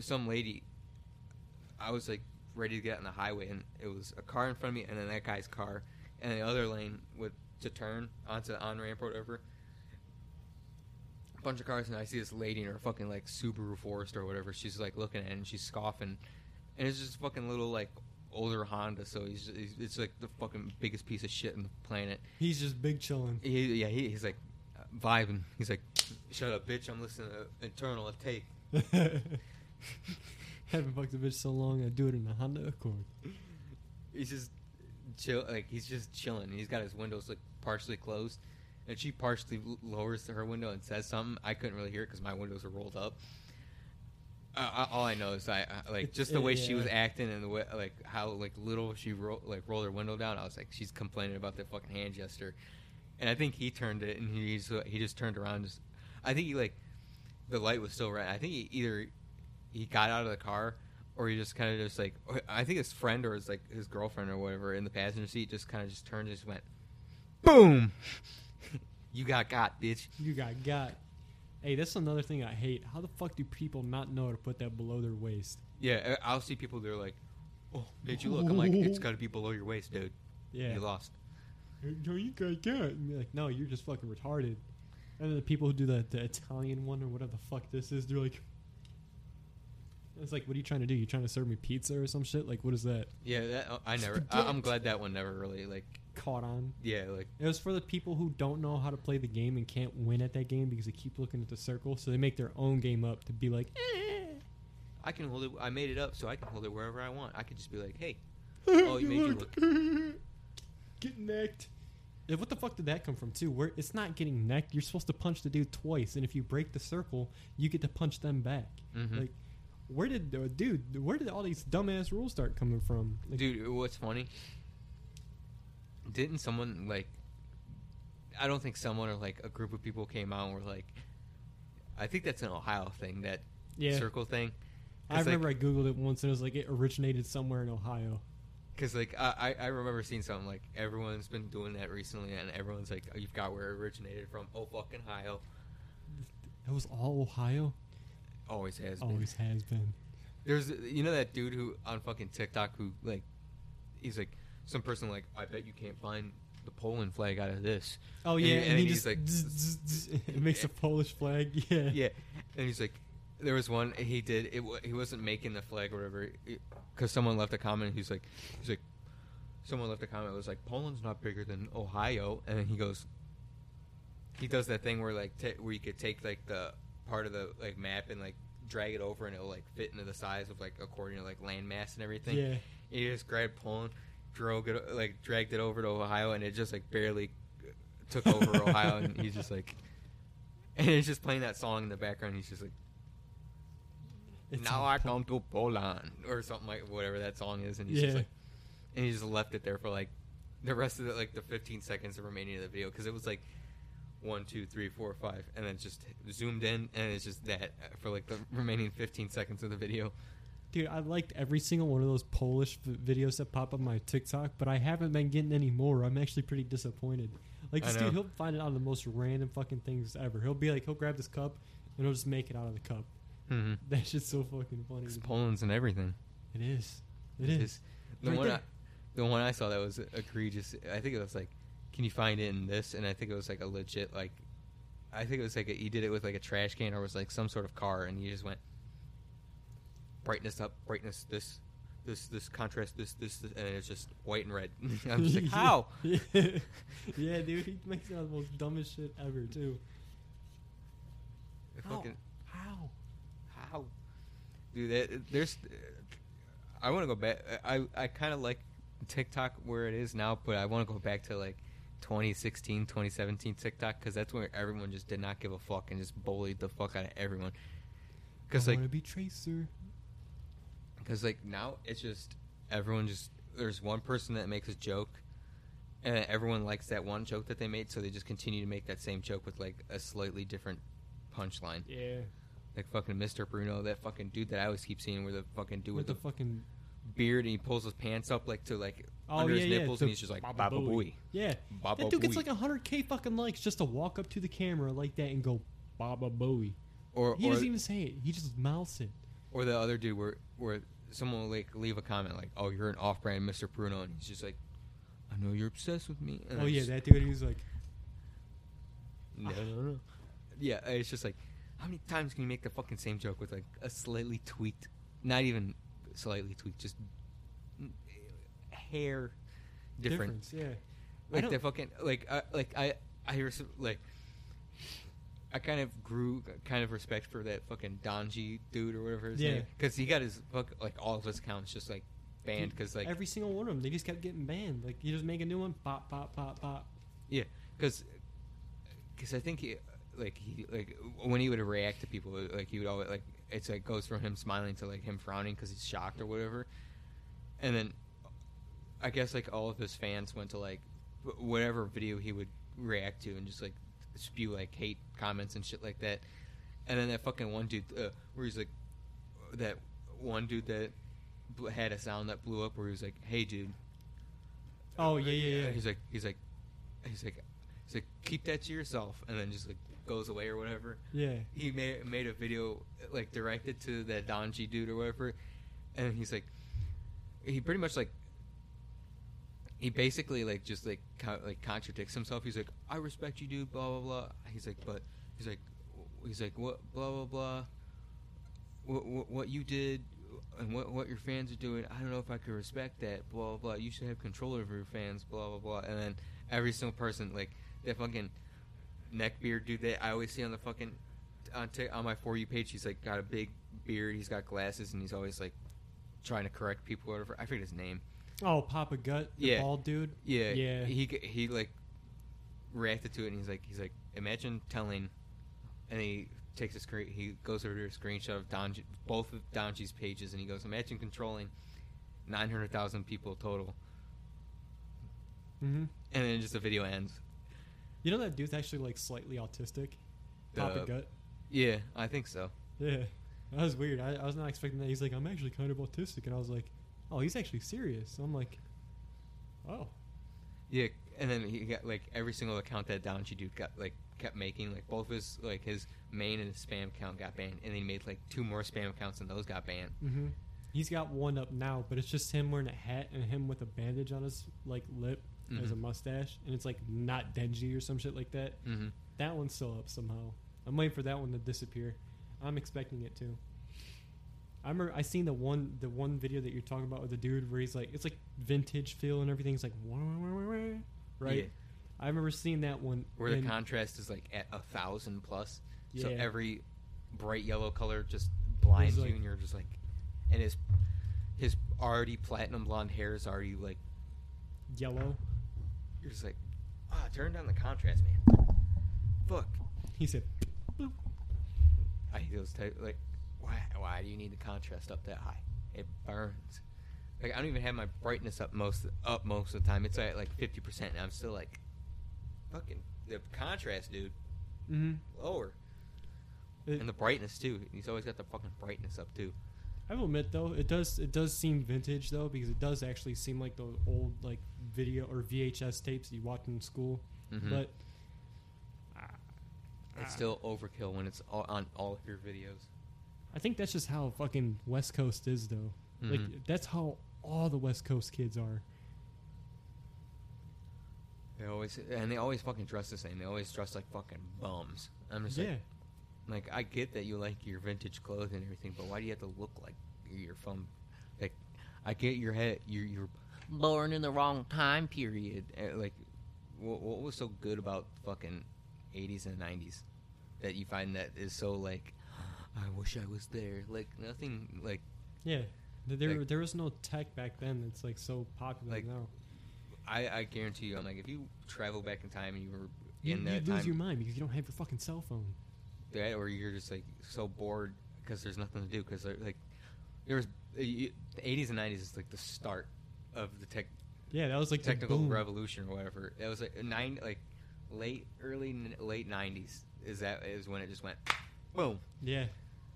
some lady i was like ready to get on the highway and it was a car in front of me and then that guy's car and the other lane with to turn onto the on ramp or whatever A bunch of cars and I see this lady in her fucking like Subaru Forester or whatever. She's like looking at it and she's scoffing, and it's just fucking little like older Honda. So he's, he's it's like the fucking biggest piece of shit on the planet. He's just big chilling. He, yeah, he, he's like uh, vibing. He's like, "Shut up, bitch! I'm listening to Internal Take." Haven't fucked a bitch so long I do it in a Honda Accord. He's just chill, like he's just chilling. He's got his windows like partially closed, and she partially lowers her window and says something. I couldn't really hear it because my windows are rolled up. Uh, I- all I know is I, I like just the way she was acting and the way like how like little she ro- like rolled her window down. I was like, she's complaining about the fucking hand gesture, and I think he turned it and he just, he just turned around. Just I think he like the light was still red. I think he either he got out of the car or he just kind of just like I think his friend or his like his girlfriend or whatever in the passenger seat just kind of just turned and just went boom. you got got, bitch. You got got. Hey, that's another thing I hate. How the fuck do people not know to put that below their waist? Yeah, I'll see people they're like, "Oh, made you look." I'm like, "It's got to be below your waist, dude. Yeah. You lost." No, you got got. And like, no, you're just fucking retarded. And then the people who do the, the Italian one or whatever the fuck this is, they're like, it's like, what are you trying to do? You trying to serve me pizza or some shit? Like, what is that? Yeah, that, uh, I never. I, I'm glad that one never really like. Caught on. Yeah, like It was for the people who don't know how to play the game and can't win at that game because they keep looking at the circle. So they make their own game up to be like, eh. I can hold it. I made it up so I can hold it wherever I want. I could just be like, "Hey, Oh, you made you look. Get necked. What the fuck did that come from too? Where it's not getting necked. You're supposed to punch the dude twice, and if you break the circle, you get to punch them back. Mhm. Like, where did uh, dude? Where did all these dumbass rules start coming from? Like, Dude, what's funny? Didn't someone like? I don't think someone or like a group of people came out and were like, I think that's an Ohio thing, that yeah, circle thing. I It's like- remember I googled it once and it was like it originated somewhere in Ohio. Because like I, I I remember seeing something like everyone's been doing that recently, and everyone's like, oh, "You've got where it originated from." Oh, fucking Ohio, It was all Ohio. Always has been. Always has been. There's you know that dude who on fucking TikTok who like he's like some person like I bet you can't find the Poland flag out of this. Oh yeah, he- and, and he he's just like- zzz, zzz, zzz, it makes a Polish flag. Yeah, Yeah, and he's like, there was one he did. It he wasn't making the flag or whatever because someone left a comment. He's like, he's like, someone left a comment. It was like Poland's not bigger than Ohio, and then he goes, he does that thing where like ta where you could take like the part of the like map and like drag it over and it'll like fit into the size of like according to like landmass and everything. yeah. He just grabbed Poland, drove it, like dragged it over to Ohio, and it just like barely took over Ohio, and he's just like, and he's just playing that song in the background. He's just like, It's now I come to Poland or something like whatever that song is, and he's Yeah. just like, and he just left it there for like the rest of the like the 15 seconds of remaining of the video because it was like one, two, three, four, five, and then just zoomed in, and it's just that for like the remaining 15 seconds of the video. Dude, I liked every single one of those Polish v- videos that pop up on my TikTok, but I haven't been getting any more. I'm actually pretty disappointed. Like I this know. dude, he'll find it on the most random fucking things ever. He'll be like, he'll grab this cup and he'll just make it out of the cup. Mm-hmm. That shit's so fucking funny. me. Poland's and everything. It is. It is. The Right one, I, the one I saw that was egregious. I think it was like, can you find it in this? And I think it was like a legit like, I think it was like a, he did it with like a trash can or was like some sort of car, and he just went brightness up, brightness this, this, this contrast this, this, this and it's just white and red. I'm just like, how? yeah, dude, he makes it out of the most dumbest shit ever too. How? Fucking, How? how? Dude, that, there's. I want to go back. I I kind of like TikTok where it is now, but I want to go back to like 2016, 2017 TikTok because that's where everyone just did not give a fuck and just bullied the fuck out of everyone. Because I like, want to be Tracer. because like now it's just everyone just there's one person that makes a joke. And everyone likes that one joke that they made, so they just continue to make that same joke with like a slightly different punchline. Yeah. Like fucking Mr. Bruno, that fucking dude that I always keep seeing, where the fucking dude With with, the the, fucking beard and he pulls his pants up like to like oh under yeah his yeah nipples, the and he's just like Baba Baba Booey. Booey. Yeah, Baba that dude gets like hundred k fucking likes just to walk up to the camera like that and go Baba Booey. Or He or, doesn't even say it. He just mouths it. or the other dude where where someone will like leave a comment like, "Oh, you're an off-brand Mr. Bruno," and he's just like, "I know you're obsessed with me." And oh I'm yeah, just- that dude. He was like, No, no, no. Yeah, it's just like, how many times can you make the fucking same joke with like a slightly tweaked, not even slightly tweaked, just hair different. difference. Yeah. Like the fucking like I like I I res- like I kind of grew kind of respect for that fucking Donji dude or whatever his Yeah. name because he got his fuck like all of his accounts just like banned because like every single one of them, they just kept getting banned. Like you just make a new one, pop, pop, pop, pop. Yeah, because because I think he like he like when he would react to people like he would always like it's like goes from him smiling to like him frowning because he's shocked or whatever, and then I guess like all of his fans went to like whatever video he would react to and just like spew like hate comments and shit like that, and then that fucking one dude uh, where he's like that one dude that had a sound that blew up where he was like, "Hey, dude." Oh, yeah, yeah, yeah. He's like, he's like, he's like, he's like, keep that to yourself, and then just like goes away or whatever. Yeah. He made made a video like directed to that Donji dude or whatever, and he's like, he pretty much like, he basically like just like co- like contradicts himself. He's like, I respect you, dude. Blah blah blah. He's like, but he's like, he's like, what blah blah blah. What, what, what you did and what what your fans are doing, I don't know if I could respect that. Blah blah blah. You should have control over your fans. Blah blah blah. And then every single person like that fucking neckbeard dude that I always see on the fucking on t- on my for you page. He's like got a big beard. He's got glasses and he's always like trying to correct people or whatever. I forget his name. Oh, Papa Gut, the Yeah. bald dude. Yeah, Yeah. He he like reacted to it and he's like he's like imagine telling, and he takes a screen. He goes over to a screenshot of Don, both of Donji's pages, and he goes, "Imagine controlling nine hundred thousand people total." Mm-hmm. And then just the video ends. You know that dude's actually like slightly autistic. The- Papa Gut. Yeah, I think so. Yeah, that was weird. I, I was not expecting that. He's like, I'm actually kind of autistic, and I was like, oh, he's actually serious. So I'm like, oh, Yeah, and then he got like every single account that Donji dude got like kept making like both his like his main and his spam account got banned, and then he made like two more spam accounts and those got banned. mm-hmm. He's got one up now, but it's just him wearing a hat and him with a bandage on his like lip as a Mhm. mustache, and it's like not Denji or some shit like that. Mm-hmm. That one's still up somehow. I'm waiting for that one to disappear. I'm expecting it to. I remember I seen the one the one video that you're talking about with the dude where he's like it's like vintage feel and everything's like wah, wah, wah, right. Yeah. I remember seeing that one Where the contrast is like at a thousand plus, so every bright yellow color just blinds like- you, and you're just like, and his his already platinum blonde hair is already like yellow. you're just like, ah, turn down the contrast, man. Fuck. He said, I hate those type like why why do you need the contrast up that high? It burns. Like I don't even have my brightness up most up most of the time. It's at like fifty percent and I'm still like fucking the contrast, dude, mm-hmm. lower. And the brightness too. He's always got the fucking brightness up too. I will admit though, it does it does seem vintage though because it does actually seem like those old like video or VHS tapes you watch in school. Mhm. But it's still overkill when it's all, on all of your videos. I think that's just how fucking West Coast is though. Mhm. Like that's how all the West Coast kids are. They always and they always fucking dress the same. They always dress like fucking bums. I'm just Yeah. like, like I get that you like your vintage clothes and everything, but why do you have to look like you're from? Like, I get your head. You're you're born in the wrong time period. Uh, Like, what, what was so good about fucking 80s and 90s that you find that is so like, I wish I was there. Like nothing. Like Yeah. There Like- there was no tech back then that's like so popular Like, now. I I guarantee you, I'm like if you travel back in time and you were You, in that you lose time. your mind because you don't have your fucking cell phone. that or you're just like so bored because there's nothing to do because like there was uh, the 80s and 90s is like the start of the tech Yeah, that was like the technical revolution or whatever that was like nine like late early late 90s is that is when it just went boom Yeah,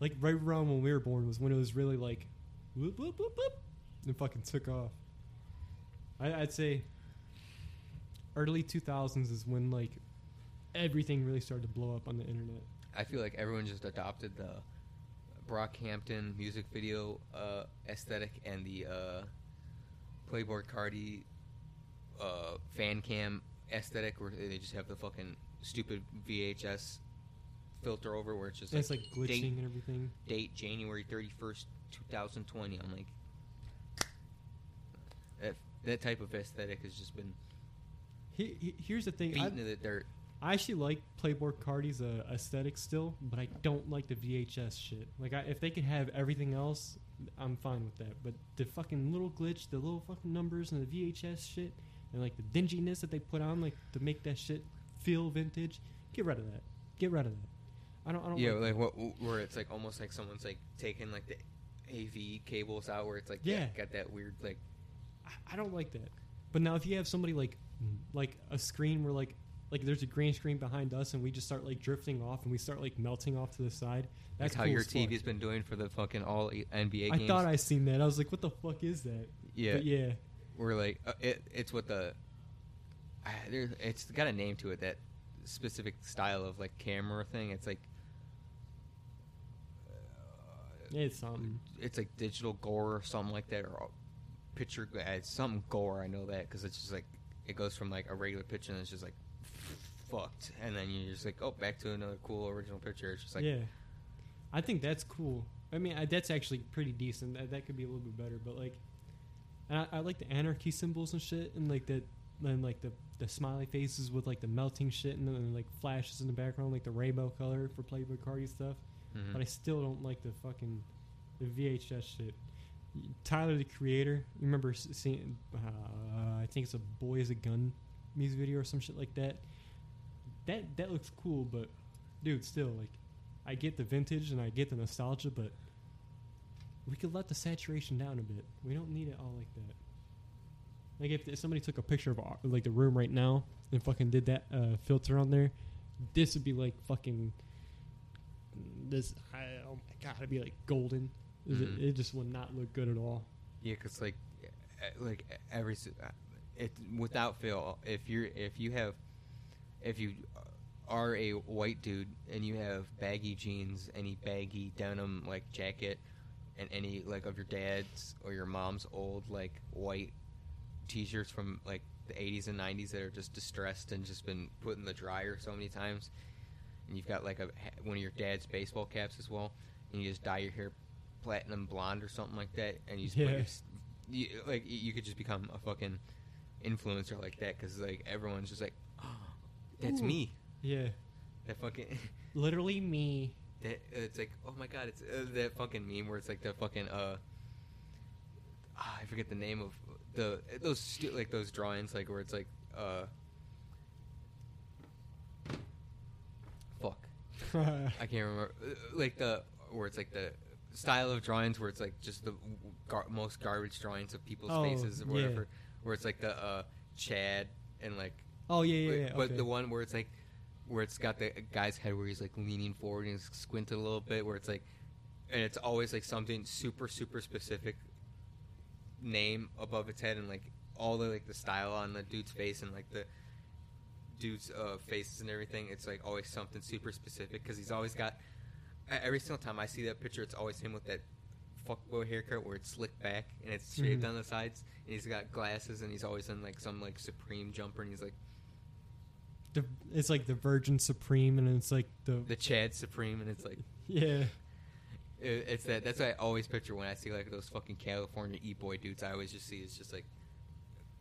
like right around when we were born was when it was really like, whoop whoop whoop whoop, and fucking took off. I, I'd say early two thousands is when like everything really started to blow up on the internet. I feel like everyone just adopted the Brockhampton music video uh, aesthetic and the uh, Playboi Carti uh, fan cam aesthetic, where they just have the fucking stupid VHS filter over, where it's just it's like date, glitching and everything. date January thirty first, two thousand twenty. I'm like, that that type of aesthetic has just been He, he, here's the thing. I, beaten to the dirt. I actually like Playboi Carti's uh, aesthetic still, but I don't like the VHS shit. Like, I, if they could have everything else, I'm fine with that. But the fucking little glitch, the little fucking numbers, and the VHS shit, and like the dinginess that they put on, like to make that shit feel vintage, get rid of that. Get rid of that. I don't. I don't. Yeah, like, what where it's like almost like someone's like taking like the AV cables out, where it's like Yeah. got that weird like I- I don't like that. But now if you have somebody like like a screen where like like there's a green screen behind us and we just start like drifting off and we start like melting off to the side. That's That's how your fuck. TV's been doing for the fucking all NBA I games. thought I seen that. I was like, what the fuck is that? yeah, But yeah. we're like uh, it, it's what the uh, there it's got a name to it that specific style of like camera thing. It's like uh, It's something. it's like digital gore or something like that, or picture. uh, It's something gore. I know that because it's just like it goes from like a regular picture and it's just like fucked, and then you're just like, oh, back to another cool original picture. It's just like yeah. I think that's cool. I mean, I, that's actually pretty decent. That, that could be a little bit better, but like, and I, I like the anarchy symbols and shit, and like the and like the the smiley faces with like the melting shit and then like flashes in the background, like the rainbow color for Playboi Carti stuff. Mhm. But I still don't like the fucking the VHS shit. Tyler the Creator, you remember seeing? Uh, I think it's a Boy is a Gun music video or some shit like that. That that looks cool, but dude, still like I get the vintage and I get the nostalgia, but we could let the saturation down a bit. We don't need it all like that. Like if, if somebody took a picture of our, like the room right now and fucking did that uh, filter on there, this would be like fucking this. I, oh my god, it'd be like golden. It- Mhm. It just would not look good at all. Yeah, because like, like every uh, it without fail, if you're if you have if you are a white dude and you have baggy jeans, any baggy denim like jacket, and any like of your dad's or your mom's old like white t-shirts from like the 80s and 90s that are just distressed and just been put in the dryer so many times and you've got like a one of your dad's baseball caps as well and you just dye your hair platinum blonde or something like that and you just put Yeah. your, you, like you could just become a fucking influencer like that because like everyone's just like oh, that's Ooh. me Yeah, that fucking literally me. that it's like oh my god it's uh, that fucking meme where it's like the fucking uh ah, I forget the name of the those stu- like those drawings like where it's like uh fuck I can't remember uh, like the where it's like the style of drawings where it's like just the gar- most garbage drawings of people's Oh, faces or yeah. whatever where it's like the uh Chad and like oh yeah, yeah, but, yeah. but okay. the one where it's like where it's got the guy's head where he's like leaning forward and squinted a little bit where it's like and it's always like something super super specific name above its head and like all the like the style on the dude's face and like the dude's uh, faces and everything it's like always something super specific because he's always got every single time i see that picture it's always him with that fuckboy haircut where it's slicked back and it's shaved Mhm. on the sides and he's got glasses and he's always in like some like supreme jumper and he's like the, it's like the Virgin Supreme, and it's like the, the Chad Supreme, and it's like yeah. it, it's that. That's what I always picture when I see like those fucking California e boy dudes. I always just see it's just like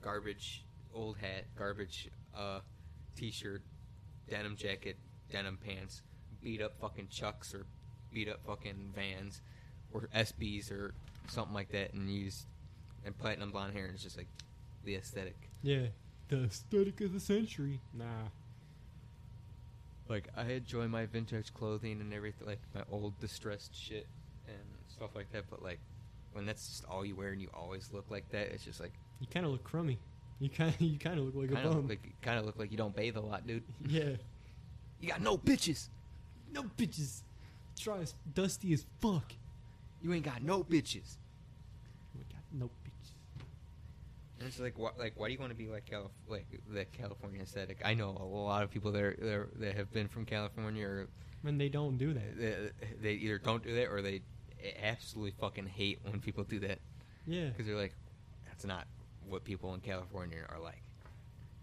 garbage, old hat, garbage, uh, t-shirt, denim jacket, denim pants, beat up fucking Chucks or beat up fucking Vans or SBs or something like that, and use and platinum blonde hair, and it's just like the aesthetic. Yeah, the aesthetic of the century. Nah. Like I enjoy my vintage clothing and everything, like my old distressed shit and stuff like that. But like when that's just all you wear and you always look like that, it's just like You kind of look crummy. You kind of you kind of look like kind a bum. like kind of look like you don't bathe a lot, dude. yeah. You got no bitches. No bitches. Try as dusty as fuck. You ain't got no bitches. My god, no bitches. And it's like, what, like, why do you want to be like, Calif- like the California aesthetic? I know a lot of people that are, that, are, that have been from California, or When they don't do that. they, they either don't do that or they absolutely fucking hate when people do that Yeah. because they're like, that's not what people in California are like.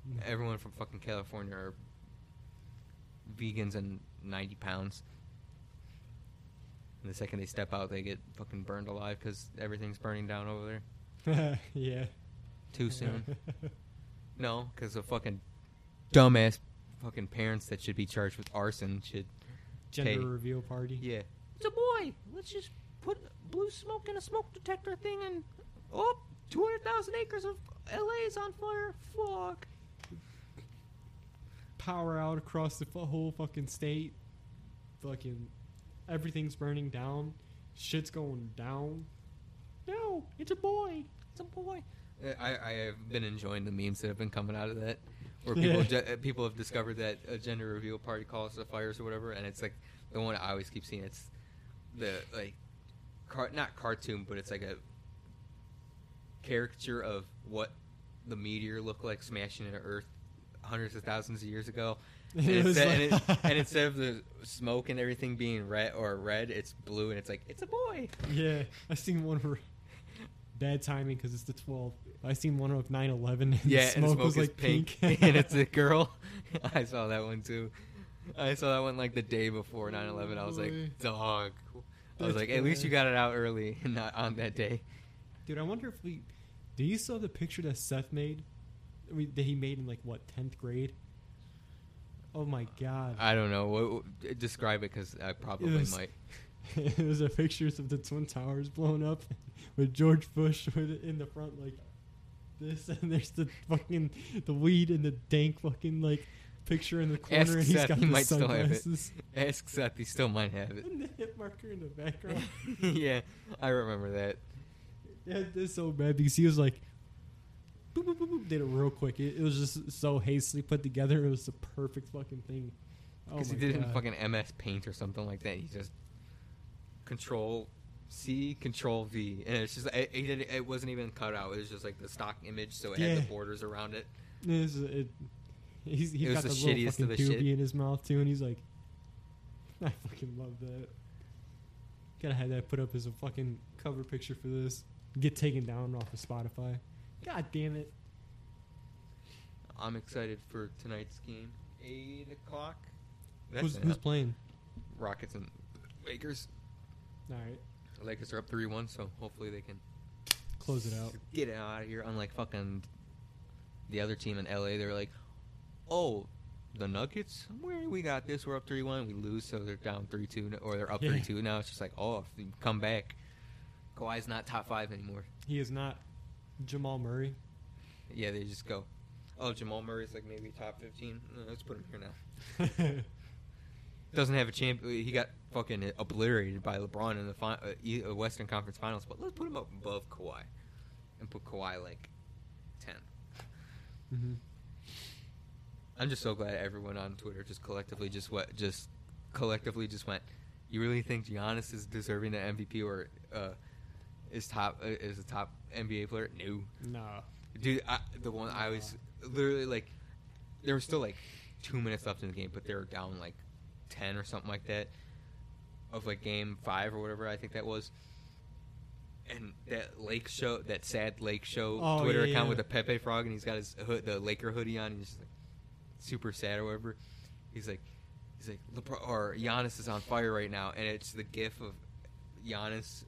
Mm-hmm. Everyone from fucking California are vegans and 90 pounds. And the second they step out, they get fucking burned alive because everything's burning down over there. yeah. Too soon. no, because the fucking dumbass fucking parents that should be charged with arson should. Gender Hey. reveal party. Yeah. It's a boy. Let's just put blue smoke in a smoke detector thing and. Oh, 200,000 acres of LA is on fire. Fuck. Power out across the fu- whole fucking state. Fucking everything's burning down. Shit's going down. No, it's a boy. It's a boy. I, I have been enjoying the memes that have been coming out of that, where people Yeah. ge- uh, people have discovered that a gender reveal party calls the fires or whatever, and it's like the one I always keep seeing. It's the like, car- not cartoon, but it's like a caricature of what the meteor looked like smashing into Earth hundreds of thousands of years ago. And, It instead, and, it, and instead of the smoke and everything being red or red, it's blue, and it's like it's a boy. Yeah, I seen one for bad timing because it's the 12th. I seen one of 9/11 and Yeah, the and the smoke smoke was is like pink, pink, and it's a girl. I saw that one too. I saw that one like the day before 9/11. I was like, dog. I was like, at least you got it out early, and not on that day. Dude, I wonder if we. Do you saw the picture that Seth made? I mean, that he made in like what 10th grade? Oh my god! I don't know. What, describe it because I probably was- might. it was a pictures of the twin towers blown up with George Bush in the front like this, and there's the fucking the weed and the dank fucking like picture in the corner, Ask and he's Seth, got he the might still have it. sunglasses Ask Seth, he still might have it. and the hit marker in the background. yeah, I remember that. Yeah, it's so bad because he was like, boop, boop, boop, boop, did it real quick. It, it was just so hastily put together. It was the perfect fucking thing. Oh Because my he did it in fucking MS Paint or something like that. He just Control C, Control V, and it's just it, it, did- it wasn't even cut out. It was just like the stock image, so it had the borders around it. It's- it, he's he's It was got the the, little shittiest fucking of the shit. in his mouth too, and he's like, I fucking love that. Gotta have that put up as a fucking cover picture for this. Get taken down off of Spotify. God damn it! I'm excited for tonight's game. Eight o'clock. That's Who's, who's playing? Rockets and Lakers. All right, The Lakers are up three one, so hopefully they can close it out. get it out of here. Unlike fucking the other team in LA, they're like, oh, the Nuggets, where we got this? We're up three one. We lose, so they're down three two, or they're up Yeah. three two now. It's just like, oh, if you come back, Kawhi's not top five anymore. He is not Jamal Murray. Yeah, they just go. Oh, Jamal Murray's like maybe top fifteen. Uh, Let's put him here now. Doesn't have a champ. He got fucking obliterated by LeBron in the uh, uh, Western Conference Finals. But let's put him up above Kawhi, and put Kawhi like ten. hmm I'm just so glad everyone on Twitter just collectively just what just collectively just went. You really think Giannis is deserving an MVP or uh, is top uh, is a top NBA player? No, Nah. dude. I, the one I was literally like, there was still like two minutes left in the game, but they were down like ten or something like that of like game five or whatever I think that was. And that Lake show, that sad Lake show Oh, Twitter yeah, account yeah. with the Pepe frog, and he's got his hood, the Laker hoodie on, and he's just like super sad or whatever. He's like, he's like, LeBron, or Giannis is on fire right now, and it's the gif of Giannis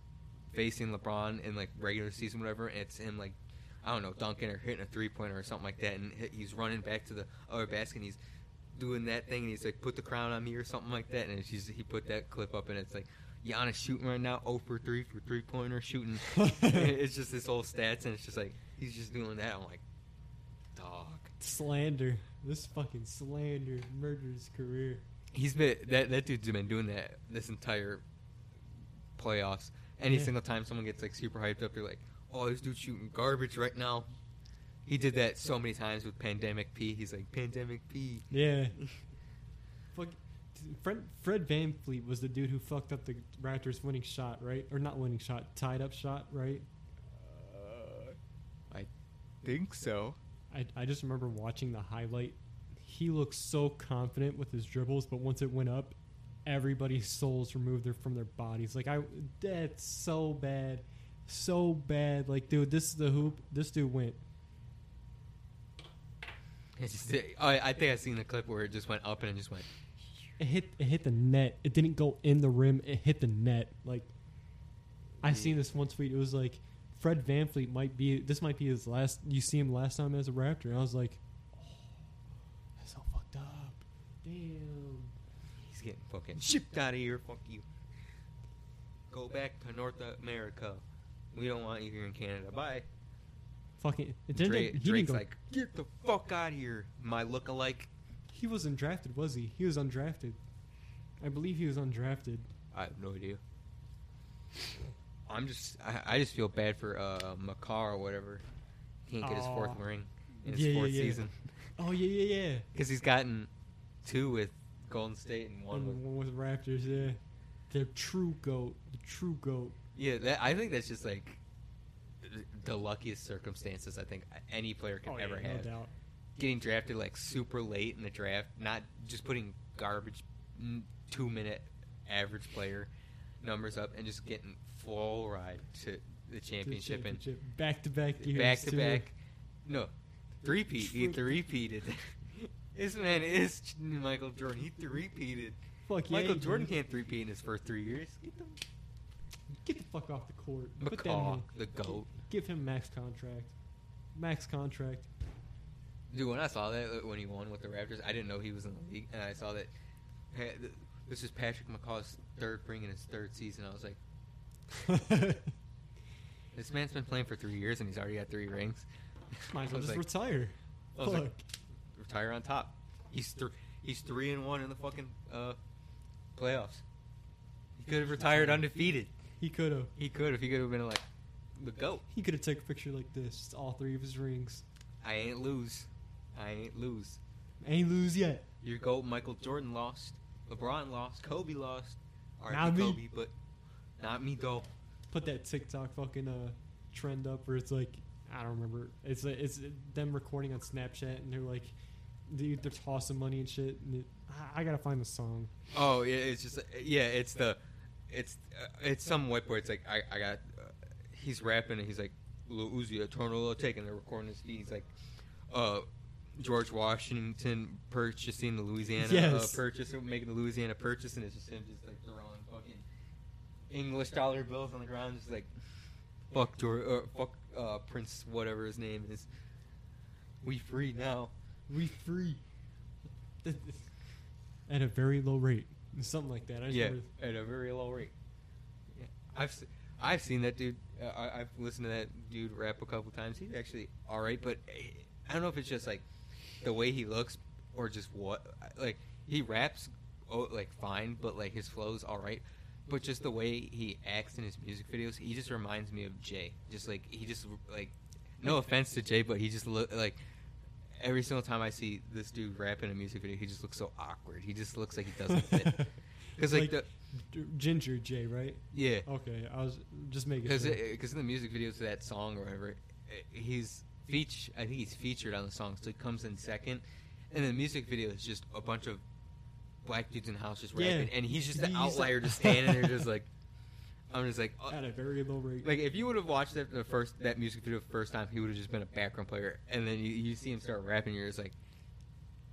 facing LeBron in like regular season, whatever. And it's him like, I don't know, dunking or hitting a three pointer or something like that, and he's running back to the other basket, and he's doing that thing, and he's like, put the crown on me or something like that, and he put that clip up, and it's like. Giannis shooting right now, 0 for 3 for three pointer shooting. it's just this whole stats, and it's just like he's just doing that. I'm like, dog. Slander. This fucking slander murdered his career. He's been that that dude's been doing that this entire playoffs. Any Yeah. single time someone gets like super hyped up, they're like, "Oh, this dude's shooting garbage right now." He did that so many times with Pandemic P. He's like, "Pandemic P." Yeah. Fuck. Fred, Fred VanVleet was the dude who fucked up the Raptors' winning shot, right? Or not winning shot, tied up shot, right? Uh, I think so. I, I just remember watching the highlight. He looked so confident with his dribbles, but once it went up, everybody's souls removed their, from their bodies. Like I, that's so bad, so bad. Like, dude, this is the hoop. This dude went. It's I, oh, I think I seen the clip where it just went up and it just went. It hit. It hit the net. It didn't go in the rim. It hit the net. Like, I hmm. seen this one tweet. It was like, Fred VanVleet might be. This might be his last. You see him last time as a Raptor. And I was like, oh, that's so fucked up. Damn. He's getting fucking shipped out of here. Fuck you. Go back to North America. We don't want you here in Canada. Bye. Fucking. It didn't, Dre, he didn't Drake's go. like, get the fuck out of here, my look-alike. He wasn't drafted, was he? He was undrafted. I believe he was undrafted. I have no idea. I'm just, I, I just feel bad for uh, McCaw or whatever. He can't get his fourth ring in his Yeah, yeah, fourth yeah. season Oh yeah, yeah, yeah. because he's gotten two with Golden State and one with. one with Raptors. Yeah, the true goat. The true goat. Yeah, that, I think that's just like the luckiest circumstances I think any player can oh, ever yeah, have. no doubt. getting drafted like super late in the draft, not just putting garbage two minute average player numbers up and just getting full ride to the The championship and back to back years. back to too. back. No, three peat. He three-peated. this man is Michael Jordan. He three-peated. Fuck yeah, Michael he Jordan did. can't three-peat in his first three years. Get the Get the fuck off the court. McCaw, the goat. Give him max contract. Max contract. Dude, when I saw that uh, when he won with the Raptors, I didn't know he was in the league, and I saw that this is Patrick McCaw's third ring in his third season. I was like, this man's been playing for three years, and he's already got three rings. Might as well just like, retire. Fuck. Retire on top. He's three. He's three and one in the fucking uh, playoffs. He could have retired undefeated. He could have. He could if he could have been like the goat. He could have taken a picture like this, all three of his rings. I ain't lose. I ain't lose. Ain't lose yet. Your goat, Michael Jordan lost. LeBron lost. Kobe lost. All Not right, me. Kobe, but not me though. Put that TikTok fucking uh trend up where it's like I don't remember. It's it's them recording on Snapchat and they're like, dude, they're tossing money and shit. And it, I, I gotta find the song. Oh yeah, it's just yeah, it's the, it's uh, it's some whiteboard. It's like I I got, uh, he's rapping and he's like, Lil Uzi, a tornado take, and they're recording his feet. He's like, uh, George Washington purchasing the Louisiana uh, Yes. purchase, making the Louisiana purchase, and it's just him just like throwing fucking English dollar bills on the ground, just like fuck George, uh, fuck uh, Prince, whatever his name is. We free now. We free. At a very low rate, something like that. I just Yeah, remember- at a very low rate. Yeah. I've se- I've seen that dude. Uh, I, I've listened to that dude rap a couple times. He's actually all right, but eh, I don't know if it's just like the way he looks or just what. Like he raps, oh, like fine, but like his flow's all right. But just the way he acts in his music videos, he just reminds me of Jay. Just like he just like, no offense to Jay, but he just look like every single time I see this dude rap in a music video, he just looks so awkward. He just looks like he doesn't fit. Because like, the D- Ginger J, right? yeah, Okay, I was just making because sure. because in the music videos to that song or whatever, he's feature. I think he's featured on the song, so he comes in second. And the music video is just a bunch of black dudes in the house just Yeah. rapping, and he's just the He's outlier, like- just standing there, just like. I'm just like, uh, At a very low rate. like if you would have watched that the first that music video the first time, he would have just been a background player, and then you, you see him start rapping, you're just like,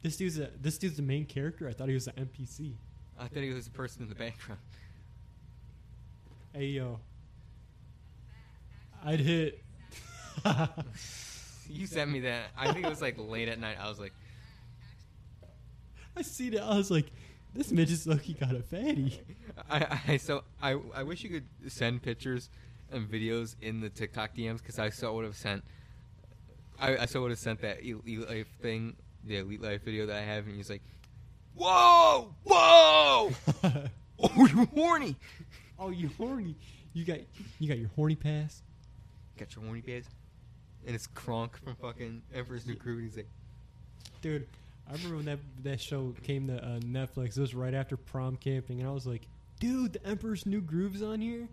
this dude's a, this dude's the main character. I thought he was an NPC. I thought he was the person in the background. Hey yo, I'd hit. You sent me that. I think it was like late at night. I was like, I see it. I was like, this midget's lucky got a fatty. I, I so I I wish you could send pictures and videos in the TikTok DMs because I so would have sent. I, I so would have sent that elite life thing, the elite life video that I have, and he's like, "Whoa, whoa, oh you horny, oh, you horny? You got you got your horny pass. got your horny pass, And it's Kronk from fucking Emperor's New Groove, and he's like, Dude, I remember when that that show came to uh, Netflix. It was right after prom camping, and I was like, "Dude, the Emperor's New Groove's on here."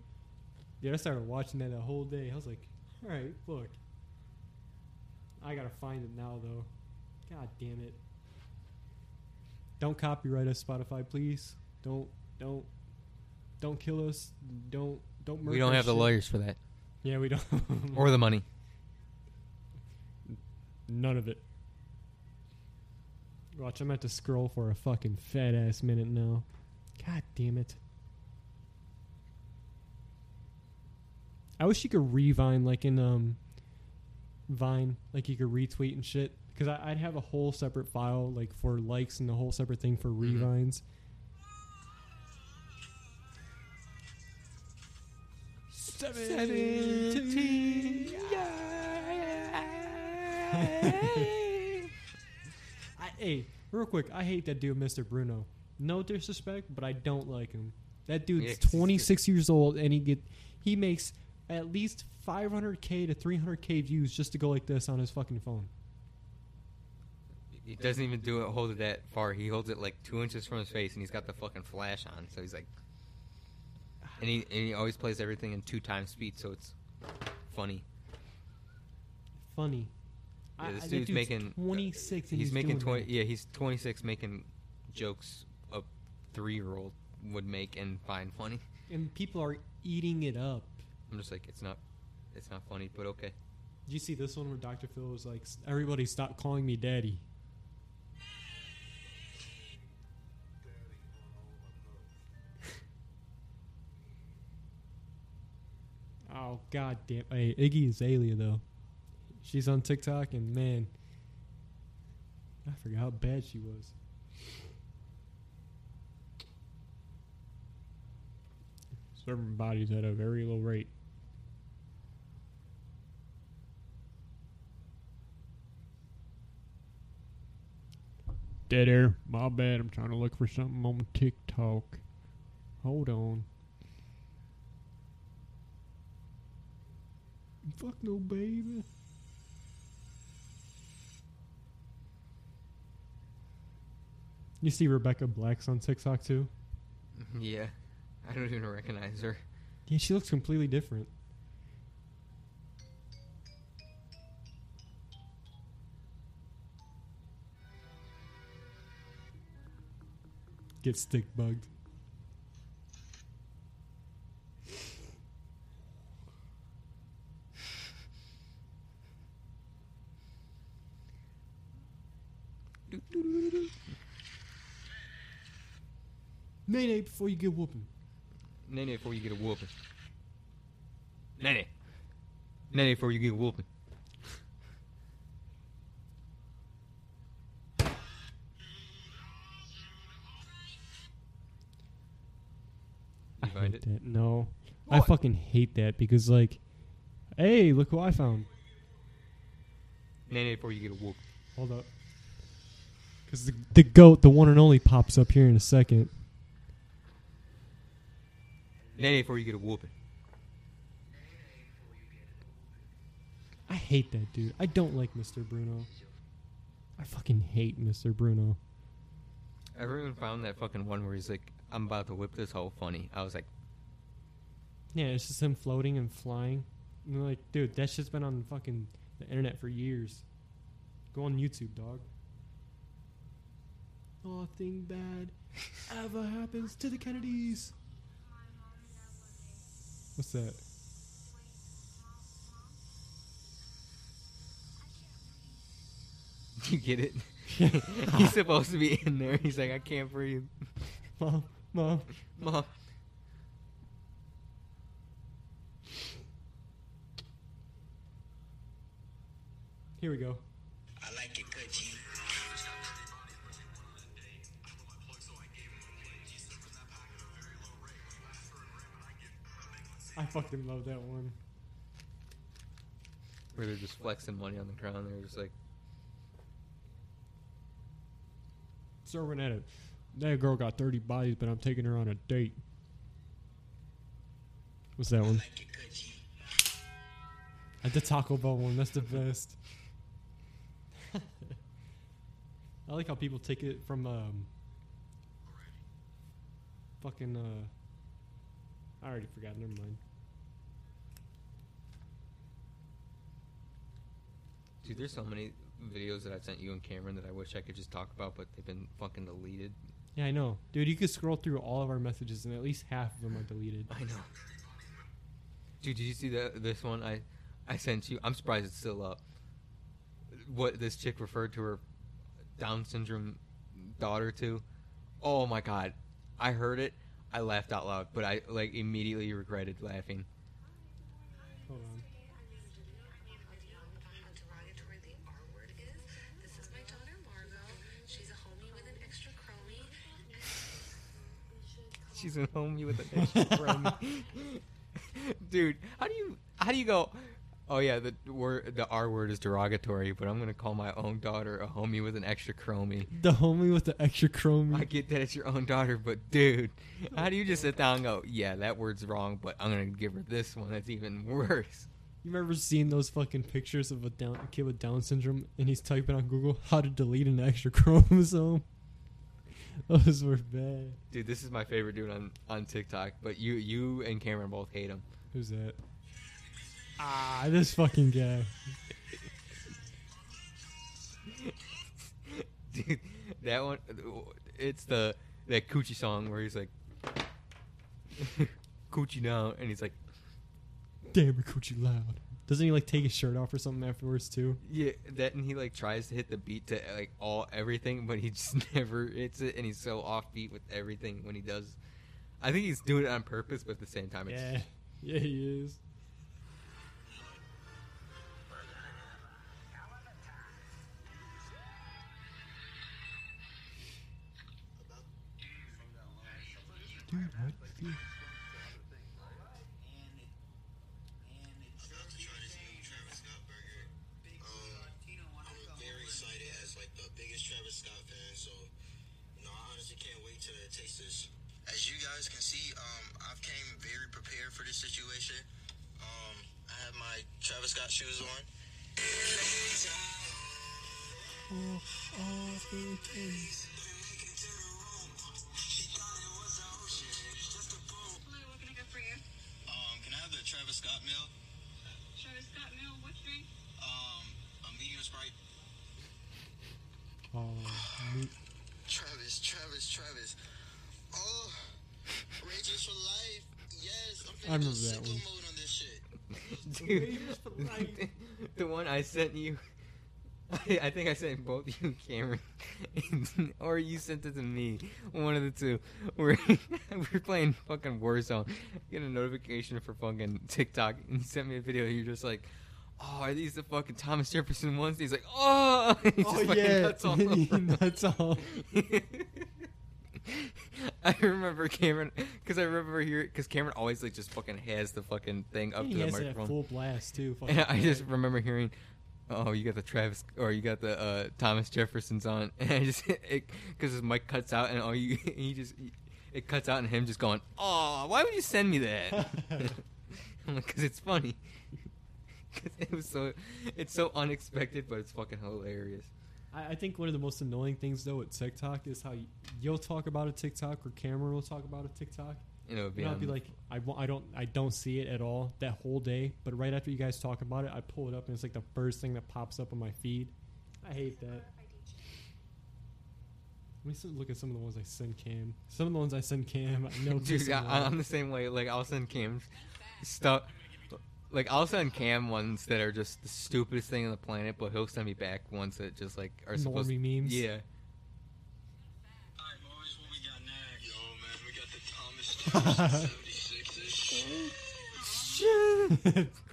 Dude, I started watching that the whole day. I was like, "All right, look, I gotta find it now, though." God damn it! Don't copyright us, Spotify, please. Don't, don't, don't kill us. Don't, don't. "We don't have the lawyers for that Yeah, we don't. or the money." None of it. Watch, I'm at to scroll for a fucking fat ass minute now. God damn it. I wish you could revine like in um Vine, like you could retweet and shit. Because I'd have a whole separate file like for likes and a whole separate thing for Mhm. revines. Seventeen. I, hey, real quick, I hate that dude, Mr. Bruno. No disrespect, but I don't like him. That dude's Yeah, 'cause he's 26 years old, and he get he makes at least 500k to 300k views just to go like this on his fucking phone. He doesn't even do it. Hold it that far. He holds it like two inches from his face, and he's got the fucking flash on. So he's like, and he and he always plays everything in two times speed, so it's funny. Funny. Yeah, this that dude's making- uh, 26. And He's, he's, making twenty. that. Yeah, he's twenty six, making jokes a three year old would make and find funny. and people are eating it up. I'm just like, it's not, it's not funny, but okay. Did you see this one where Dr. Phil was like, "Everybody stop calling me daddy." Oh god damn! Hey, Iggy is Azalea though, she's on TikTok and man, I forgot how bad she was. Serving bodies at a very low rate. Dead air. My bad. I'm trying to look for something on TikTok. Hold on. Fuck no, baby. You see Rebecca Black's on TikTok too? Yeah, I don't even recognize her. Yeah, she looks completely different. Get stick bugged. Nay, nay, before you get whooping. Nene before you get a whooping. Nene. Nene before you get a whooping. I You find hate it? that. No, I fucking hate that because like, hey, look who I found. Nene before you get a whooping. Hold up, because the the goat, the one and only, pops up here in a second. Nene before you get a whooping. I hate that dude. I don't like Mr. Bruno. I fucking hate Mr. Bruno. Everyone found that fucking one where he's like, I'm about to whip this hoe funny. I was like, Yeah, it's just him floating and flying. And they're like, dude, that shit's been on fucking the internet for years. Go on YouTube, dog. Nothing bad ever happens to the Kennedys. What's that? you get it? he's supposed to be in there. He's like, I can't breathe. Mom, mom. Mom. Here we go. I fucking love that one. Where they're just flexing money on the ground. They're just like, Throwing at it. That girl got 30 bodies, but I'm taking her on a date. What's that one? like it good, At the Taco Bell one, that's the best. I like how people take it from um fucking uh I already forgot, never mind. Dude, there's so many videos that I've sent you and Cameron that I wish I could just talk about, but they've been fucking deleted. Yeah, I know. Dude, you could scroll through all of our messages and at least half of them are deleted. I know. Dude, did you see that this one I I sent you? I'm surprised it's still up. What this chick referred to her Down syndrome daughter to? Oh my god. I heard it. I laughed out loud, but I like immediately regretted laughing. Hold on. how derogatory the R word is. This is my daughter Margot. She's a homie with an extra chromie. She's a homie with an extra chromie. Dude, how do you how do you go? Oh yeah, the word the R word is derogatory, but I'm gonna call my own daughter a homie with an extra chromie. The homie with the extra chrome. I get that it's your own daughter, but dude, how do you just sit down and go, yeah, that word's wrong, but I'm gonna give her this one that's even worse. You remember seeing those fucking pictures of a, down, a kid with Down syndrome and he's typing on Google how to delete an extra chromosome? Those were bad. Dude, this is my favorite dude on on TikTok, but you you and Cameron both hate him. Who's that? Ah, this fucking guy. Dude, that one, it's the that Coochie song where he's like, Coochie now, and he's like, Damn, your coochie loud. Doesn't he like take his shirt off or something afterwards too? yeah, that, and he like tries to hit the beat to like all everything, but he just never hits it, and he's so offbeat with everything when he does. I think he's doing it on purpose, but at the same time, it's Yeah, yeah, he is. Dude, what? Dude. Remember that one. on this shit. Dude, the one I sent you. I, I think I sent both you, Cameron, or you sent it to me. One of the two. We're we're playing fucking Warzone. Get a notification for fucking TikTok, and you sent me a video. You're just like, "Oh, are these the fucking Thomas Jefferson ones?" He's like, "Oh, He oh fucking yeah, nuts all over. that's all. I remember Cameron because I remember here because Cameron always like just fucking has the fucking thing up he to the has it at microphone. full blast too. And I just remember hearing, "Oh, you got the Travis or you got the uh, Thomas Jeffersons on," and I just because his mic cuts out and all you he just it cuts out and him just going, "Oh, why would you send me that?" I'm like, "Cause it's funny." 'Cause it was so it's so unexpected, but it's fucking hilarious. I, I think one of the most annoying things though with TikTok is how you'll talk about a TikTok or Cameron will talk about a TikTok. You know, it'd be And I'll be like, I, I don't I don't see it at all that whole day. But right after you guys talk about it, I pull it up and it's like the first thing that pops up on my feed. I hate that. Let me look at some of the ones I send Cam. Some of the ones I send Cam, I know. Dude, him I, I'm the same way. Like I'll send Cam stuff. Like I'll send Cam ones that are just the stupidest thing on the planet, but he'll send me back ones that just like are supposed. Normie memes? Yeah. Alright, boys, what we got next? Yo, man, we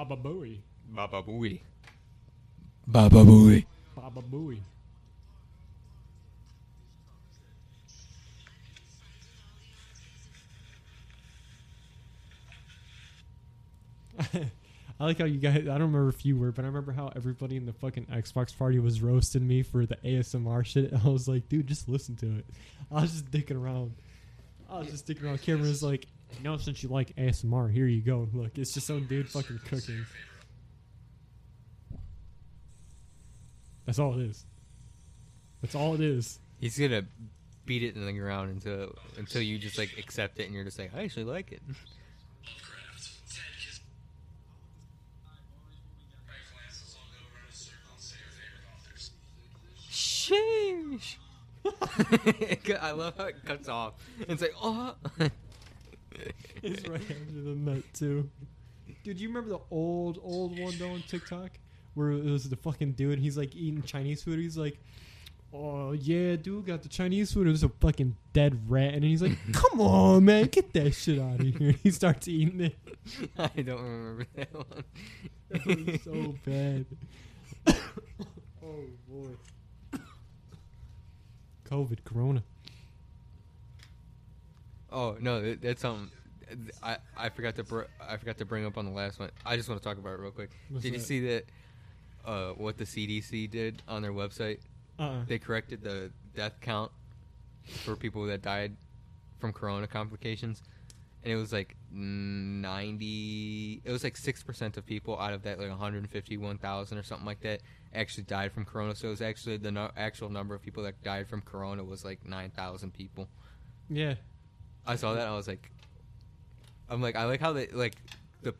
Baba Booey. Baba Booey. Baba Booey. Baba Booey. I like how you guys. I don't remember if you were, but I remember how everybody in the fucking Xbox party was roasting me for the ASMR shit. I was like, dude, just listen to it. I was just dicking around. I was just dicking around. Cameron was like, no, since you like ASMR, here you go. Look, it's just some dude fucking cooking. That's all it is. That's all it is. He's gonna beat it in the ground until until you just like accept it and you're just like, I actually like it. Sheesh. I love how it cuts off. It's like, oh. It's right after the nut too. Dude, you remember the old, old one though on TikTok where it was the fucking dude? He's like eating Chinese food. He's like, "Oh yeah, dude, got the Chinese food." It was a fucking dead rat, and he's like, "Come on, man, get that shit out of here." And he starts eating it. I don't remember that one. That was so bad. oh boy. COVID, Corona. Oh no, that- that's something. I, I forgot to br- I forgot to bring up on the last one. I just want to talk about it real quick. What's did you see that? Uh, what the CDC did on their website? Uh. They corrected the death count for people that died from corona complications, and it was like ninety. It was like six percent of people out of that like one hundred fifty-one thousand or something like that actually died from corona. So it was actually the no- actual number of people that died from corona was like nine thousand people. yeah. I saw that. I was like, I'm like, I like how they like the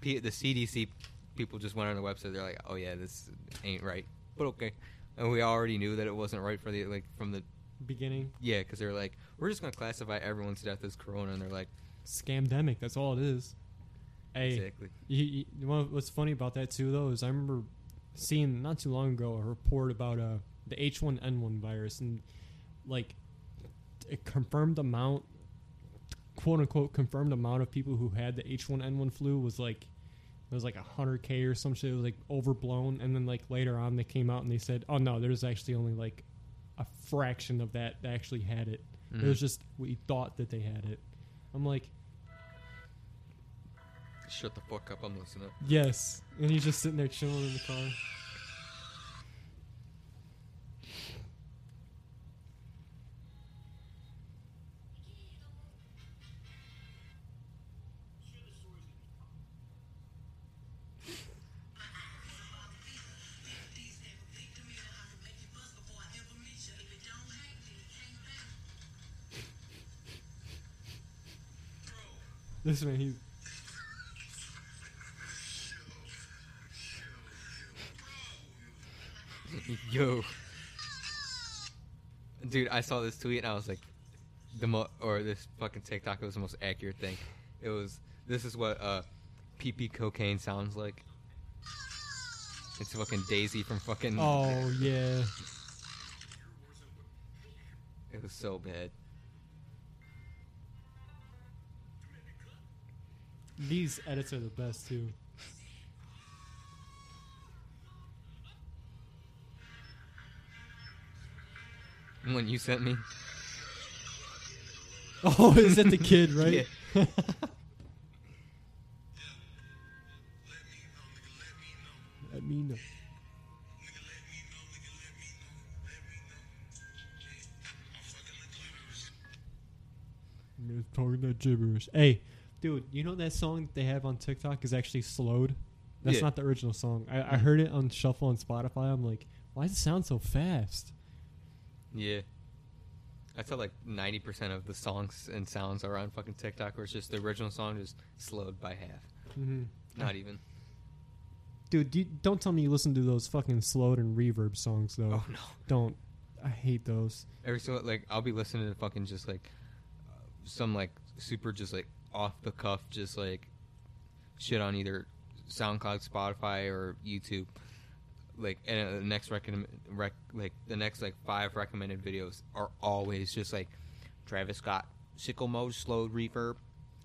P, the CDC people just went on the website. They're like, oh yeah, this ain't right, but okay. And we already knew that it wasn't right for the like from the Beginning yeah, because they're like, we're just gonna classify everyone's death as corona, and they're like, scamdemic. That's all it is. Hey, exactly. You, you, you know what's funny about that too, though, is I remember seeing not too long ago a report about uh, the H1N1 virus and like a confirmed amount, quote unquote, confirmed amount of people who had the H1N1 flu was like It was like a hundred k or some shit. It was like overblown, and then like later on they came out and they said, "Oh no, there's actually only like a fraction of that that actually had it. It was Mhm. just we thought that they had it." I'm like, Shut the fuck up. I'm listening. "Yes," and he's just sitting there chilling in the car. This man, he Yo. Dude, I saw this tweet and I was like, the mo or this fucking TikTok it was the most accurate thing. It was this is what uh PP cocaine sounds like. It's fucking Daisy from fucking. Oh yeah. It was so bad. These edits are the best too. When you sent me, Oh, is that the kid, right? Let me know. You're talking that gibberish. Hey, dude, you know that song that they have on TikTok is actually slowed? That's Yeah. not the original song. I, I heard it on Shuffle on Spotify. I'm like, why does it sound so fast? yeah. I saw like ninety percent of the songs and sounds are on fucking TikTok, where it's just the original song just slowed by half. Mm-hmm. Not even. Dude, you, don't tell me you listen to those fucking slowed and reverb songs, though. Oh no. Don't. I hate those. Every so like I'll be listening to fucking just like uh, some like super just like off the cuff just like shit on either SoundCloud, Spotify, or YouTube. Like and uh, the next recommend rec- like the next like five recommended videos are always just like Travis Scott Sicko Mode slowed reverb.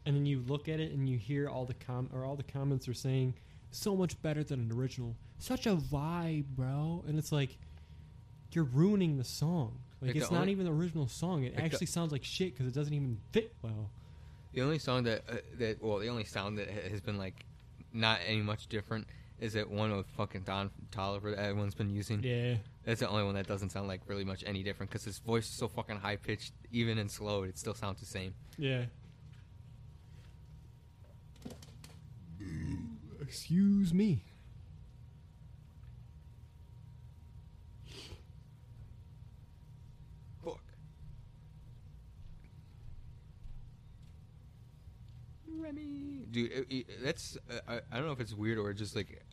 And then you look at it and you hear all the com or all the comments are saying so much better than an original. Such a vibe, bro. And it's like you're ruining the song. Like, Like, it's not only- even the original song. It Like, the- actually sounds like shit because it doesn't even fit well. The only song that uh, that well, the only sound that has been like not any much different is that one with fucking Don Toliver that everyone's been using. Yeah. That's the only one that doesn't sound like really much any different because his voice is so fucking high pitched, even and slow, it still sounds the same. Yeah. Excuse me. Fuck. Remy, dude, it, it, that's uh, I, I don't know if it's weird or just like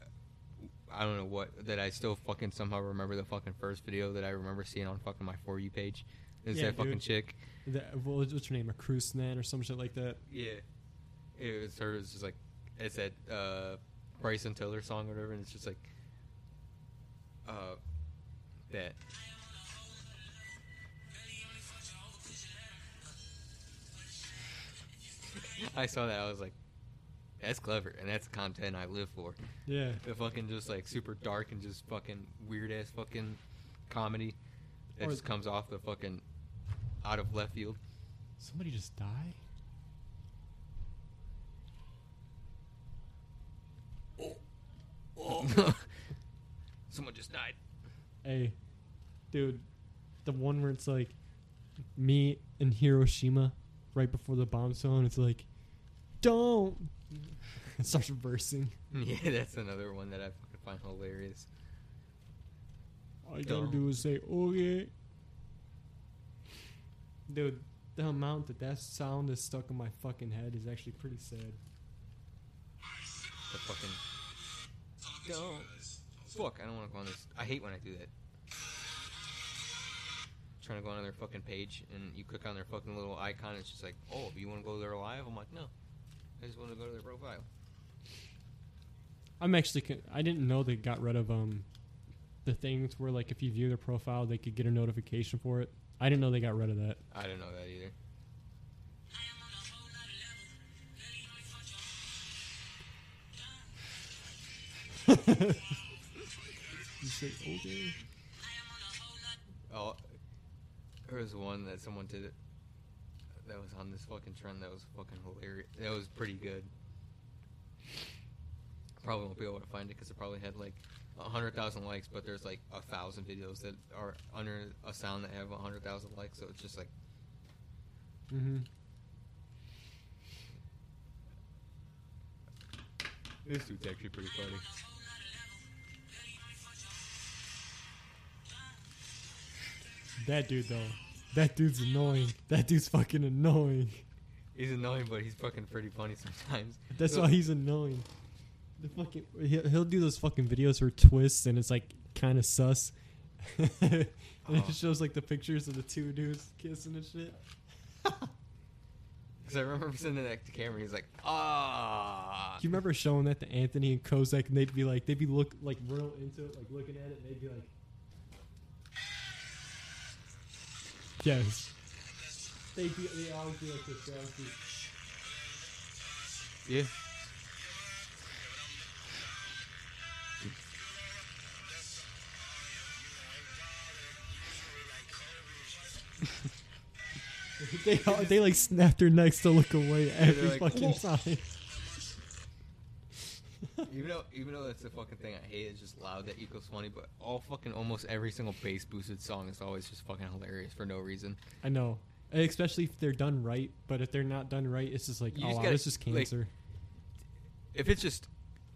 I don't know what that I still fucking somehow remember the fucking first video that I remember seeing on fucking my for you page. Is Yeah, that fucking chick? That, what what's her name? A cruise man or some shit like that. Yeah, it was her. It's just like it's that uh, Bryson Tiller song, or whatever, and it's just like uh, that. I saw that. I was like, "That's clever, and that's content I live for." Yeah. The fucking just like super dark and just fucking weird ass fucking comedy that Or- just comes off the fucking out of left field. Somebody just died? Oh. Oh. Someone just died. Hey, dude, the one where it's like me in Hiroshima right before the bomb zone. It's like, don't. It starts reversing. Yeah, that's another one that I fucking find hilarious. All you gotta Don't. do is say, okay. Dude, the amount that that sound is stuck in my fucking head is actually pretty sad. The fucking. Don't. Fuck, I don't want to go on this. I hate when I do that. Trying to go on their fucking page and you click on their fucking little icon. It's just like, oh, you want to go there live? I'm like, no. I just want to go to their profile. I'm actually, con- I didn't know they got rid of um the things where like if you view their profile, they could get a notification for it. I didn't know they got rid of that. I didn't know that either. you say okay. Oh, there was one that someone did it that was on this fucking trend that was fucking hilarious. That was pretty good. Probably won't be able to find it because it probably had like a hundred thousand likes, but there's like a thousand videos that are under a sound that have a hundred thousand likes. So it's just like Mm-hmm. this dude's actually pretty funny. That dude though, that dude's annoying. That dude's fucking annoying. He's annoying, but he's fucking pretty funny sometimes. That's why he's annoying. The fucking he'll, he'll do those fucking videos or twists, and it's like kind of sus. and Oh. it shows like the pictures of the two dudes kissing and shit. Because I remember sending that to Cameron. He's like, ah. Do you remember showing that to Anthony and Kozak, and they'd be like, they'd be look like real into it, like looking at it, and they'd be like, yes. They'd be, they always be like this. They Yeah. they all- they like snap their necks to look away every like, fucking "Whoa." time. Even though, even though that's the fucking thing I hate, it's just loud that equals funny. But all fucking, almost every single bass boosted song is always just fucking hilarious for no reason. I know, especially if they're done right. But if they're not done right, it's just like, You oh, just wow, gotta, this is like, cancer. If it's just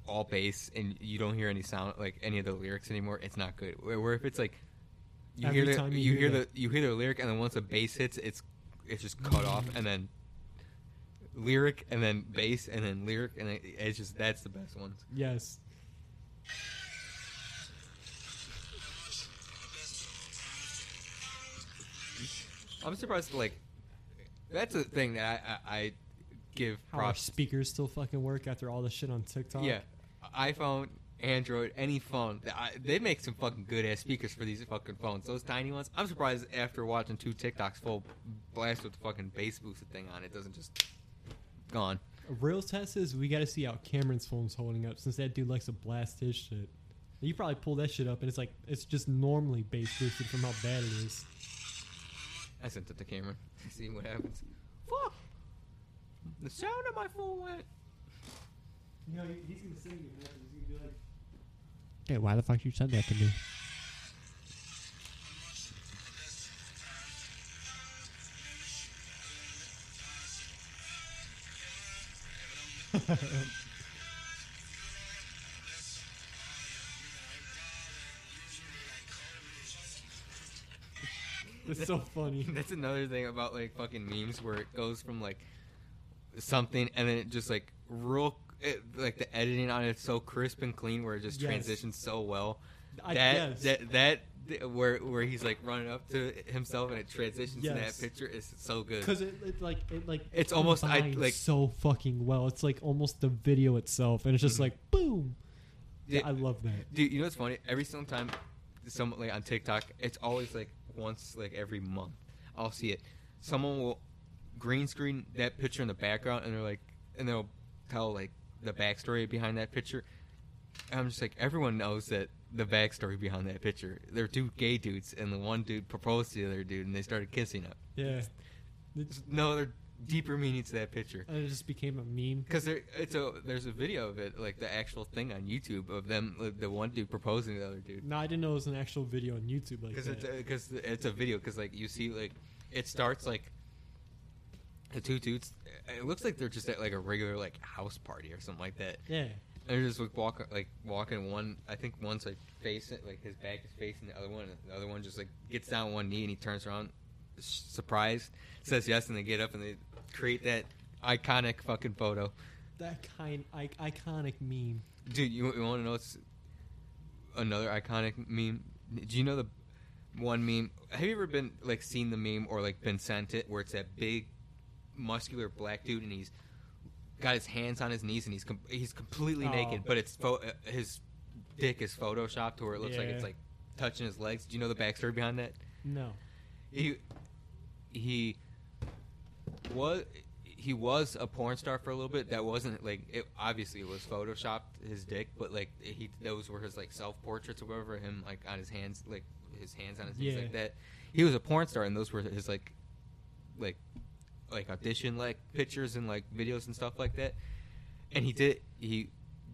all bass and you don't hear any sound, like any of the lyrics anymore, it's not good. Where, where if it's like you Every hear the, time you hear the you hear the lyric, and then once the bass hits, it's it's just cut off, and then lyric, and then bass, and then lyric, and it, it's just that's the best ones. yes. I'm surprised. Like that's a thing that I, I, I give How props. speakers still fucking work after all the shit on TikTok. Yeah, iPhone, Android, any phone. I, they make some fucking good ass speakers for these fucking phones. Those tiny ones. I'm surprised after watching two TikToks full blast with the fucking bass boosted thing on, it doesn't just gone. A real test is we got to see how Cameron's phone's holding up since that dude likes to blast his shit. You probably pull that shit up and it's like it's just normally bass boosted from how bad it is. I sent it to Cameron. See what happens. Fuck. The sound of my phone went. You know, he's gonna sing you. He's gonna be like, "Hey, why the fuck you said that to me?" It's so funny. That's another thing about like fucking memes where it goes from like something and then it just like real it, like the editing on it's so crisp and clean where it just Yes. transitions so well. I that, guess. that that th- where where he's like running up to himself and it transitions Yes. that picture is so good. Because it, it like it like It's almost- I- like- so fucking well. It's like almost the video itself, and it's just Mhm. like boom. Yeah. I love that. Dude, you know what's funny? Every single time, someone like on TikTok, it's always like once like every month, I'll see it. Someone will green screen that picture in the background, and they're like, and they'll tell like the backstory behind that picture. And I'm just like, everyone knows that the backstory behind that picture. there are two gay dudes, and the one dude proposed to the other dude, and they started kissing up. Yeah, There's no other deeper meaning to that picture. and it just became a meme. Because there, it's a there's a video of it, like the actual thing on YouTube of them, like, the one dude proposing to the other dude. No, I didn't know it was an actual video on YouTube like because that. it's because it's a video because like you see like it starts like the two dudes it looks like they're just at like a regular like house party or something like that yeah, and they're just like walking like walking one i think one's like facing like his back is facing the other one and the other one just like gets down on one knee and he turns around surprised says yes and they get up and they create that iconic fucking photo that kind I, iconic meme. Dude, you, you want to know what's another iconic meme? Do you know the one meme? Have you ever been like seen the meme or like been sent it where it's that big, muscular black dude and he's got his hands on his knees and he's com- he's completely Oh. naked, but it's pho- uh, his dick is photoshopped to where it looks like it's like touching his legs. Do you know the backstory behind that? No, he he was he was a porn star for a little bit. That wasn't like it. Obviously, it was photoshopped his dick, but like he those were his like self portraits or whatever. Him like on his hands, like his hands on his knees Yeah. like that. He was a porn star, and those were his like like like audition like pictures and like videos and stuff like that. And he did he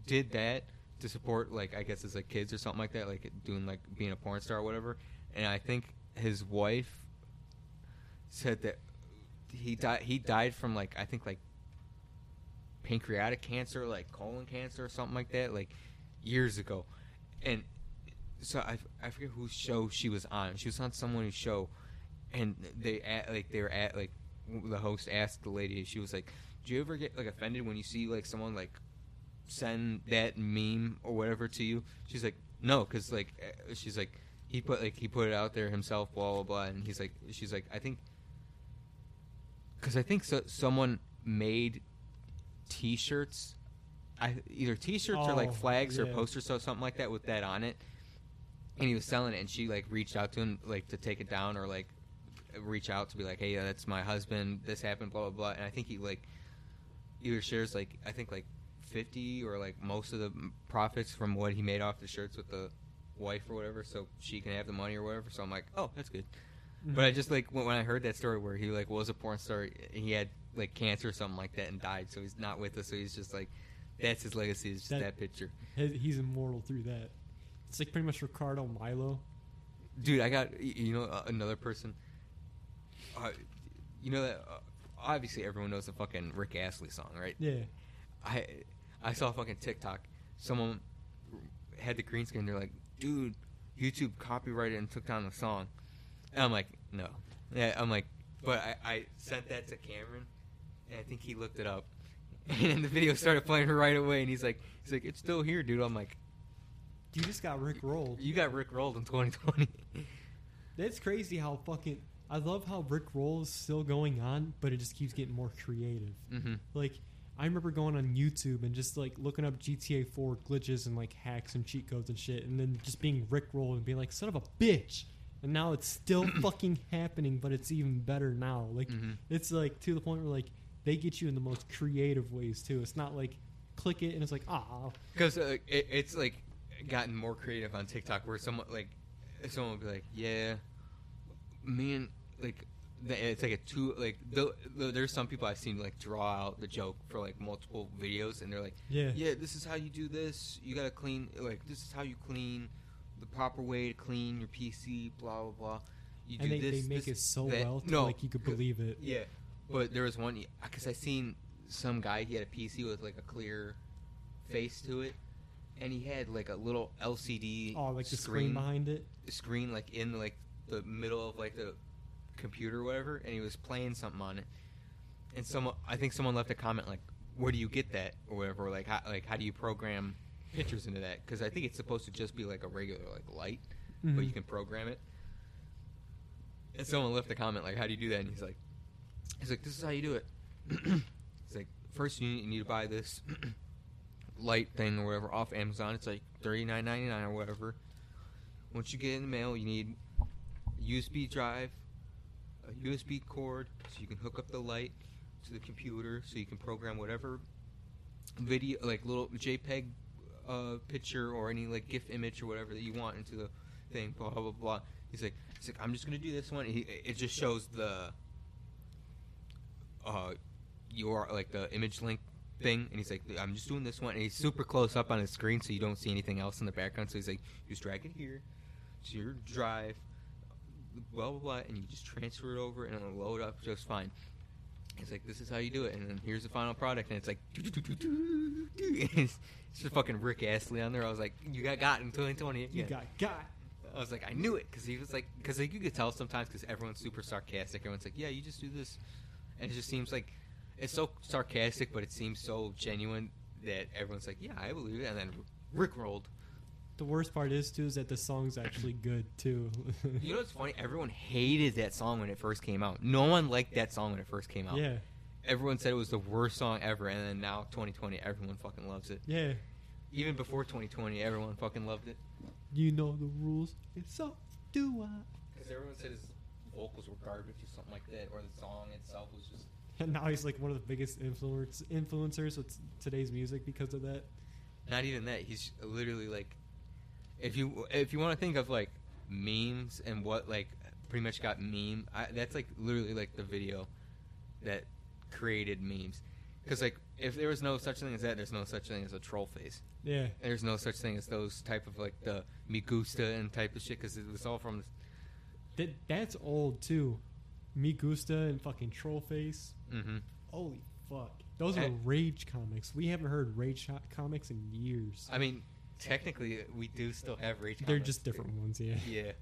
did that to support like I guess his like kids or something like that, like doing like being a porn star or whatever. And I think his wife said that he died he died from like I think like pancreatic cancer, like colon cancer or something like that, like years ago. And so I, I forget whose show she was on. She was on someone's show, and they at, like they were at like the host asked the lady. She was like, "Do you ever get like offended when you see like someone like send that meme or whatever to you?" She's like, "No, because like uh," she's like he put like he put it out there himself, blah blah blah, and he's like she's like I think because I think so, someone made T-shirts, I either T-shirts or like Oh, flags or posters or something like that with that on it, and he was selling it, and she like reached out to him like to take it down or like reach out to be like, hey, that's my husband. This happened, blah blah blah. And I think he like either shares like I think like fifty or like most of the profits from what he made off the shirts with the wife or whatever, so she can have the money or whatever. So I'm like, oh, that's good. Mm-hmm. But I just like when, when I heard that story where he like was a porn star, he had like cancer or something like that and died, so he's not with us. So he's just like, that's his legacy. Is just that, That- picture, He's immortal through that. It's like pretty much Ricardo Milos. dude. I got you know another person. Uh, you know that uh, obviously everyone knows the fucking Rick Astley song, right? Yeah. I I saw a fucking TikTok. Someone had the green screen. They're like, dude, YouTube copyrighted and took down the song. And I'm like, no. Yeah, I'm like, but I, I sent that to Cameron, and I think he looked it up. And the video started playing right away, and he's like, he's like, it's still here, dude. I'm like, You just got Rick rolled. you got Rick rolled in 2020. That's crazy how fucking. I love how Rick Roll is still going on, but it just keeps getting more creative. hmm Like, I remember going on YouTube and just like looking up GTA 4 glitches and like hacks and cheat codes and shit, and then just being Rick Roll and being like, son of a bitch. And now it's still fucking happening, but it's even better now. Like, Mhm. it's like to the point where like they get you in the most creative ways too. It's not like click it and it's like, ah, Because uh, it, it's like gotten more creative on TikTok, where someone like someone will be like, "Yeah, me and like." It's like a two like the, the, there's some people I've seen like draw out the joke for like multiple videos and they're like yeah. yeah this is how you do this you gotta clean like this is how you clean the proper way to clean your PC blah blah blah you And do they, this they make this, it so that. well to no like you could believe it. yeah, but there was one because I seen some guy. He had a PC with like a clear face to it, and he had like a little LCD. Oh, like the screen behind it. screen like in like the middle of like the computer or whatever, and he was playing something on it. And someone, I think someone left a comment like, "Where do you get that?" or whatever. Or like, how, like how do you program pictures into that? Because I think it's supposed to just be like a regular like light, but Mhm. you can program it. And someone left a comment like, "How do you do that?" And he's like, "He's like, this is how you do it." he's like, first you need, you need to buy this light thing or whatever off Amazon. It's like thirty nine ninety nine or whatever. Once you get it in the mail, you need a USB drive, a USB cord, so you can hook up the light to the computer, so you can program whatever video, like little JPEG uh, picture or any like GIF image or whatever that you want into the thing. Blah blah blah. He's like, he's like, I'm just gonna do this one. He, it just shows the uh your like the image link thing, and he's like, I'm just doing this one. And he's super close up on his screen, so you don't see anything else in the background. So he's like, just drag it here to your drive, blah blah blah, and you just transfer it over, and it'll load up just fine. He's like, this is how you do it, and then here's the final product, and it's like, it's just fucking Rick Astley on there. I was like, you got got in 2020 You again. got got. I was like, I knew it because he was like, because like, you could tell sometimes because everyone's super sarcastic. Everyone's like, yeah, you just do this, and it just seems like it's so sarcastic, but it seems so genuine that everyone's like, yeah, I believe it, and then Rick rolled. The worst part is too is that the song's actually good too. You know what's funny? Everyone hated that song when it first came out. No one liked that song when it first came out. yeah, Everyone said it was the worst song ever, and then now 2020, everyone fucking loves it. yeah. Even before 2020, everyone fucking loved it. You know the rules, and so do I. Because everyone said his vocals were garbage or something like that, or the song itself was just And now he's like one of the biggest influence influencers with today's music because of that. Not even that. He's literally like, if you if you want to think of like memes and what like pretty much got meme, I, that's like literally like the video that created memes. Because like if there was no such thing as that, there's no such thing as a troll face. Yeah. There's no such thing as those type of like the me gusta and type of shit because it was all from. That that's old too. Me Gusta and fucking Trollface. Mm-hmm. Holy fuck. Those are Eh. Rage comics. We haven't heard Rage comics in years. I mean, technically, we do still have rage. They're comics. just different ones, yeah. Yeah.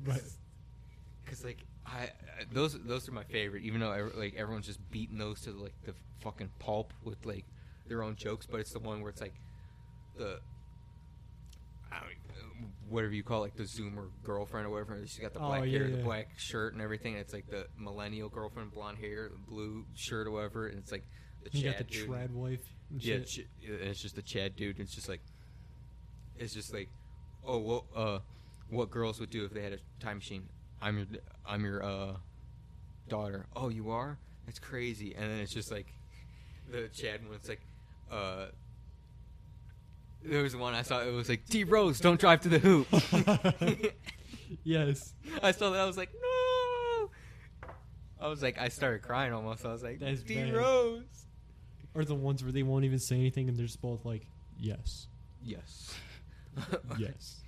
But Because like I, I those those are my favorite. Even though ev- like everyone's just beating those to like the fucking pulp with like their own jokes, but it's the one where it's like the I don't, whatever you call it, like the Zoomer girlfriend or whatever. She's got the Oh, black yeah, hair, the black shirt, and everything. And it's like the millennial girlfriend, blonde hair, blue shirt or whatever. And it's like the you Chad got the dude. trad wife. And Yeah, shit. ch- and it's just the Chad dude. It's just like, it's just like, oh, what, uh, what girls would do if they had a time machine? I'm your, I'm your, uh, daughter. Oh, you are? That's crazy. And then it's just like, the Chad one. It's like, uh, there was one I saw. It was like, D Rose, don't drive to the hoop. yes. I saw that. I was like, no. I was like, I started crying almost. I was like, That's D bad. Rose. Or the ones where they won't even say anything and they're just both like, yes, Yes. yes.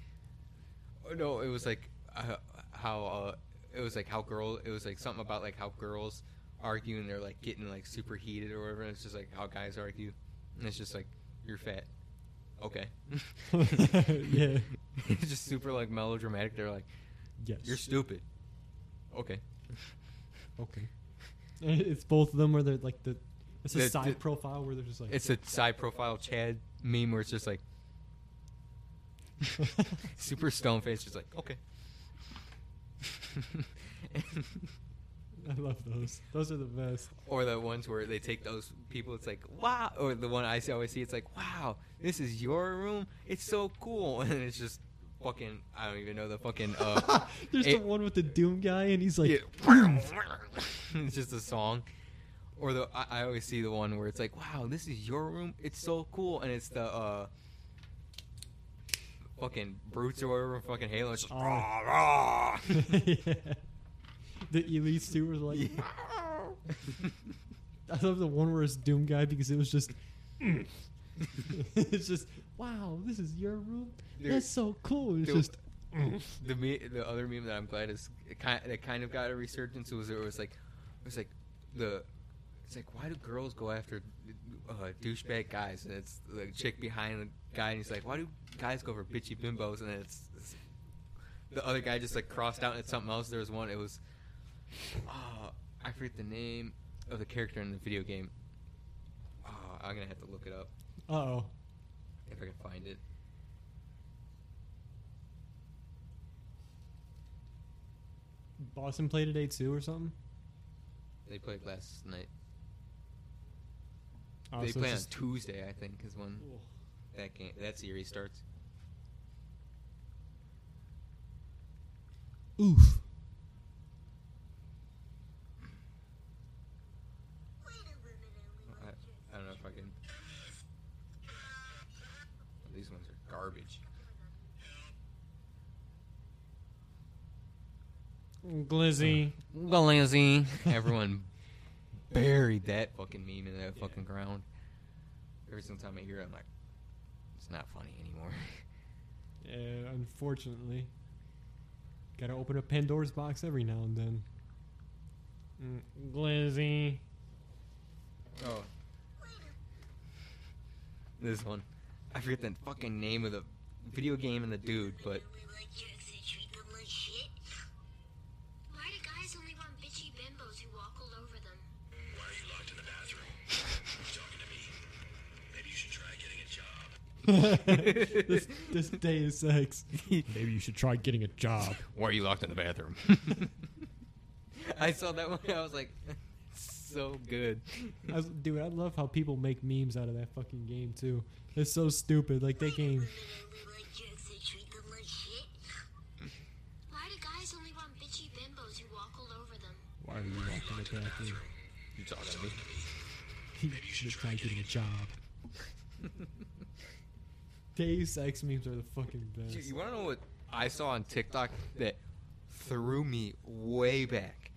Oh, no, it was like uh, how uh, it was like how girl. It was like something about like how girls argue and they're like getting like super heated or whatever. And it's just like how guys argue, and it's just like you're fat. Okay. Yeah. it's just super like melodramatic. They're like Yes. you're stupid. Okay. Okay. It's both of them where they're like the. It's a The- side the- profile where they're just like. It's a side profile Chad meme where it's just like super stone face, just like okay. I love those. Those are the best. Or the ones where they take those people, it's like, wow. Or the one I see, always see, it's like, wow, this is your room? It's so cool. And it's just fucking, I don't even know the fucking, uh, There's it- the one with the Doom guy, and he's like, yeah. it's just a song. Or the, I, I always see the one where it's like, wow, this is your room? It's so cool. And it's the, uh, fucking brutes or whatever, fucking Halo. It's just, Oh. rah, rah. yeah. The elites too were like, I love the one where it's Doom guy because it was just. it's just wow, this is your room. That's so cool. It's just the me, the other meme that I'm glad is it kind that kind of got a resurgence was it was like it was like the it's like why do girls go after uh, douchebag guys? And it's the chick behind the guy and he's like why do guys go for bitchy bimbos? And then it's, it's the other guy just like crossed out and it's something else. There was one it was uh, I forget the name of the character in the video game. Uh, I'm gonna have to look it up. Uh oh. if I can find it. Boston play today too or something. they played last night Oh, they so play on Tuesday I think is when that game that series starts. Oof. I, I don't know if I can. These ones are garbage. Glizzy. Glizzy. Everyone buried that fucking meme in that fucking ground. Every single time I hear it, I'm like, it's not funny anymore. Yeah, unfortunately. Gotta open up Pandora's box every now and then. Mm, Glizzy. Oh. This one. I forget the fucking name of the video game and the dude, but Why do guys only want bitchy bimbos who walk all over them? Why are you locked in the bathroom? you talking to me? Maybe you should try getting a job. This, this day is sex. Maybe you should try getting a job. why are you locked in the bathroom? I saw that one. I was like, so good. I was, dude, I love how people make memes out of that fucking game too. It's so stupid. Like that game. Why do guys only want bitchy bimbos who walk all over them? Why are you walking the bathroom? You talking to me? He's trying to getting a job. Deus Ex memes are the fucking best. Dude, you want to know what I saw on TikTok that threw me way back?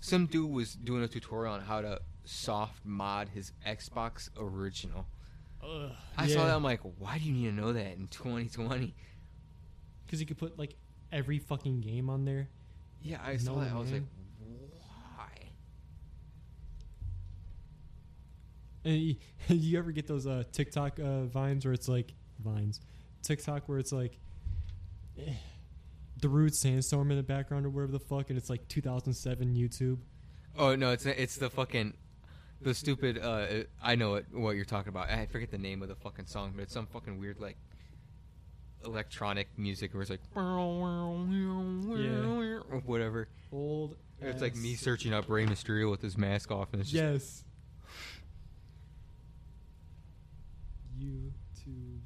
Some dude was doing a tutorial on how to soft mod his Xbox original. Ugh. I saw that. I'm like, why do you need to know that in 2020? because you could put like every fucking game on there. Yeah, I saw No, that. I was like, why? And you, you ever get those uh, TikTok uh, vines where it's like vines, TikTok where it's like eh, Darude sandstorm in the background or whatever the fuck, and it's like 2007 YouTube. Oh no, it's it's the fucking the stupid. Uh, I know it, what you're talking about. I forget the name of the fucking song, but it's some fucking weird like electronic music where it's like or whatever. Old. It's like me searching up Rey Mysterio with his mask off, and it's just Yes. YouTube.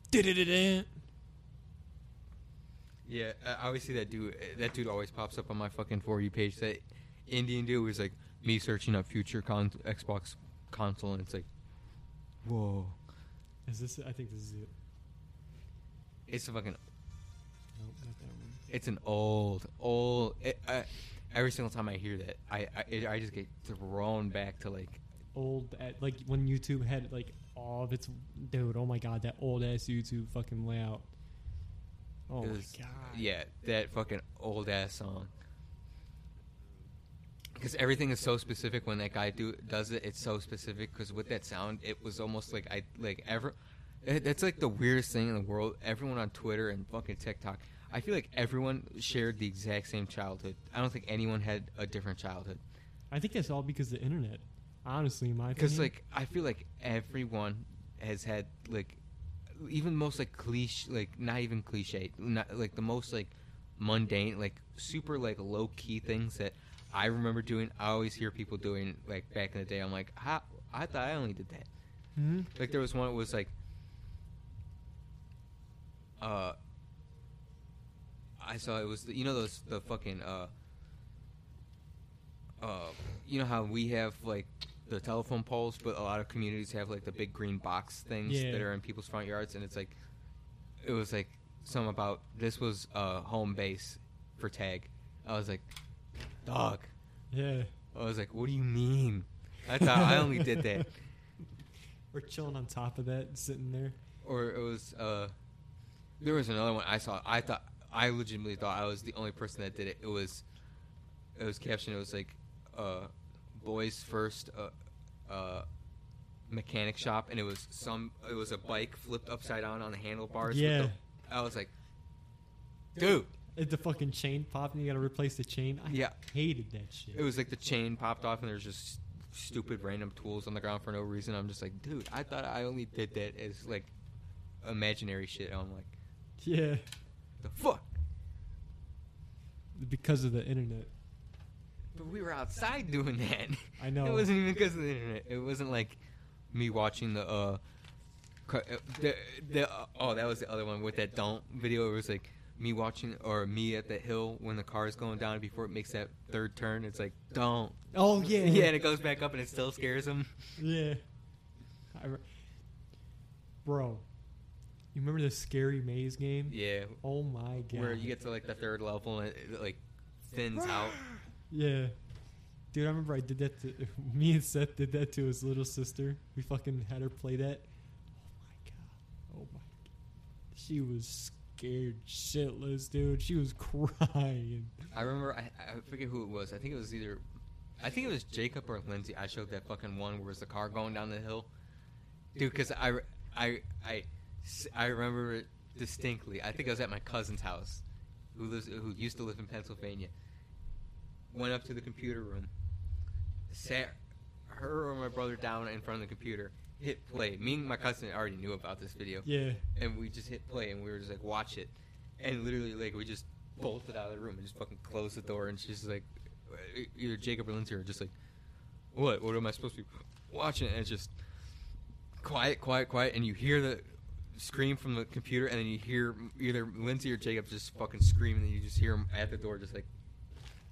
Did Yeah, I always see that dude. Uh, that dude always pops up on my fucking for you page. That Indian dude was like me searching up future con- Xbox console, and it's like, whoa, Is this? I think this is it. it's a fucking, Nope, not that one. it's an old, old. It, I, every single time I hear that, I I, it, I just get thrown back to like, Old, at, like when YouTube had like all of its dude. Oh my god, that old ass YouTube fucking layout. Oh it my god. yeah, that fucking old ass song. Because everything is so specific when that guy do does it. It's so specific because with that sound, it was almost like I like ever. It, that's like the weirdest thing in the world. Everyone on Twitter and fucking TikTok. I feel like everyone shared the exact same childhood. I don't think anyone had a different childhood. I think that's all because of the internet. Honestly, in my Because like I feel like everyone has had like even most like cliche like not even cliche not like the most like mundane like super like low key things that I remember doing. I always hear people doing like back in the day. I'm like, how I thought I only did that. Hmm? Like there was one that was like, uh, I saw it was the, you know those the fucking uh, uh, you know how we have like the telephone poles, but a lot of communities have like the big green box things Yeah. that are in people's front yards, and it's like, it was like some about this was uh home base for tag. I was like, dog. Yeah. I was like, what do you mean? I thought I only did that. We're chilling on top of that, sitting there. or it was uh there was another one I saw I thought I legitimately thought I was the only person that did it it was it was captioned it was like uh boys first uh uh mechanic shop and it was some it was a bike flipped upside down on the handlebars with Yeah. the- I was like dude the fucking chain popped and you gotta replace the chain. I Yeah. hated that shit. it was like the chain popped off and there's just stupid random tools on the ground for no reason I'm just like dude I thought I only did that as like imaginary shit I'm like yeah. the fuck Because of the internet. But we were outside doing that. I know. It wasn't even because of the internet. It wasn't like me watching the uh, uh, the the uh, oh that was the other one with that don't video. It was like me watching or me at the hill when the car is going down before it makes that third turn. It's like don't. Oh yeah. Yeah, and it goes back up and it still scares him. Yeah. Re- Bro, you remember the scary maze game? Yeah, Oh my god. where you get to like the third level and it, it like thins out. Yeah. Dude, I remember I did that to me and Seth did that to his little sister. We fucking had her play that. Oh my god. Oh my god. She was scared shitless, dude. She was crying. I remember I, I forget who it was. I think it was either I think it was Jacob or Lindsay. I showed that fucking one where was the car going down the hill, dude. Because I, I I I remember it distinctly. I think I was at my cousin's house, who lives who used to live in Pennsylvania. Went up to the computer room, sat her or my brother down in front of the computer, hit play. Me and my cousin already knew about this video, Yeah. and we just hit play, and we were just like, watch it, and literally like we just bolted out of the room and just fucking closed the door, and she's like, either Jacob or Lindsay are just like, what? What am I supposed to be watching? And it's just quiet, quiet, quiet, and you hear the scream from the computer, and then you hear either Lindsay or Jacob just fucking screaming, and you just hear them at the door, just like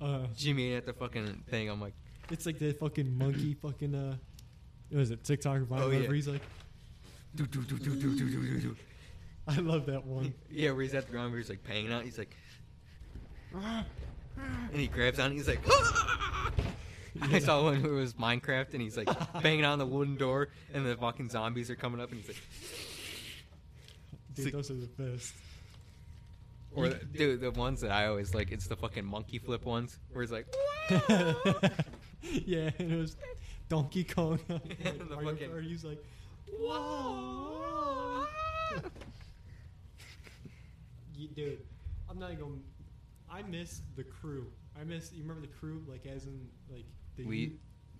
Uh, Jimmy at the fucking thing. I'm like, it's like the fucking monkey fucking uh, what is it TikTok or Oh, whatever? yeah. He's like, do do do do do do do do. I love that one. Yeah, where he's at the ground, where he's like banging out. He's like, and he grabs on. He's like, I saw one where it was Minecraft, and he's like banging on the wooden door, and the fucking zombies are coming up, and he's like, Dude, See- those are the best. Or the, dude, the ones that I always like, it's the fucking monkey flip ones, where it's like, yeah, and it was Donkey Kong. on, like, The Mario fucking- Kart. He's like, whoa. You- dude, I'm not even going. I miss the crew. I miss. You remember the crew, like as in like the Le-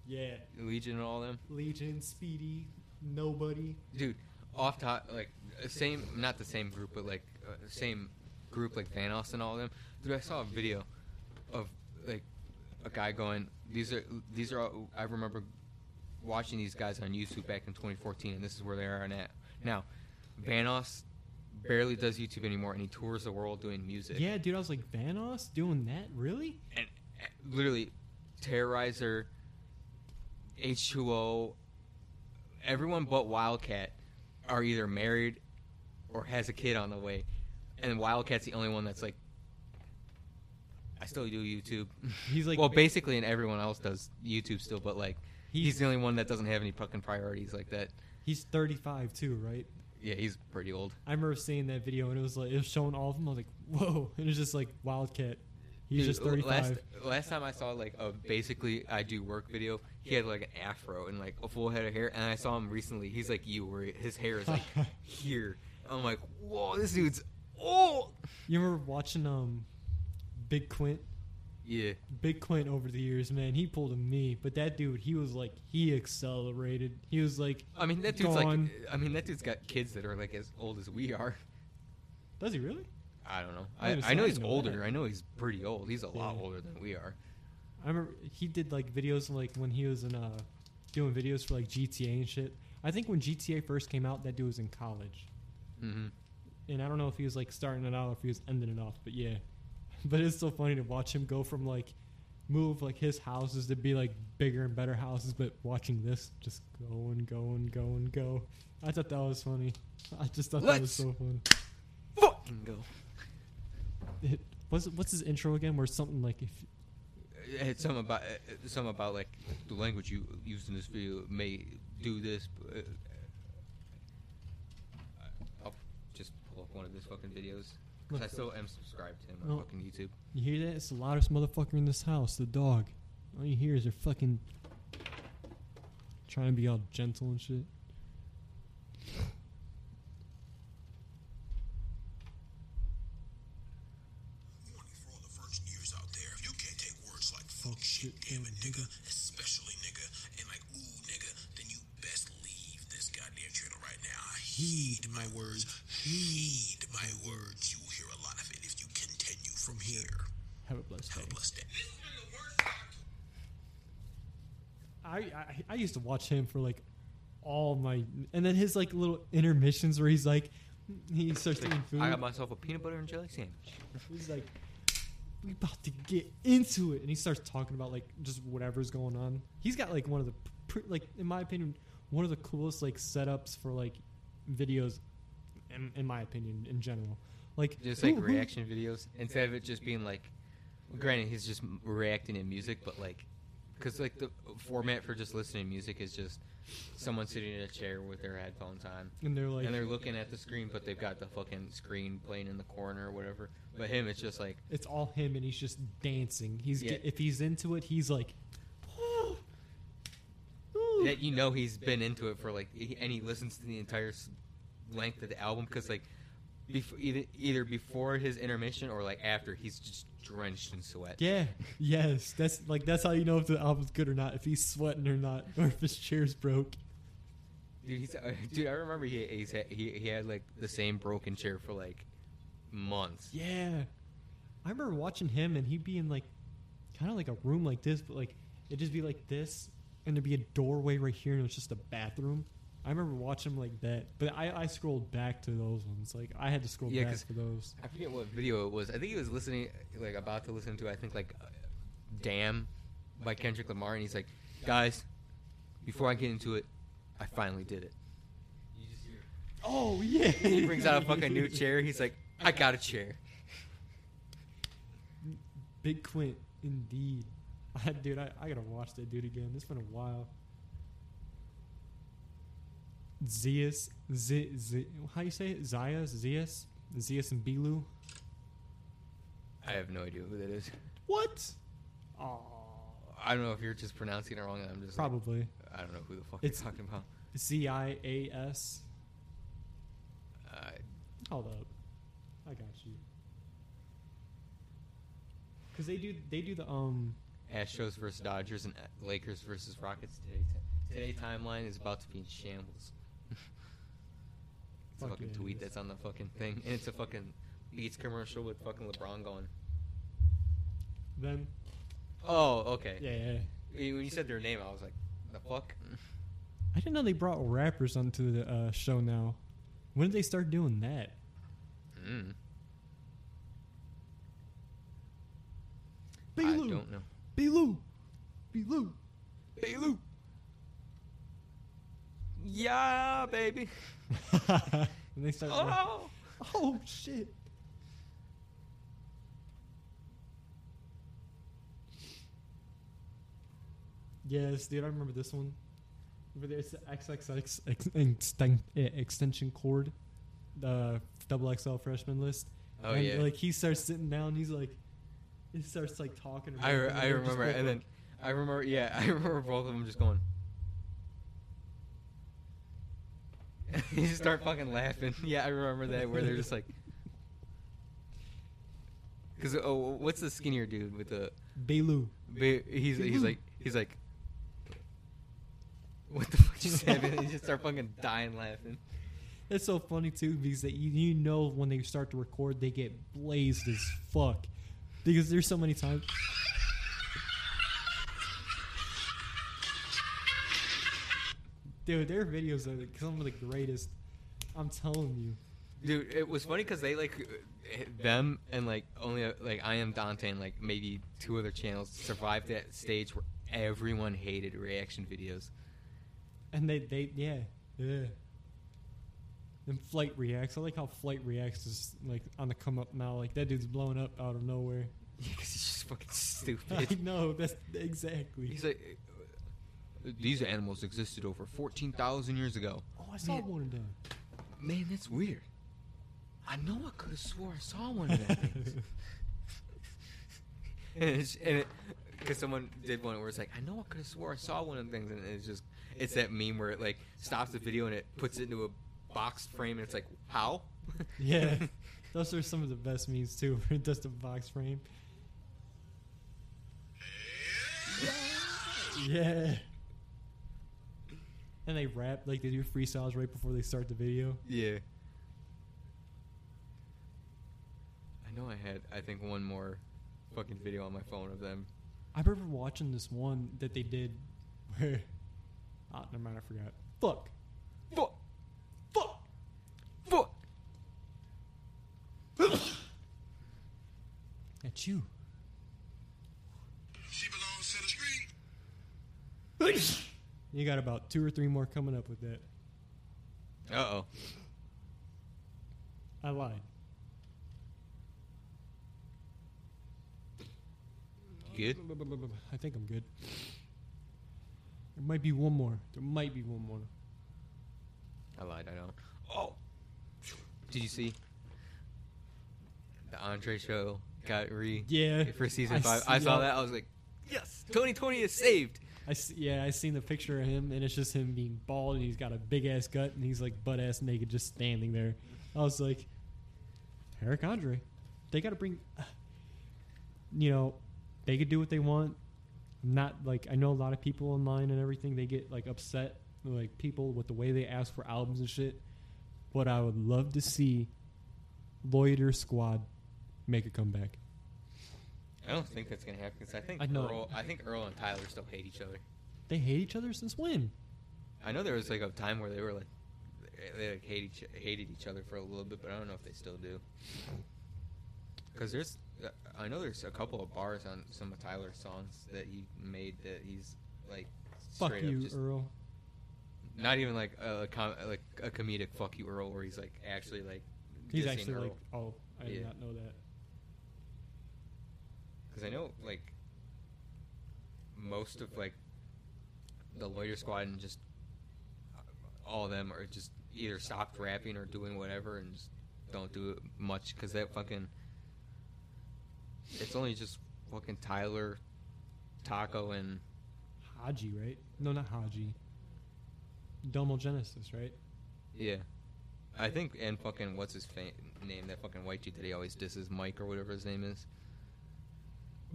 yeah, Legion and all them. Legion, Speedy, Nobody. dude off top like same not the same group but like uh, same group like Thanos and all of them. Dude I saw a video of like a guy going these are these are all, I remember watching these guys on YouTube back in 2014 and this is where they are at now. Vanoss barely does YouTube anymore and he tours the world doing music. Yeah, dude, I was like Vanoss doing that, really? and literally Terrorizer, H2O, everyone but Wildcat are either married or has a kid on the way, and Wildcat's the only one that's like, I still do YouTube. He's like, well, basically, and everyone else does YouTube still, but like, he's, He's- the only one that doesn't have any fucking priorities like that. he's 35 too, right? Yeah, he's pretty old. I remember seeing that video and it was like it was showing all of them. I was like, whoa! And it was just like Wildcat. He's Dude, just 35. Last, last time I saw like a basically I do work video, he had like an afro and like a full head of hair, and I saw him recently. He's like you, where his hair is like here. I'm like, whoa, this dude's old. You remember watching um, Big Quint? Yeah, Big Quint over the years, man, he pulled a me. But that dude, he was like, he accelerated. He was like, I mean that dude's Gone. like, I mean that dude's got kids that are like as old as we are. does he really? I don't know. I I, I know he's older. that. I know he's pretty old. He's a lot older than we are. I remember he did like videos like when he was in uh, doing videos for like GTA and shit. I think when GTA first came out, that dude was in college. hmm and I don't know if he was like starting it out or if he was ending it off, but yeah. But it's so funny to watch him go from like move like his houses to be like bigger and better houses, but watching this just go and go and go and go. I thought that was funny. I just thought that was so funny. Fucking go. It, what's what's his intro again? Where something like if it's had some about uh, some about like the language you used in this video may do this. But, uh, I'll just pull up one of his fucking videos. 'Cause I still uh, am subscribed to him on Oh. fucking YouTube. you hear that, it's the loudest motherfucker in this house, the dog. All you hear is they're fucking trying to be all gentle and shit. Warning for all the virgin ears out there. If you can't take words like fuck, Fuck, shit, shit, damn it, damn it, nigga, I, I I used to watch him for like all my and then his like little intermissions where he's like he starts eating food. I got myself a peanut butter and jelly sandwich. he's like we about to get into it and he starts talking about like just whatever's going on. He's got like one of the pr- like in my opinion one of the coolest like setups for like videos in, in my opinion in general. Like Just like who- who- reaction videos instead of it just being like. Granted, he's just reacting in music, but like, because like the format for just listening to music is just someone sitting in a chair with their headphones on. and they're like and they're looking at the screen, but they've got the fucking screen playing in the corner or whatever. But him, it's just like it's all him and he's just dancing. He's Yeah. if he's into it, he's like that. You know, he's been into it for like, and he listens to the entire length of the album because like, before either either before his intermission or like after, he's just drenched in sweat. Yeah, yes. That's like that's how you know if the album's good or not. If he's sweating or not, or if his chair's broke. Dude, he's, uh, dude, I remember he, he's, had- he he had like the same broken chair for like months. Yeah. I remember watching him and he'd be in like kind of like a room like this, but like it'd just be like this and there'd be a doorway right here and it was just a bathroom. I remember watching him like that, but I, I scrolled back to those ones. Like I had to scroll Yeah, back 'cause- for those. I forget what video it was. I think he was listening, like about to listen to. I think like uh, "Damn" by Kendrick Lamar, and he's like, "Guys, before I get into it, I finally did it." Oh yeah. He brings out a fucking new chair. He's like, "I got a chair." Big Quint, indeed. I, dude, I, I gotta watch that dude again. It's been a while. Zeus, Z, Z, how you say it? Zias, Zeus, Zeus and B.Lou. I have no idea who that is. What? Oh, I don't know if you're just pronouncing it wrong. I'm just like, probably I don't know who the fuck It's- you're talking about. Z I A S. Uh, Hold up, I got you. Cause they do they do the um Astros versus Dodgers and Lakers versus Rockets today. Today timeline is about to be in shambles. It's a fucking yeah, tweet that's on the fucking thing, and it's a fucking Beats commercial with fucking LeBron going. Then. Oh, okay. Yeah, yeah. When when you said their name, I was like, the fuck? I didn't know they brought rappers onto the uh, show now. When did they start doing that? Mm. I B.Lou, don't know. B.Lou, B.Lou. B.Lou. Yeah, baby. and they start. Oh. oh shit! Yes, dude, I remember this one. Over there, it's the XXX ex- exten- eh, extension cord, the double XL freshman list. Oh, and, yeah. Like he starts sitting down, he's like, he starts like talking. I, about re- I remember, both and then I remember, yeah, I remember both of them just going. you just start fucking laughing. Yeah, I remember that where they're just like, because oh, what's the skinnier dude with the? B.Lou. He's he's like he's like, what the fuck you said? And you just start fucking dying laughing. It's so funny too because they, you, you know when they start to record, they get blazed as fuck because there's so many times. Dude, their videos are like some of the greatest. I'm telling you. Dude, it was funny because they like them and like only like I am Dante and like maybe two other channels survived that stage where everyone hated reaction videos. And they, they, yeah, yeah. And Flight reacts. I like how Flight reacts is like on the come up now. Like that dude's blowing up out of nowhere. Yeah, because he's just fucking I stupid. know that's exactly. He's like, these animals existed over fourteen thousand years ago. oh, I saw Man. one of them. Man, that's weird. I know I could have swore I saw one of them things. and and it, because someone did one where it's like, I know I could have swore I saw one of them things, and it's just, it's that meme where it like stops the video and it puts it into a boxed frame, and it's like, how? Yeah, those are some of the best memes too. Where it does the box frame. Yeah. And they rap like they do freestyles right before they start the video. yeah. I know I had, I think, one more fucking video on my phone of them. I remember watching this one that they did where. Oh, never mind, I forgot. Fuck. Fuck! Fuck. Fuck! At you. She belongs to the street. You got about two or three more coming up with that. Uh oh. I lied. Good? I think I'm good. There might be one more. There might be one more. I lied. I don't. Oh, did you see the Andre show got re Yeah. for season I five? see- I saw yeah. that. I was like, yes, Tony Tony is saved. I see, yeah, I seen the picture of him, and it's just him being bald, and he's got a big ass gut, and he's like butt ass naked, just standing there. I was like, Eric Andre, they got to bring, you know, they could do what they want. Not like I know a lot of people online and everything. They get like upset like people with the way they ask for albums and shit. But I would love to see Loiter Squad make a comeback. I don't think that's gonna happen because I think I know. Earl, I think Earl and Tyler still hate each other. They hate each other since when? I know there was like a time where they were like they like hate each, hated each other for a little bit, but I don't know if they still do. Because there's, I know there's a couple of bars on some of Tyler's songs that he made that he's like Fuck you, Earl. not even like a com- like a comedic fuck you Earl where he's like actually like He's actually Earl. like, oh, I did Yeah. not know that. Because I know, like, most of, like, the Loiter Squad and just all of them are just either stopped rapping or doing whatever and just don't do it much because that fucking. It's only just fucking Tyler, Taco, and. Hodgy, right? No, not Hodgy. Domo Genesis, right? Yeah. I think, and fucking, what's his fa- name? That fucking white dude that he always disses, Mike or whatever his name is.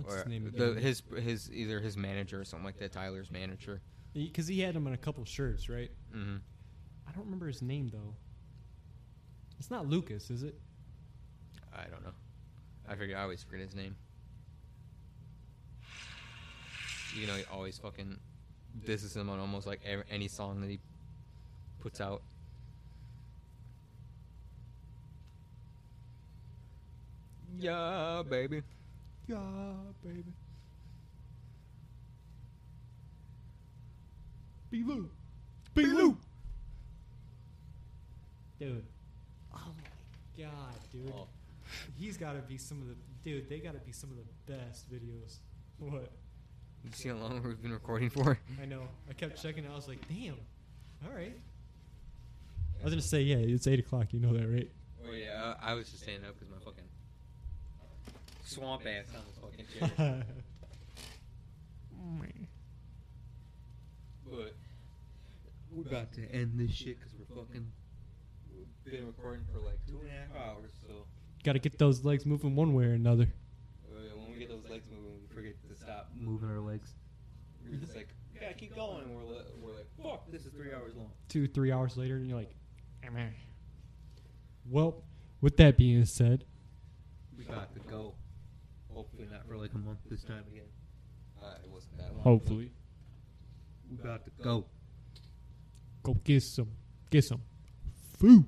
What's his name the, his his either his manager or something like that. Tyler's manager. Because he had him on a couple shirts, right? Mm-hmm. I don't remember his name though. It's not Lucas, is it? I don't know. I forget. I always forget his name. You know, he always fucking disses him on almost like every, any song that he puts out. Yeah, baby. Yeah, baby. B.Lou. B.Lou. Dude. Oh my god, dude. Oh. He's got to be some of the dude. They got to be some of the best videos. What? You see how long we've been recording for? I know. I kept checking. I was like, damn. All right. I was gonna say, yeah, it's eight o'clock. You know that, right? Oh yeah, I, I was just standing up because my fucking swamp ass on this fucking chair. But we're about to end this shit because we're fucking we've been recording for like two and a half hours. So got to get those legs moving one way or another. uh, when we get those legs moving, we forget to stop moving our legs. We're just like, we gotta keep going, and we're, li- we're like, fuck, this is three hours long. Two, three hours later, and you're like, "Meh." well, with that being said, We got to go. Hopefully not for like a month this time again. Uh, it wasn't that long. hopefully, We got to go. go get some, get some food.